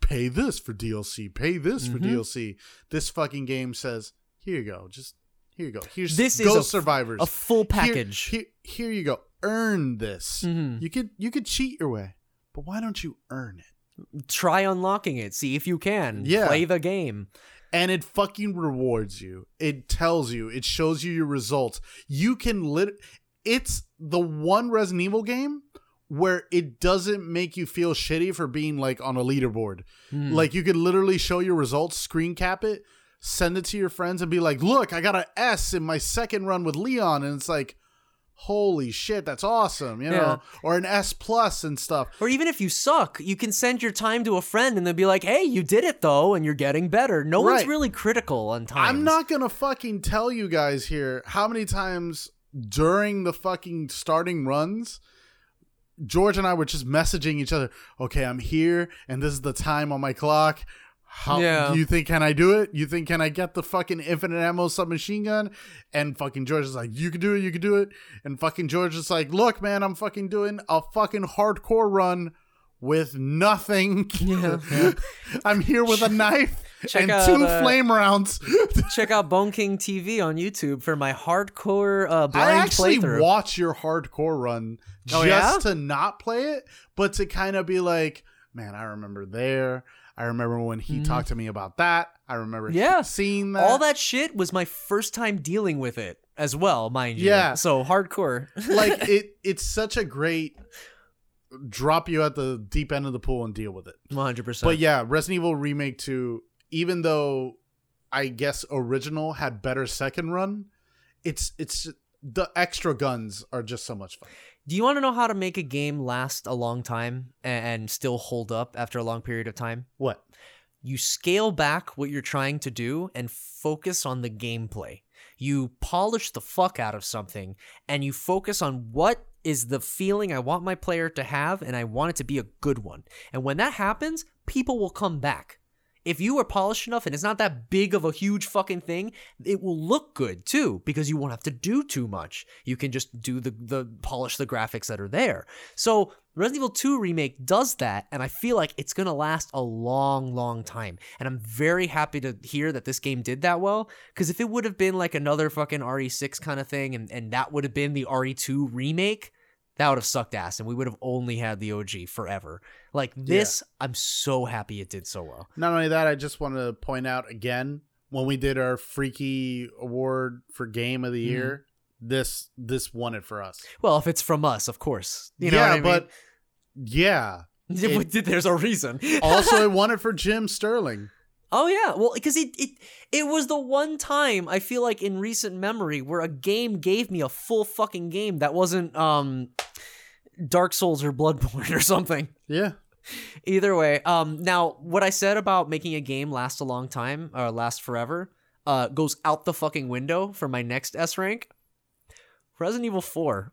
pay this for DLC, pay this for Mhm. DLC. This fucking game says, "Here you go. Just here you go. Here's This is Ghost Survivors. A full package. Here, here, you go. Earn this. Mhm. You could you could cheat your way, but why don't you earn it? Try unlocking it. See if you can. Yeah. Play the game. and it fucking rewards you. It tells you, it shows you your results. You can lit it's the one Resident Evil game where it doesn't make you feel shitty for being like on a leaderboard. Hmm. Like you could literally show your results, screen cap it, send it to your friends and be like, "Look, I got an S in my second run with Leon." And it's like, "Holy shit, that's awesome." You know, Yeah. or an S plus and stuff. Or even if you suck, you can send your time to a friend and they'll be like, hey, you did it though, and you're getting better. No one's really critical on time. I'm not gonna fucking tell you guys here how many times during the fucking starting runs, George and I were just messaging each other. Okay, I'm here, and this is the time on my clock. How Yeah. you think can I do it? You think can I get the fucking infinite ammo submachine gun? And fucking George is like, you can do it, you can do it. And fucking George is like, look, man, I'm fucking doing a fucking hardcore run with nothing. [LAUGHS] [LAUGHS] Yeah. [LAUGHS] I'm here with a knife Check and out, two uh, flame rounds. Check out Bone King TV on YouTube for my hardcore uh, blind I actually playthrough. watch your hardcore run Oh, just yeah? to not play it, but to kind of be like, man, I remember there. I remember when he talked to me about that. I remember. Yeah. seeing that. All that shit was my first time dealing with it as well, mind you. Yeah. So hardcore. like it. It's such a great drop you at the deep end of the pool and deal with it. 100%. But yeah, Resident Evil Remake 2, even though I guess original had better second run, it's it's the extra guns are just so much fun. Do you want to know how to make a game last a long time and still hold up after a long period of time? What? you scale back what you're trying to do and focus on the gameplay. You polish the fuck out of something and you focus on what is the feeling I want my player to have and I want it to be a good one. And when that happens, people will come back. If you are polished enough and it's not that big of a huge fucking thing, it will look good too because you won't have to do too much. You can just do the the polish the graphics that are there. So Resident Evil 2 remake does that, and I feel like it's gonna last a long, long time. And I'm very happy to hear that this game did that well. Because if it would have been like another fucking RE6 kind of thing, and, and that would have been the RE2 remake, that would have sucked ass, and we would have only had the OG forever. Like this, I'm so happy it did so well. Not only that, I just want to point out again when we did our freaky award for game of the Mm-hmm. year, this this won it for us. Well, if it's from us, of course. You know yeah, I mean? but yeah. [LAUGHS] it- there's a reason. [LAUGHS] Also, it won it for Jim Sterling. Oh yeah, well, because it it it was the one time I feel like in recent memory where a game gave me a full fucking game that wasn't um Dark Souls or Bloodborne [LAUGHS] or something. Yeah. Either way, um now what I said about making a game last a long time or last forever uh goes out the fucking window for my next S rank. Resident Evil 4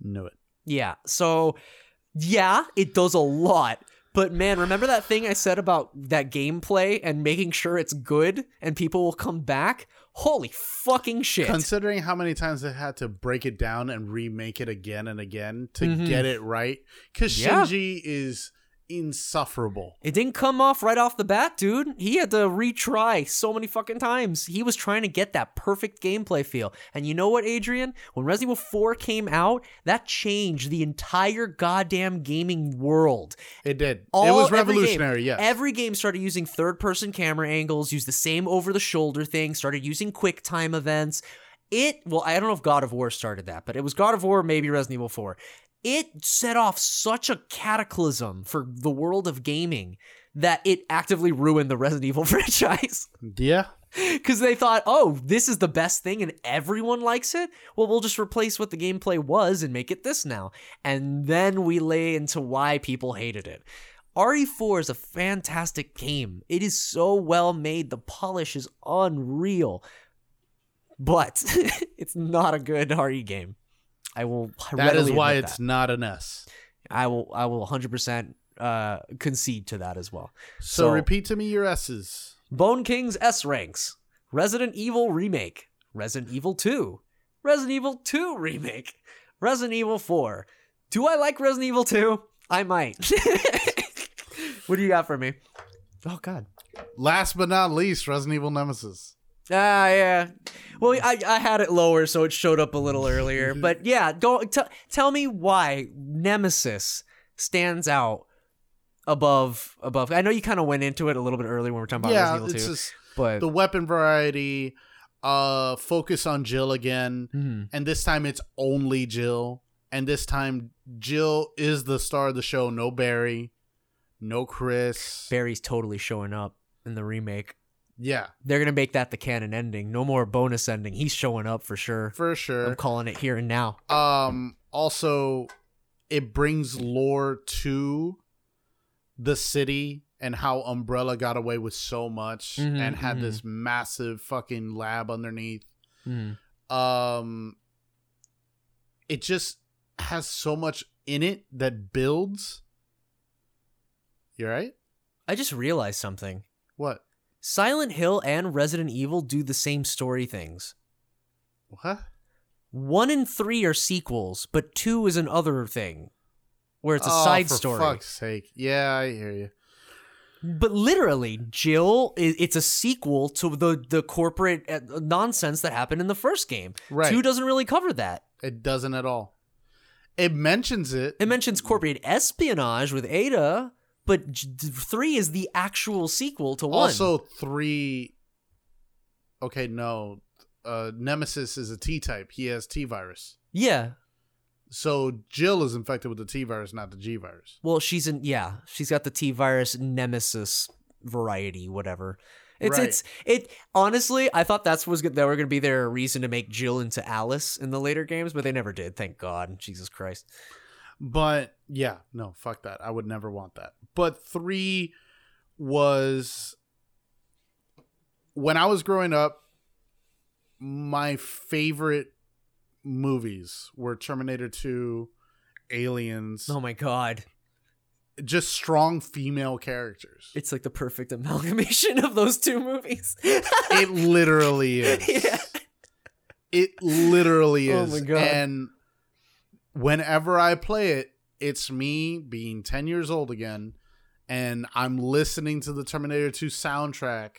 Knew it. yeah. So, yeah, it does a lot. But man, remember that thing I said about that gameplay and making sure it's good and people will come back? Holy fucking shit. Considering how many times they had to break it down and remake it again and again to Mhm. get it right, because Yeah. Shinji is insufferable. It didn't come off right off the bat, dude. He had to retry so many fucking times. He was trying to get that perfect gameplay feel. And you know what, Adrian? When Resident Evil 4 came out, that changed the entire goddamn gaming world. It did. it All- was every game- revolutionary, yes. Every game started using third person camera angles, used the same over the shoulder thing, started using quick time events. It, well, I don't know if God of War started that, but it was God of War, maybe Resident Evil 4. It set off such a cataclysm for the world of gaming that it actively ruined the Resident Evil [LAUGHS] franchise. yeah. Because they thought, oh, this is the best thing and everyone likes it. Well, we'll just replace what the gameplay was and make it this now. And then we lay into why people hated it. RE4 is a fantastic game. It is so well made. The polish is unreal. But [LAUGHS] it's not a good RE game. I will That is why it's that. not an S. I will I will 100% uh, concede to that as well. So, repeat to me your S's. Bone King's S ranks. Resident Evil Remake. Resident Evil 2. Resident Evil 2 Remake. Resident Evil 4. Do I like Resident Evil 2? I might. [LAUGHS] what do you got for me? Oh, God. Last but not least, Resident Evil Nemesis. Ah, yeah. Well, I, I had it lower, so it showed up a little earlier. But yeah, go t- tell me why Nemesis stands out above above. I know you kind of went into it a little bit earlier when we were talking about yeah, Resident Evil it's 2, just but the weapon variety, uh, focus on Jill again, Mhm. and this time it's only Jill, and this time Jill is the star of the show. No Barry, no Chris. Barry's totally showing up in the remake. Yeah, They're gonna make that the canon ending. No more bonus ending. He's showing up for sure. for sure. I'm calling it here and now. Um, also, it brings lore to the city and how Umbrella got away with so much Mhm, and had mhm. this massive fucking lab underneath. Mhm. um it just has so much in it that builds You're right I just realized something. what Silent Hill and Resident Evil do the same story things. what One and three are sequels, but two is an other thing, where it's a Oh, side for story. fuck's sake yeah i hear you But literally, Jill, it's a sequel to the the corporate uh, nonsense that happened in the first game. Right. Two doesn't really cover that. it doesn't at all it mentions it It mentions corporate espionage with Ada, but J- three is the actual sequel to one. also three okay no uh nemesis is a t-type he has t-virus yeah. so jill is infected with the t-virus not the g-virus Well, she's in. Yeah, she's got the T virus nemesis variety, whatever. It's Right. it's it. Honestly, I thought that's was that were gonna be their reason to make Jill into Alice in the later games, but they never did. Thank God. Jesus Christ. But yeah, no, fuck that. I would never want that. But three was when I was growing up, my favorite movies were Terminator 2, Aliens, Oh my God. just strong female characters. It's like the perfect amalgamation of those two movies. It literally [LAUGHS] is. Yeah. It literally is. Oh is. my God. And whenever I play it, it's me being 10 years old again and I'm listening to the Terminator 2 soundtrack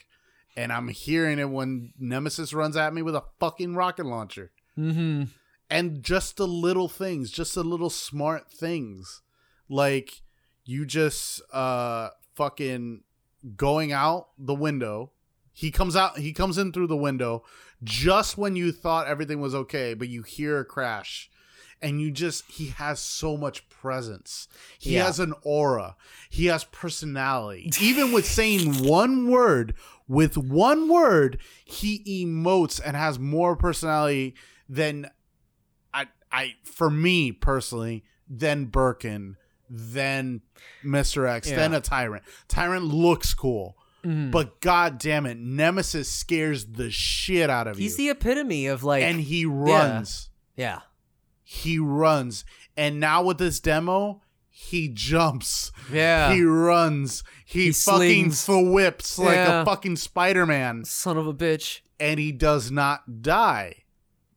and I'm hearing it when Nemesis runs at me with a fucking rocket launcher. mm-hmm. And just the little things, just the little smart things. Like you just uh fucking going out the window. He comes out he comes in through the window just when you thought everything was okay, but you hear a crash. And you just he has so much presence. He Yeah. has an aura. He has personality. Even with saying one word, with one word, he emotes and has more personality than I I for me personally, than Birkin, than Mr. X, Yeah. then a tyrant. Tyrant looks cool. Mhm. But god damn it, Nemesis scares the shit out of He's you. He's the epitome of like. and he runs. yeah. He runs. And now with this demo, he jumps. Yeah. He runs. He, He fucking whips like Yeah. a fucking Spider-Man. Son of a bitch. And he does not die.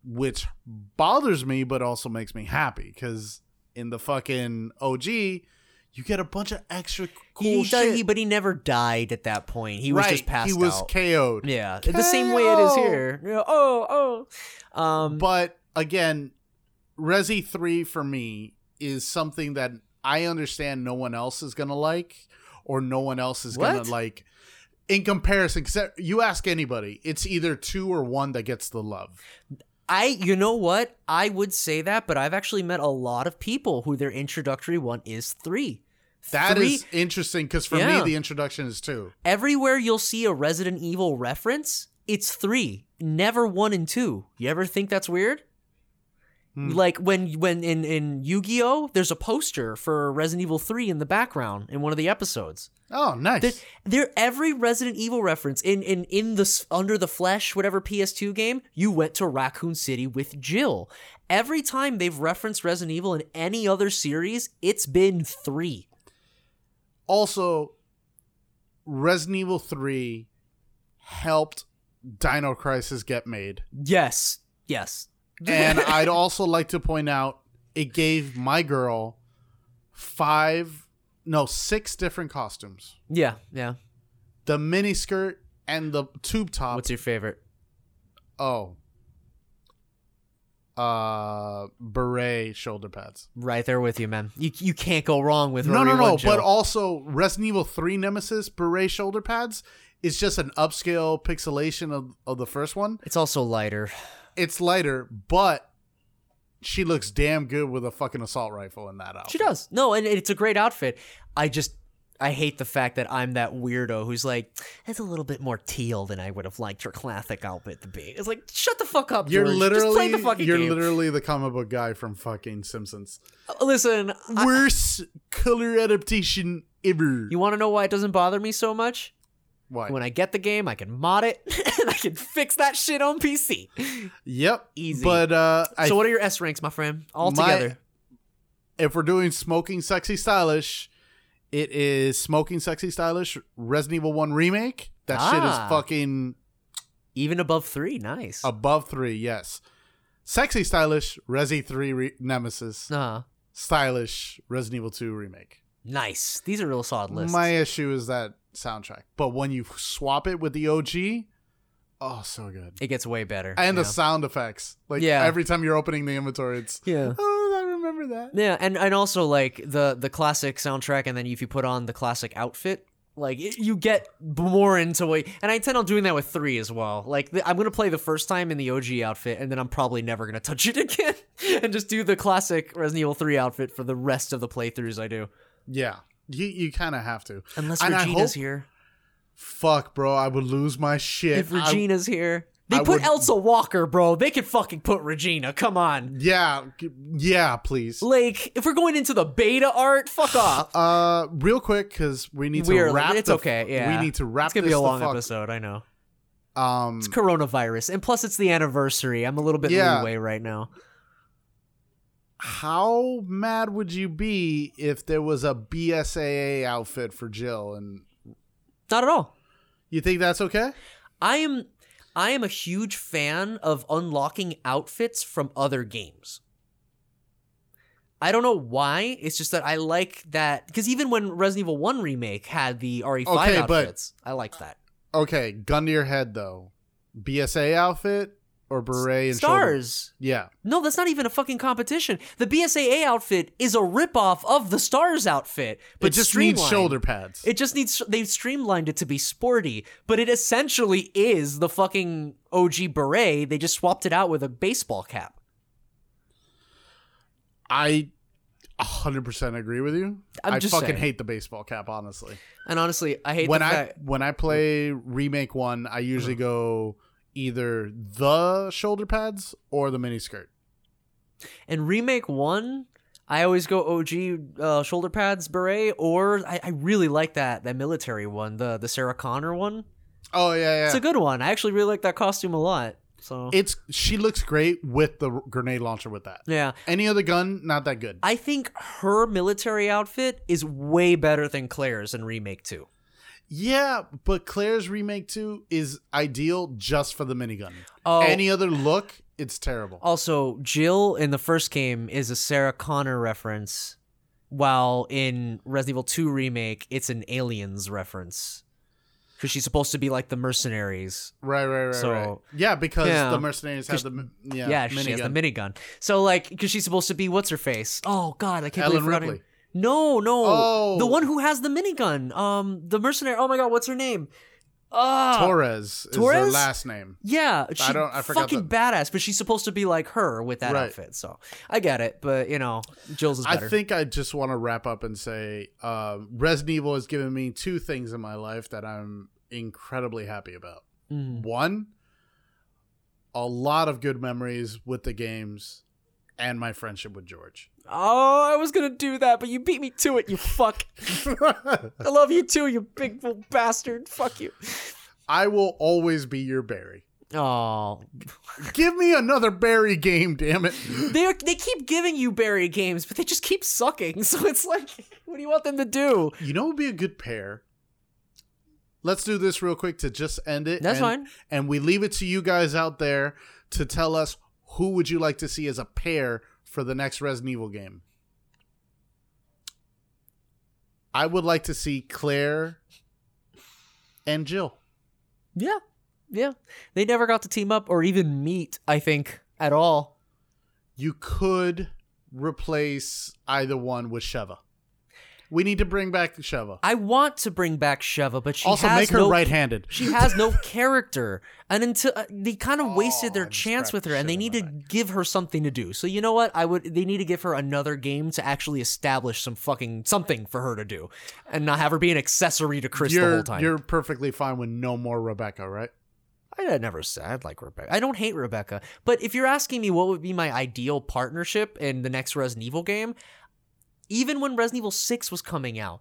Which bothers me, but also makes me happy. Because in the fucking OG, you get a bunch of extra cool he, shit. he- but he never died at that point. He was just passed he was out. KO'd. yeah, the same way it is KO. here. Oh, oh. Um, But again, Resi 3 for me is something that I understand no one else is going to like or no one else is going to like in comparison cuz you ask anybody, it's either 2 or 1 that gets the love. I, you know what? I would say that, but I've actually met a lot of people who their introductory one is three. That is Three- interesting cuz for Yeah. me the introduction is 2. everywhere you'll see a Resident Evil reference, it's three, never one and two. You ever think that's weird? Hmm. Like when when in in Yu-Gi-Oh, there's a poster for Resident Evil 3 in the background in one of the episodes. Oh, nice. There, there every Resident Evil reference in in in the Under the Flesh whatever PS2 game, you went to Raccoon City with Jill. Every time they've referenced Resident Evil in any other series, it's been 3. also Resident Evil 3 helped Dino Crisis get made. Yes. Yes. And [LAUGHS] I'd also like to point out it gave my girl five, no, six different costumes. Yeah, yeah. The mini skirt and the tube top. What's your favorite? oh, uh, beret shoulder pads. Right there with you, man. You you can't go wrong with No, Rory no, no. But also Resident Evil Three Nemesis beret shoulder pads is just an upscale pixelation of, of the first one. it's also lighter. It's lighter, but she looks damn good with a fucking assault rifle in that outfit. She does. No, and it's a great outfit. I just I hate the fact that I'm that weirdo who's like, it's a little bit more teal than I would have liked your classic outfit to be. It's like, shut the fuck up, You're George. literally Just play the fucking you're game. literally the comic book guy from fucking Simpsons. Uh, Listen, I- Worst color adaptation ever. you want to know why it doesn't bother me so much? Why? When I get the game, I can mod it [LAUGHS] and I can fix that shit on PC. yep. Easy. But uh, I, so, what are your S ranks, my friend? All My- together. if we're doing smoking, sexy, stylish, it is smoking, sexy, stylish. Resident Evil One remake. That shit Ah. is fucking Even above three. Nice. above three. Yes. Sexy, stylish. Resi Three re- Nemesis. uh, Stylish. Resident Evil Two remake. Nice. These are real solid lists. My issue is that soundtrack, but when you swap it with the OG, oh, so good. it gets way better. And the sound effects, like Yeah. every time you're opening the inventory, it's Yeah. oh, I remember that. Yeah, and and also like the the classic soundtrack, and then if you put on the classic outfit, like it, you get more into it And I intend on doing that with three as well. Like the, I'm gonna play the first time in the OG outfit, and then I'm probably never gonna touch it [LAUGHS] again, and just do the classic Resident Evil three outfit for the rest of the playthroughs I do. Yeah, you you kind of have to. Unless And Regina's hope- here. Fuck, bro, I would lose my shit. If I- Regina's here, they I put would- Elza Walker, bro. They could fucking put Regina. Come on. yeah, yeah, please. Like, if we're going into the beta art, fuck [SIGHS] off. Uh, real quick, because we need to We're wrap. it's the- okay. Yeah, we need to wrap. It's gonna this be a long episode. I know. Um, It's coronavirus, and plus it's the anniversary. I'm a little bit Yeah. leeway right now. How mad would you be if there was a BSAA outfit for Jill? And Not at all. you think that's okay? I am I am a huge fan of unlocking outfits from other games. I don't know why. It's just that I like that because even when Resident Evil 1 remake had the RE5 Okay, but- outfits, I like that. Okay, gun to your head though. BSA outfit or beret and shoulder- Stars. Yeah. No, that's not even a fucking competition. The BSAA outfit is a ripoff of the Stars outfit, but it just needs shoulder pads. It just needs they streamlined it to be sporty, but it essentially is the fucking OG beret. They just swapped it out with a baseball cap. I 100% agree with you. I'm I just fucking saying. hate the baseball cap, honestly. And honestly, I hate when I fact when I play remake one, I usually Uh-huh. go either the shoulder pads or the mini skirt. in remake one, I always go OG uh, shoulder pads beret, or I, I really like that that military one, the the Sarah Connor one. Oh yeah, yeah. It's a good one. I actually really like that costume a lot. So it's she looks great with the grenade launcher with that. yeah, Any other gun, not that good. I think her military outfit is way better than Claire's in remake two. Yeah, but Claire's remake 2 is ideal just for the minigun. Oh. Any other look, it's terrible. Also, Jill in the first game is a Sarah Connor reference while in Resident Evil 2 remake, it's an aliens reference. Because she's supposed to be like the mercenaries. Right, right, right, So- right. Yeah, because Yeah. the mercenaries have the yeah, Yeah, she has the minigun. minigun. So like, because she's supposed to be what's her face? Oh God, I can't Ellen believe I forgot her Ripley. name. No, no, Oh. the one who has the minigun. Um, the mercenary. Oh my God, what's her name? Ah, Torres is Torres? last name. Yeah, she don't- I forgot fucking the- badass, but she's supposed to be like her with that Right. outfit. So I get it, but you know, Jill's is better. I think I just want to wrap up and say uh, Resident Evil has given me two things in my life that I'm incredibly happy about. Mhm. One, a lot of good memories with the games and my friendship with George. Oh, I was gonna do that, but you beat me to it. You fuck. [LAUGHS] I love you too, you big little bastard. Fuck you. I will always be your Barry. Oh, Give me another Barry game, damn it. they they keep giving you Barry games, but they just keep sucking. [LAUGHS] So it's like, what do you want them to do? You know what would be a good pair? Let's do this real quick to just end it. That's and, fine. And we leave it to you guys out there to tell us who would you like to see as a pair for the next Resident Evil game. I would like to see Claire and Jill. Yeah, yeah. They never got to team up or even meet. I think at all. You could replace either one with Sheva. We need to bring back Sheva. I want to bring back Sheva, but she Also, has make her no right-handed. She has no [LAUGHS] character, and until uh, they kind of wasted Oh, their I just chance with her, and they need to give her something to do. So you know what? I would. They need to give her another game to actually establish some fucking something for her to do, and not have her be an accessory to Chris the You're, whole time. you're perfectly fine with no more Rebecca, right? I never said I'd like Rebecca. I don't hate Rebecca, but if you're asking me what would be my ideal partnership in the next Resident Evil game, even when Resident Evil 6 was coming out,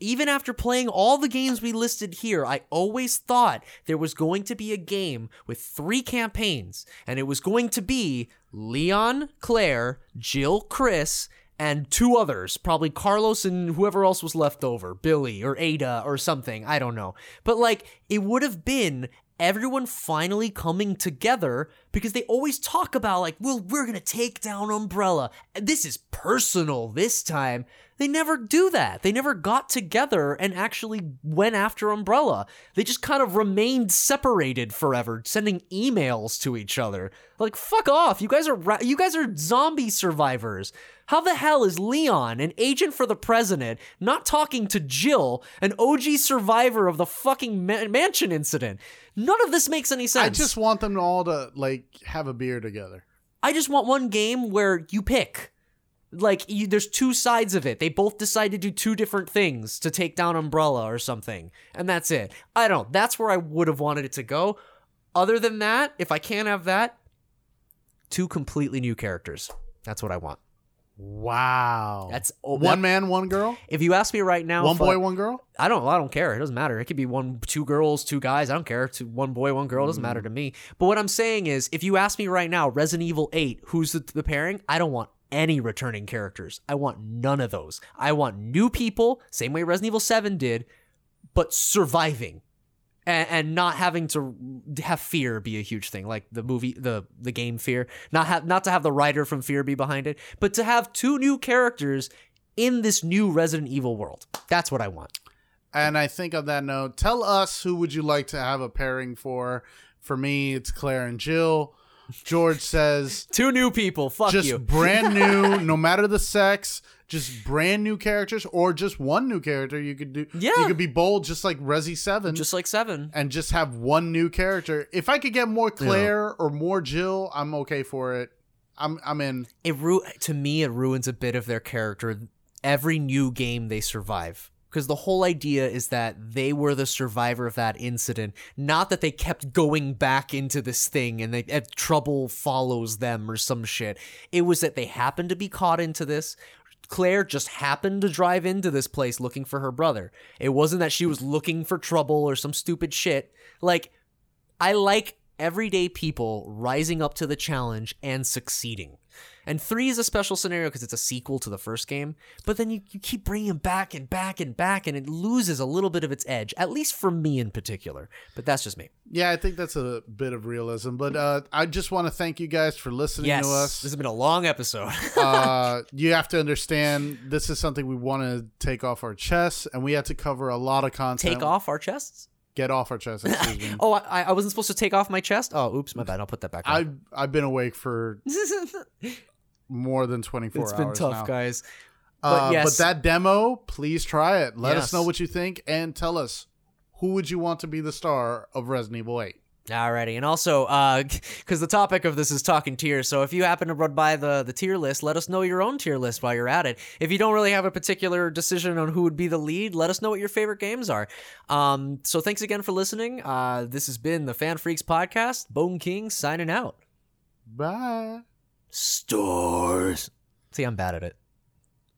even after playing all the games we listed here, I always thought there was going to be a game with three campaigns, and it was going to be Leon, Claire, Jill, Chris, and two others, probably Carlos and whoever else was left over, Billy or Ada or something, I don't know. But like, it would have been everyone finally coming together because they always talk about like well we're gonna take down umbrella. This is personal this time. They never do that. They never got together and actually went after umbrella. They just kind of remained separated forever sending emails to each other. Like fuck off. You guys are ra- you guys are zombie survivors. How the hell is Leon, an agent for the president, not talking to Jill, an OG survivor of the fucking ma- mansion incident? None of this makes any sense. I just want them all to like have a beer together. I just want one game where you pick. Like you, there's two sides of it. They both decide to do two different things to take down Umbrella or something, and that's it. I don't. That's where I would have wanted it to go. Other than that, if I can't have that, two completely new characters. That's what I want. Wow. That's one that- man, one girl, If you ask me right now, one if I- boy, one girl. I don't. I don't care. It doesn't matter. It could be one, two girls, two guys. I don't care. Two, one boy, one girl. It doesn't matter mm. to me. But what I'm saying is, if you ask me right now, Resident Evil 8, who's the, the pairing? I don't want any returning characters. I want none of those. I want new people, same way Resident Evil 7 did, but surviving. And, and not having to have fear be a huge thing, like the movie, the the game Fear. Not have not to have the writer from Fear be behind it, but to have two new characters in this new Resident Evil world. That's what I want. And I think on that note, tell us who would you like to have a pairing for? For me, it's Claire and Jill. George says Two new people. Fuck just you. brand [LAUGHS] new, no matter the sex, just brand new characters, or just one new character. You could do. Yeah. you could be bold, just like Resi Seven, Just like seven. and just have one new character. If I could get more Claire or more Jill, I'm okay for it. I'm I'm in. It ru- to me it ruins a bit of their character every new game they survive. Because the whole idea is that they were the survivor of that incident, not that they kept going back into this thing and they trouble follows them or some shit. It was that they happened to be caught into this. Claire just happened to drive into this place looking for her brother. It wasn't that she was looking for trouble or some stupid shit. Like I like everyday people rising up to the challenge and succeeding. And three is a special scenario because it's a sequel to the first game, but then you, you keep bringing it back and back and back, and it loses a little bit of its edge, at least for me in particular. But that's just me. Yeah, I think that's a bit of realism. But uh, I just want to thank you guys for listening Yes, to us. this has been a long episode. [LAUGHS] uh, you have to understand this is something we want to take off our chests, and we had to cover a lot of content. Take off our chests? Get off our chest. Excuse me. [LAUGHS] Oh, I, I wasn't supposed to take off my chest? Oh, oops, my bad. I'll put that back. I've I've been awake for [LAUGHS] more than twenty four. It's been tough, now. guys. Uh, But yes. but that demo, please try it. Let us know what you think, and tell us who would you want to be the star of Resident Evil Eight. Alrighty, and also, [LAUGHS] because the topic of this is talking tiers, so if you happen to run by the, the tier list, let us know your own tier list while you're at it. If you don't really have a particular decision on who would be the lead, let us know what your favorite games are. Um, so thanks again for listening. Uh, this has been the Fan Freeks Podcast. Bone King signing out. Bye. Stores. See, I'm bad at it.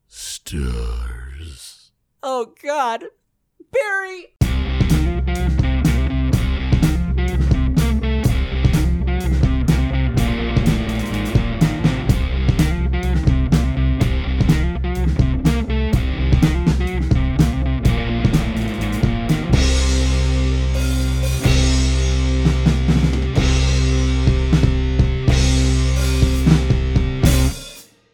Stars. Oh, God. Barry!